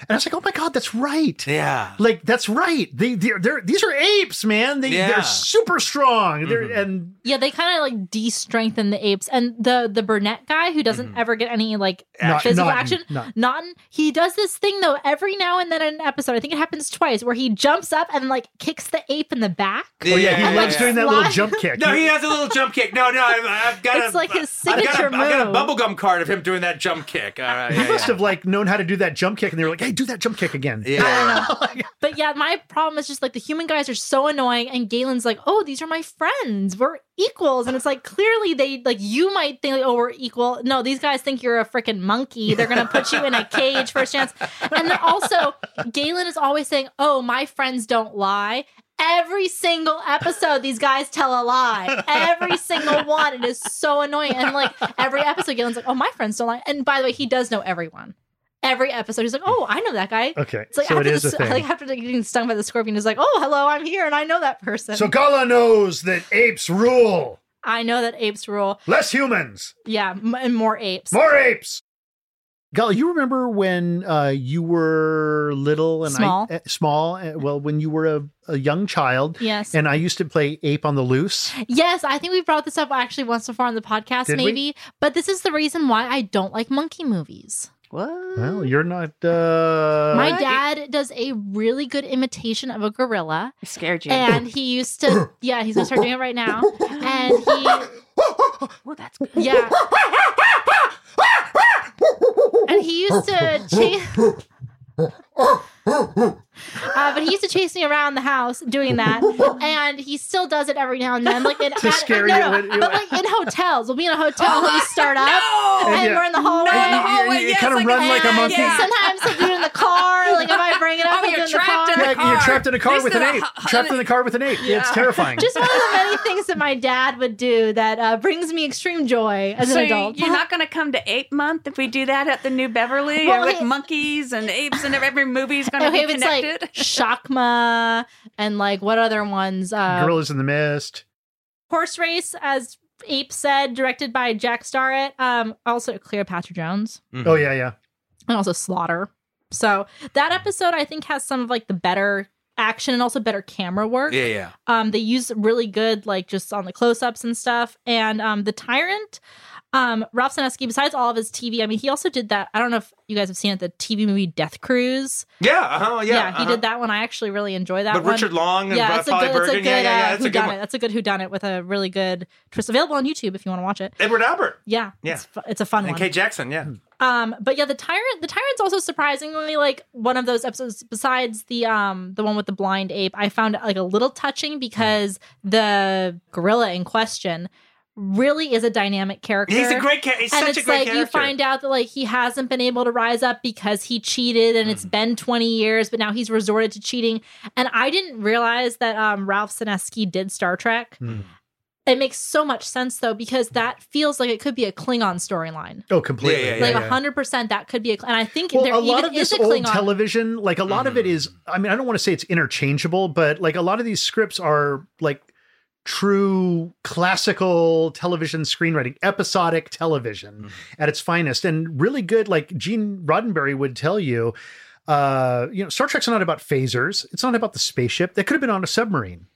And I was like, "Oh my god, that's right! Yeah. Like that's right. They they're, they're these are apes, man. They Yeah. Mm-hmm. they're super strong. They're and Yeah, they kind of like de-strengthen the apes, and the the brunette guy who doesn't ever get any like Not- physical Naughton, action, Naughton. Naughton, he does this thing though every now and then in an episode. I think it happens twice where he jumps up and like kicks the ape in the back. oh yeah, he yeah, loves yeah. doing that little jump kick. No, he has a little jump kick. No, no, I've, I've got It's a, like his I've got a- signature I've got a move. bubblegum card of him doing that jump kick. All right, He yeah, must yeah. have like known how to do that jump kick, and they were like, "Hey, do that jump kick again." Yeah. Oh but yeah, my problem is just like the human guys are so annoying, and Galen's like, "Oh, these are my friends. We're equals," and it's like clearly they like you might think, like, "Oh, we're equal." No, these guys think you're a freaking monkey. They're gonna put you in a cage first chance, and then also Galen is always saying, "Oh, my friends don't lie." Every single episode, these guys tell a lie. Every single one. It is so annoying. And like every episode, Galen's like, oh, my friends don't lie. And by the way, he does know everyone. Every episode, he's like, oh, I know that guy. Okay, It's like so it after is a thing. like after getting stung by the scorpion, he's like, "Oh, hello, I'm here, and I know that person. so Gala knows that apes rule. I know that apes rule. Less humans, Yeah, m- and more apes. more apes. Gala, you remember when uh, you were little and Small. I, uh, small? Uh, well, when you were a, a young child, Yes, and I used to play ape on the loose. yes. I think we brought this up actually once before on the podcast, Did we? maybe. But this is the reason why I don't like monkey movies. What? Well, you're not. Uh, My dad does a really good imitation of a gorilla, I scared you. and he used to. Yeah, he's gonna start doing it right now, and he. oh, that's good. Yeah. and he used to chase. Uh, but he used to chase me around the house doing that, and he still does it every now and then. Like in, To scare no, you no, when you- but like in hotels, we'll be in a hotel and we start up, And and we're in the hallway. and you- you- you yes, kind of I run like a monkey. yeah. Sometimes he'll do in the car. Like if I bring it up, Oh, you're in trapped the in car. the you're trapped in a car This with an a ape. hu- Trapped in the car with an ape. It's terrifying. Just one of the many things that my dad would do that uh, brings me extreme joy as So an adult. you're not going to come to Ape Month if we do that at the New Beverly Well, or with monkeys and apes and every movie's going to okay, be if it's connected. like Shakma and like what other ones? Uh, Gorillas in the Mist. Horse Race, as Ape said, directed by Jack Starrett. Um, also Cleopatra Jones, Oh yeah, yeah. and also Slaughter. So that episode, I think, has some of like the better action and also better camera work. Yeah, yeah. Um, they use really good like just on the close-ups and stuff. And um, the Tyrant, um, Ralph Senensky, besides all of his TV, I mean, he also did that. I don't know if you guys have seen it, the TV movie Death Cruise. Yeah, uh-huh, yeah. he uh-huh. did that one. I actually really enjoy that But one. Richard Long and yeah, uh, it's a Polly good, it's a good, yeah, yeah, yeah. uh, That's a good whodunit. one. That's a good whodunit with a really good twist. Available on YouTube if you want to watch it. Edward Albert Yeah, Yeah. it's, fu- it's a fun and one. Kate Jackson. Yeah. Um, but yeah, the tyrant, the tyrant's also surprisingly like one of those episodes. Besides the um, the one with the blind ape, I found it like a little touching because the gorilla in question really is a dynamic character. He's a great character. He's and such it's a great like character. you find out that like he hasn't been able to rise up because he cheated and Mm. it's been 20 years but now he's resorted to cheating and i didn't realize that um ralph senensky did star trek Hmm. it makes so much sense though because that feels like it could be a klingon storyline Oh, completely. Yeah, yeah, like yeah. a 100% that could be a and i think Well, there a lot even of this is old klingon television, like a lot of it is. I mean, I don't want to say it's interchangeable, but like a lot of these scripts are like true classical television screenwriting, episodic television at its finest, and really good. Like Gene Roddenberry would tell you, uh, you know, Star Trek's not about phasers. It's not about the spaceship. That could have been on a submarine.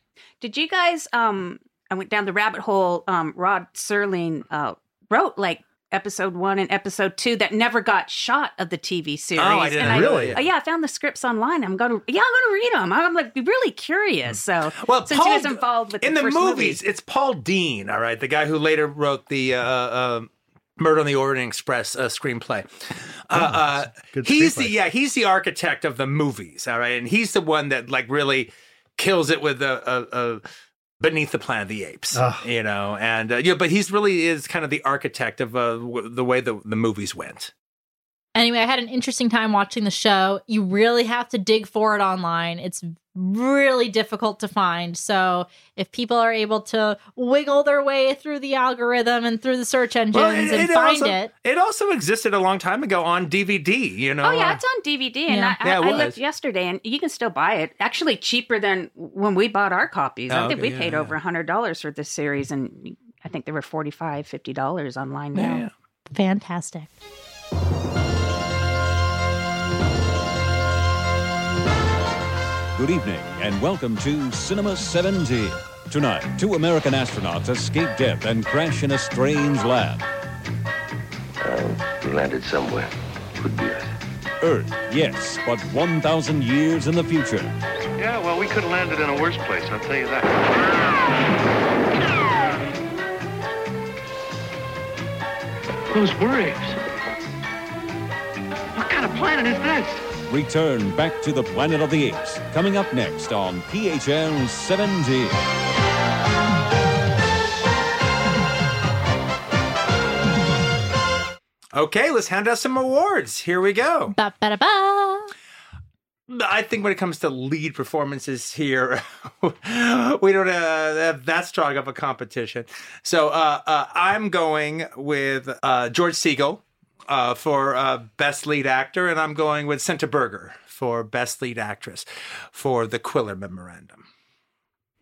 Did you guys? Um, I went down the rabbit hole. Um, Rod Serling uh, wrote like episode one and episode two that never got shot of the TV series. Oh, I didn't and know Really? that, Uh, yeah, I found the scripts online. I'm going to yeah, I'm going to read them. I'm like really curious. So Well, since Paul, he was involved with in the, the, first movies, movie. it's Paul Dehn, all right, the guy who later wrote the uh, uh, Murder on the Orient Express uh, screenplay. Uh, uh, he's screenplay. the yeah, he's the architect of the movies, all right, and he's the one that like really kills it with a. a, a Beneath the Planet of the Apes, Ugh. you know, and uh, yeah, but he's really is kind of the architect of uh, w- the way the, the movies went. Anyway i had an interesting time watching the show you really have to dig for it online it's really difficult to find so if people are able to wiggle their way through the algorithm and through the search engines Well, and find also, it It also existed a long time ago on DVD, you know. Oh yeah, it's on DVD, and Yeah. I, Yeah, I, I looked yesterday, and you can still buy it. Actually, cheaper than when we bought our copies. I Oh, think okay, we yeah, paid yeah. over a hundred dollars for this series, and I think they were 45 50 dollars online yeah, now. yeah. fantastic Good evening and welcome to Cinema 17. Tonight, two American astronauts escape death and crash in a strange lab. We landed somewhere. Could be Earth. Earth, yes, but 1,000 years in the future. Yeah, well, we could have landed in a worse place, I'll tell you that. Those waves. What kind of planet is this? Return back to the planet of the apes. Coming up next on PHL 17. Okay, let's hand out some awards. Here we go. ba, ba, da, ba. I think when it comes to lead performances here, we don't uh, have that strong of a competition. So uh, uh, I'm going with uh, George Segal uh, for uh, Best Lead Actor, and I'm going with Senta Berger for Best Lead Actress for The Quiller Memorandum.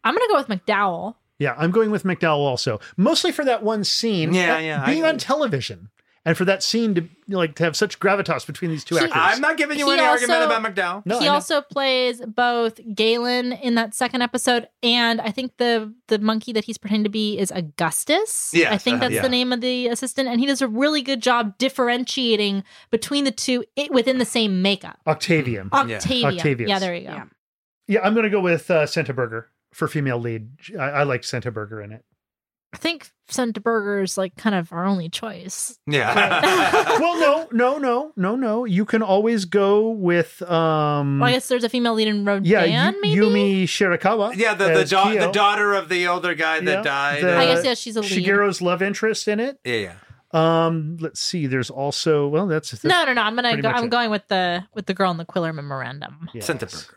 i'm gonna go with mcdowall Yeah, I'm going with McDowall also, mostly for that one scene. Yeah, uh, yeah, Being I- on television, and for that scene to you know, like to have such gravitas between these two He- actors. I'm not giving you He any argument about McDowall. No, he also plays both Galen in that second episode, and I think the the monkey that he's pretending to be is Augustus. Yes, I think uh, that's yeah. the name of the assistant, and he does a really good job differentiating between the two it, within the same makeup. Octavian. Octavia, Octavius. yeah, there you go. Yeah. Yeah, I'm going to go with uh, Senta Berger for female lead. I, I like Senta Berger in it. I think Senta Berger is like kind of our only choice. Yeah. well, no, no, no, no, no. You can always go with um. Well, I guess there's a female lead in Rodan, yeah, Yu- maybe. Yumi Shirakawa. yeah, the the, da- the daughter of the older guy that died. the- I guess yeah, she's a lead. Shigeru's love interest in it. yeah, yeah. Um, let's see. There's also well, that's, that's no, no, no. I'm gonna go. I'm it. going with the with the girl in the Quiller memorandum. Yes. Senta Berger.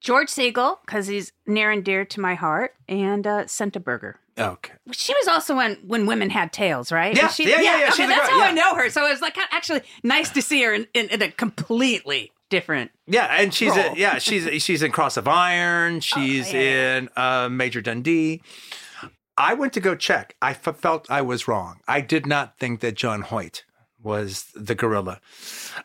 George Segal, because he's near and dear to my heart, and uh, Burger. Okay. She was also when when women had tails, right? Yeah, she, yeah, yeah, yeah, Okay, that's girl, how I know her. So it was like actually nice to see her in, in, in a completely different. Yeah, and she's a, yeah she's she's in Cross of Iron. She's Oh, yeah, in uh, Major Dundee. I went to go check. I f- felt I was wrong. I did not think that John Hoyt was the gorilla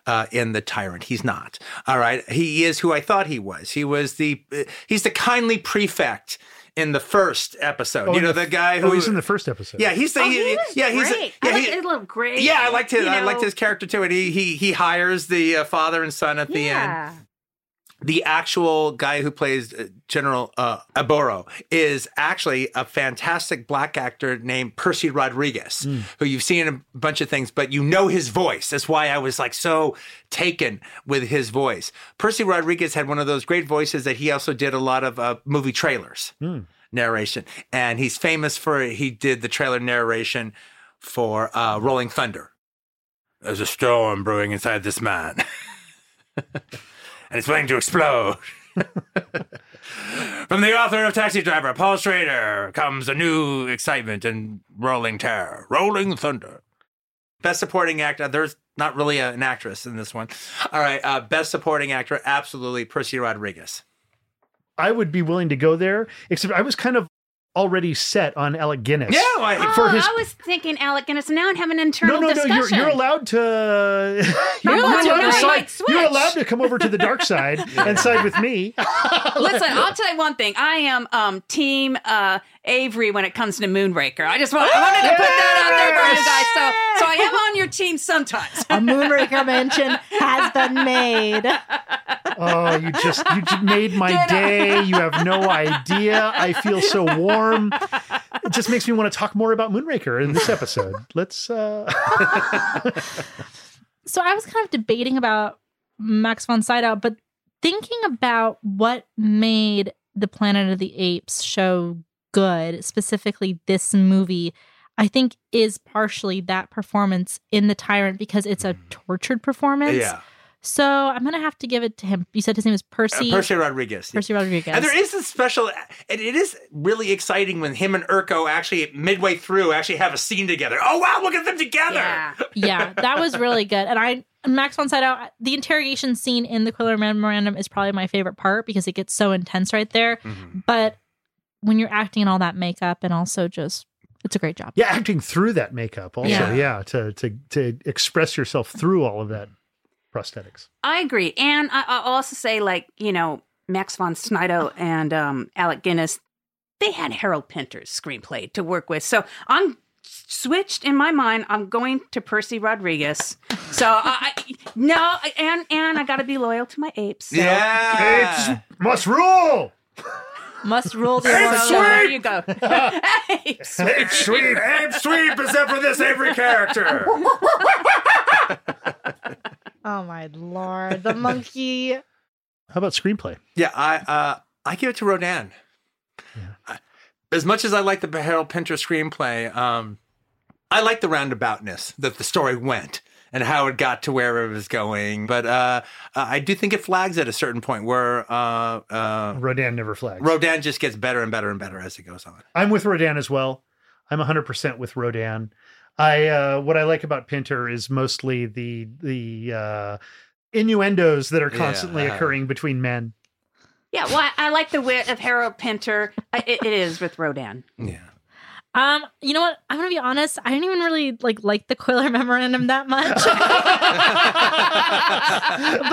uh, in the Tyrant. He's not. All right, he is who I thought he was. He was the uh, he's the kindly prefect in the first episode. Oh, you know the- the guy who Oh, he's in the first episode. yeah he's the Oh, he- he was yeah he's great. yeah I he- liked his little gray. yeah, I liked his. you I liked his character too, and he he he hires the uh, father and son at the end Yeah. The actual guy who plays uh, General uh, Aboro is actually a fantastic black actor named Percy Rodriguez, who you've seen in a bunch of things, but you know his voice. That's why I was like so taken with his voice. Percy Rodriguez had one of those great voices that he also did a lot of uh, movie trailers narration, and he's famous for he did the trailer narration for uh, Rolling Thunder. There's a storm brewing inside this man. and it's waiting to explode. From the author of Taxi Driver, Paul Schrader, comes a new excitement and rolling terror, rolling thunder. Best supporting actor. There's not really a- an actress in this one. All right, uh, best supporting actor, absolutely Percy Rodriguez. I would be willing to go there, except I was kind of already set on Alec Guinness. Yeah, well, I- Oh, For his- I was thinking Alec Guinness. Now I'm having an No, internal no, no. discussion. You're, you're allowed to. You're, allowed allowed to, to no, I side- might switch. you're allowed to come over to the dark side and side with me. Listen, I'll tell you one thing. I am um, team uh, Avary when it comes to Moonraker. I just want, I wanted to put that out there guys. So, so I am on your team sometimes. A Moonraker mention has been made. Oh, you just you just made my day. You have no idea. I feel so warm. It just makes me want to talk more about Moonraker in this episode. Let's. uh So I was kind of debating about Max von Sydow, but thinking about what made the Planet of the Apes show good, specifically this movie, I think is partially that performance in The Tyrant because it's a tortured performance. Yeah. So I'm gonna have to give it to him. You said his name was Uh, Percy. Percy Rodriguez. Percy Rodriguez. And there is a special, and it is really exciting when him and Urko actually midway through actually have a scene together. Oh wow, look at them together! Yeah. yeah, that was really good. And I Max von Sydow, the interrogation scene in the Quiller Memorandum is probably my favorite part because it gets so intense right there. Mm-hmm. But when you're acting in all that makeup and also just it's a great job. yeah, acting through that makeup also. Yeah. Yeah, to to to express yourself through all of that prosthetics. I agree. And I, I'll also say, like, you know, Max von Sydow and um, Alec Guinness, they had Harold Pinter's screenplay to work with. So I'm switched in my mind. I'm going to Percy Rodriguez. So I, I no, and and I got to be loyal to my apes. So. Yeah. Apes must rule. Must rule the So world. there you go. apes. Ape sweep. Ape sweep, except for this Avary character. Oh my lord, the monkey. How about screenplay? Yeah, I uh, I give it to Rodan. I- As much as I like the Harold Pinter screenplay, um, I like the roundaboutness that the story went and how it got to where it was going. But uh, uh, I do think it flags at a certain point where uh, uh, Rodan never flags. Rodan just gets better and better and better as it goes on. I'm with Rodan as well. I'm 100% with Rodan. I uh, what I like about Pinter is mostly the the uh, innuendos that are Yeah, constantly uh-huh. occurring between men. Yeah, well, I, I like the wit of Harold Pinter. I, it, it is with Rodan. Yeah. Um, you know what? I'm gonna be honest. I didn't even really like like the Quiller Memorandum that much. but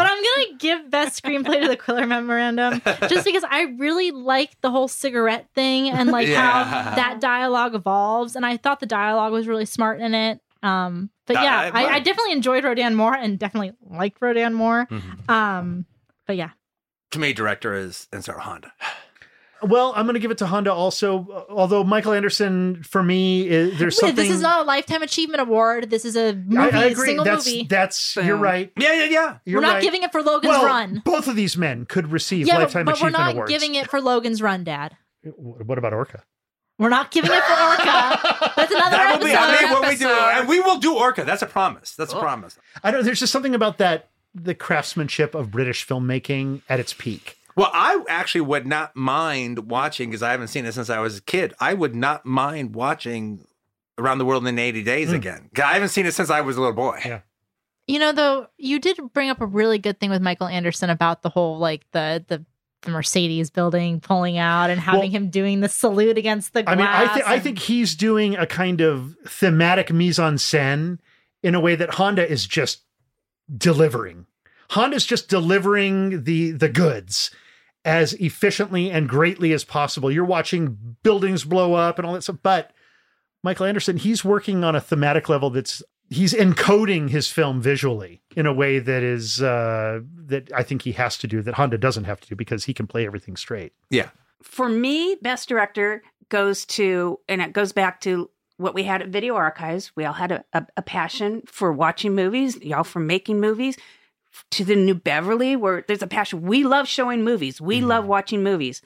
I'm gonna give best screenplay to the Quiller Memorandum just because I really like the whole cigarette thing and like Yeah. how that dialogue evolves. And I thought the dialogue was really smart in it. Um, but yeah, I- I, I definitely enjoyed Rodan more and definitely liked Rodan more. Mhm. Um, but yeah, To me, director is Ensar Honda. Well, I'm going to give it to Honda also. uh, Although Michael Anderson, for me, is, there's Wait, something. this is not a lifetime achievement award. This is a movie, I a agree. single That's movie. that's Boom. you're right. Yeah, yeah, yeah. You're we're not right. giving it for Logan's well, Run. Both of these men could receive Yeah, but, lifetime but we're not awards. giving it for Logan's Run, Dad. What about Orca? We're not giving it for Orca. That's another That will be I mean, when we do, and we will do Orca. That's a promise. That's a promise. I don't. Know. There's just something about that the craftsmanship of British filmmaking at its peak. Well, I actually would not mind watching because I haven't seen it since I was a kid. I would not mind watching Around the World in 80 Days hmm. again. I haven't seen it since I was a little boy. Yeah. You know, though, you did bring up a really good thing with Michael Anderson about the whole like the the, the Mercedes building pulling out and having Well- him doing the salute against the glass. I mean, I think I think he's doing a kind of thematic mise en scène in a way that Honda is just delivering. Honda's just delivering the the goods as efficiently and greatly as possible. You're watching buildings blow up and all that stuff, but Michael Anderson, he's working on a thematic level that's he's encoding his film visually in a way that is uh that I think he has to do that Honda doesn't have to do because he can play everything straight. Yeah. For me, best director goes to, and it goes back to what we had at Video Archives. We all had a, a, a passion for watching movies, y'all for making movies. To the New Beverly, where there's a passion. We love showing movies. We love mm. watching movies.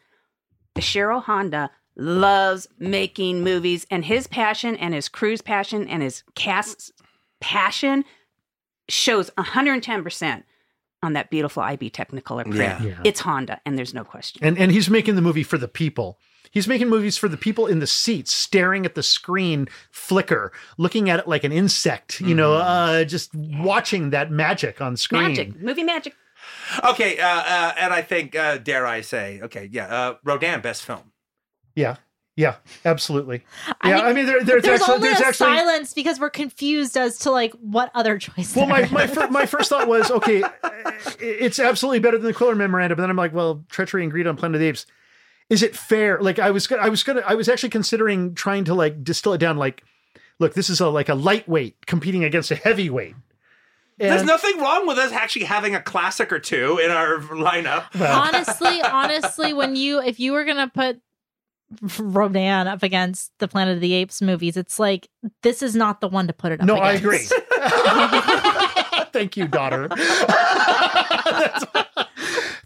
Ishiro Honda loves making movies, and his passion and his crew's passion and his cast's passion shows 110% on that beautiful IB Technicolor print. Yeah. Yeah. It's Honda, and there's no question. And and he's making the movie for the people. He's making movies for the people in the seats, staring at the screen flicker, looking at it like an insect, you know, uh, just watching that magic on screen. Magic, movie magic. Okay. Uh, uh, and I think, uh, dare I say, okay, yeah, uh, Rodan, best film. Yeah. Yeah, absolutely. I Yeah, think I mean, there, there's, there's actually, only there's a actually, silence because we're confused as to like what other choice. well, my my, fir- my first thought was, okay, uh, it's absolutely better than the Quiller Memorandum. But then I'm like, well, Treachery and Greed on Planet of the Apes. Is it fair? Like, I was, go- I was gonna, I was actually considering trying to like distill it down. Like, look, this is a like a lightweight competing against a heavyweight. There's nothing wrong with us actually having a classic or two in our lineup. honestly, honestly, when you if you were gonna put Rodan up against the Planet of the Apes movies, it's like this is not the one to put it up. No, I agree. Thank you, daughter.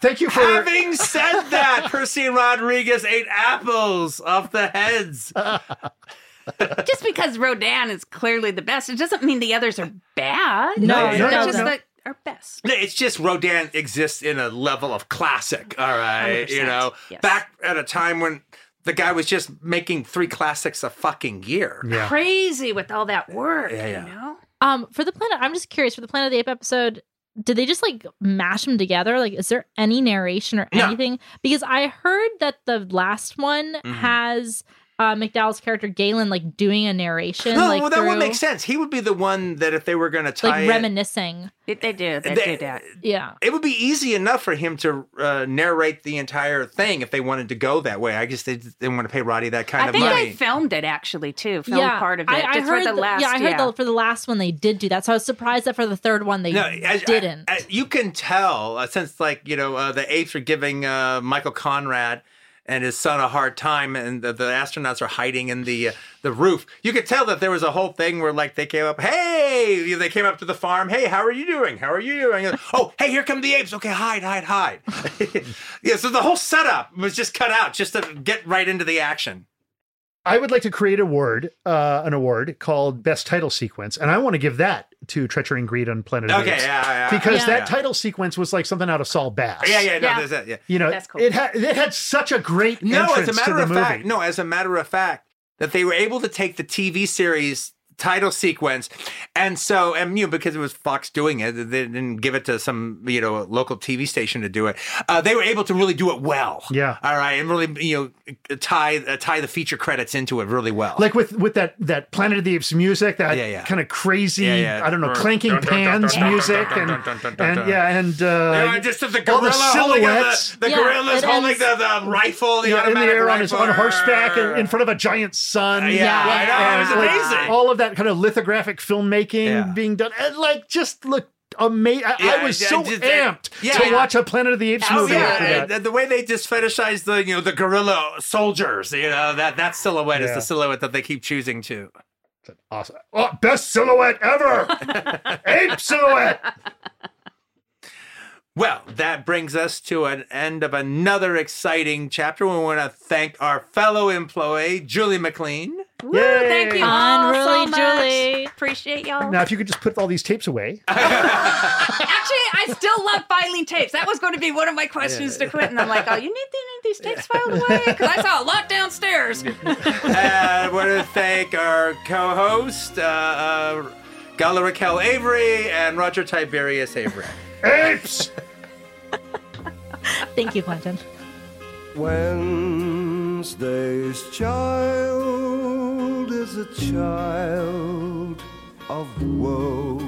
Thank you for. Having said that, Percy and Rodriguez ate apples off the heads. Just because Rodan is clearly the best, it doesn't mean the others are bad. No, They're no, no, just no. that are best. It's just Rodan exists in a level of classic. All right, you 100%, know, yes. back at a time when the guy was just making three classics a fucking year. yeah. Crazy with all that work, Yeah, yeah. you know? Um, for the planet, I'm just curious. For the Planet of the Ape episode, did they just like mash them together? Like, is there any narration or No. anything? Because I heard that the last one Mhm. has uh, McDowall's character Galen like doing a narration. No, like well, that would make sense. He would be the one that if they were going to tie Like it- reminiscing. It, they do. They, They- do that. Yeah. it would be easy enough for him to uh, narrate the entire thing if they wanted to go that way. I guess they didn't want to pay Roddy that kind I of think money. they filmed it actually too. Filmed yeah, part of it. I, I heard for the last. yeah, I heard The, for the last one they did do that. So I was surprised that for the third one they No, I- I- didn't. I- you can tell uh, since like you know uh, the apes are giving uh, Michael Conrad and his son a hard time, and the, the astronauts are hiding in the uh, the roof. You could tell that there was a whole thing where like they came up, hey, they came up to the farm, hey, how are you doing? How are you doing? oh, hey, here come the apes. Okay, hide, hide, hide. yeah, so the whole setup was just cut out just to get right into the action. I would like to create a word, uh, an award called Best Title Sequence, and I want to give that to Treachery and Greed on Planet of the Okay, Apes. yeah, yeah, because Yeah. that title sequence was like something out of Saul Bass. Yeah, yeah, no, Yeah. that, yeah. You know, That's cool. it had it had such a great No, entrance as a matter to the of movie. fact, no, as a matter of fact, that they were able to take the TV series title sequence, and so and you know because it was Fox doing it, they didn't give it to some you know local TV station to do it. Uh, they were able to really do it well. Yeah. all right, and really you know tie uh, tie the feature credits into it really well. Like with with that that Planet of the Apes music, that Yeah, yeah. kind of crazy, Yeah, yeah. I don't know, Dun, clanking dun, dun, pans dun, dun, music, dun, and dun, dun, dun, dun, and yeah, and uh, Yeah, just of the all gorilla the holding silhouettes. the, the Yeah, gorilla's holding ends- the, the rifle, the yeah, in the automatic air on his rifle. on horseback in, in front of a giant sun. Yeah, I know, it was And, like, amazing. all of that kind of lithographic filmmaking Yeah. being done, and like just looked amazing. I, Yeah, I was yeah, so just- amped yeah. to watch a Planet of the Apes Oh movie yeah, that. the way they just fetishize the you know the gorilla soldiers, you know that that silhouette is the silhouette that they keep choosing to. Awesome. Oh, best silhouette ever. Ape silhouette. Well, that brings us to an end of another exciting chapter. We want to thank our fellow employee, Julie McLean. Woo, thank you all so much. Julie. Appreciate y'all. Now, if you could just put all these tapes away. Actually, I still love filing tapes. That was going to be one of my questions to quit, and I'm like, oh, you need these tapes filed away because I saw a lot downstairs. and I want to thank our co-host, uh, uh, Gala Raquel Avary and Roger Tiberius Avary. Apes! Thank you, Quentin. Wednesday's child is a child of woe.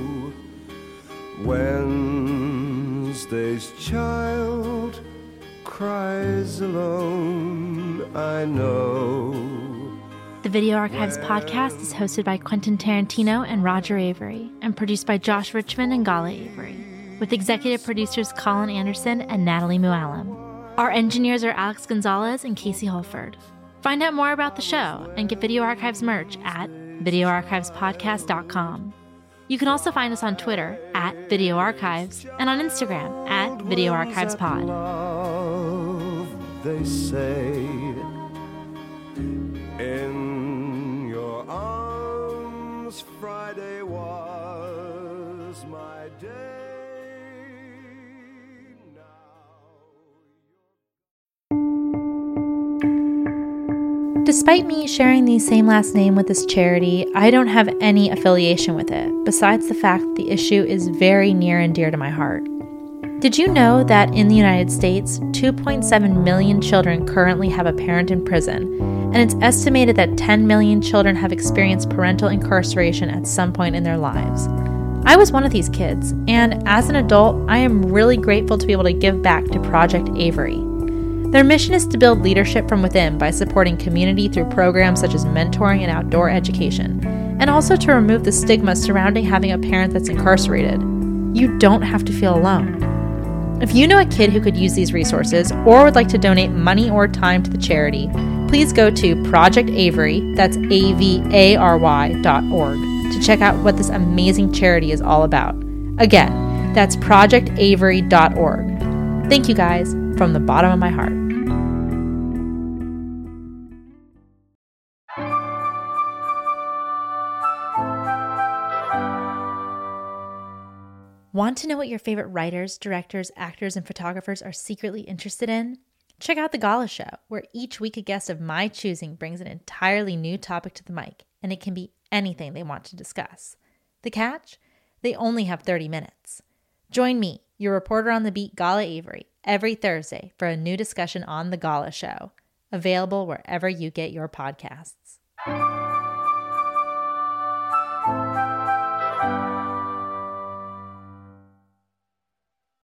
Wednesday's child cries alone, I know. The Video Archives podcast is hosted by Quentin Tarantino and Roger Avary and produced by Josh Richmond and Gala Avary, with executive producers Colin Anderson and Natalie Muallim. Our engineers are Alex Gonzalez and Casey Holford. Find out more about the show and get Video Archives merch at videoarchivespodcast.com. You can also find us on Twitter at Video Archives and on Instagram at Video Archives Pod. They say. Despite me sharing the same last name with this charity, I don't have any affiliation with it, besides the fact that the issue is very near and dear to my heart. Did you know that in the United States, 2.7 million children currently have a parent in prison, and it's estimated that 10 million children have experienced parental incarceration at some point in their lives? I was one of these kids, and as an adult, I am really grateful to be able to give back to Project Avary. Their mission is to build leadership from within by supporting community through programs such as mentoring and outdoor education, and also to remove the stigma surrounding having a parent that's incarcerated. You don't have to feel alone. If you know a kid who could use these resources or would like to donate money or time to the charity, please go to Project Avary, that's A V A R Y dot org, to check out what this amazing charity is all about. Again, that's projectavary.org. Thank you guys from the bottom of my heart. Want to know what your favorite writers, directors, actors, and photographers are secretly interested in? Check out The Gala Show, where each week a guest of my choosing brings an entirely new topic to the mic, and it can be anything they want to discuss. The catch? They only have 30 minutes. Join me, your reporter on the beat, Gala Avary, every Thursday for a new discussion on The Gala Show, available wherever you get your podcasts.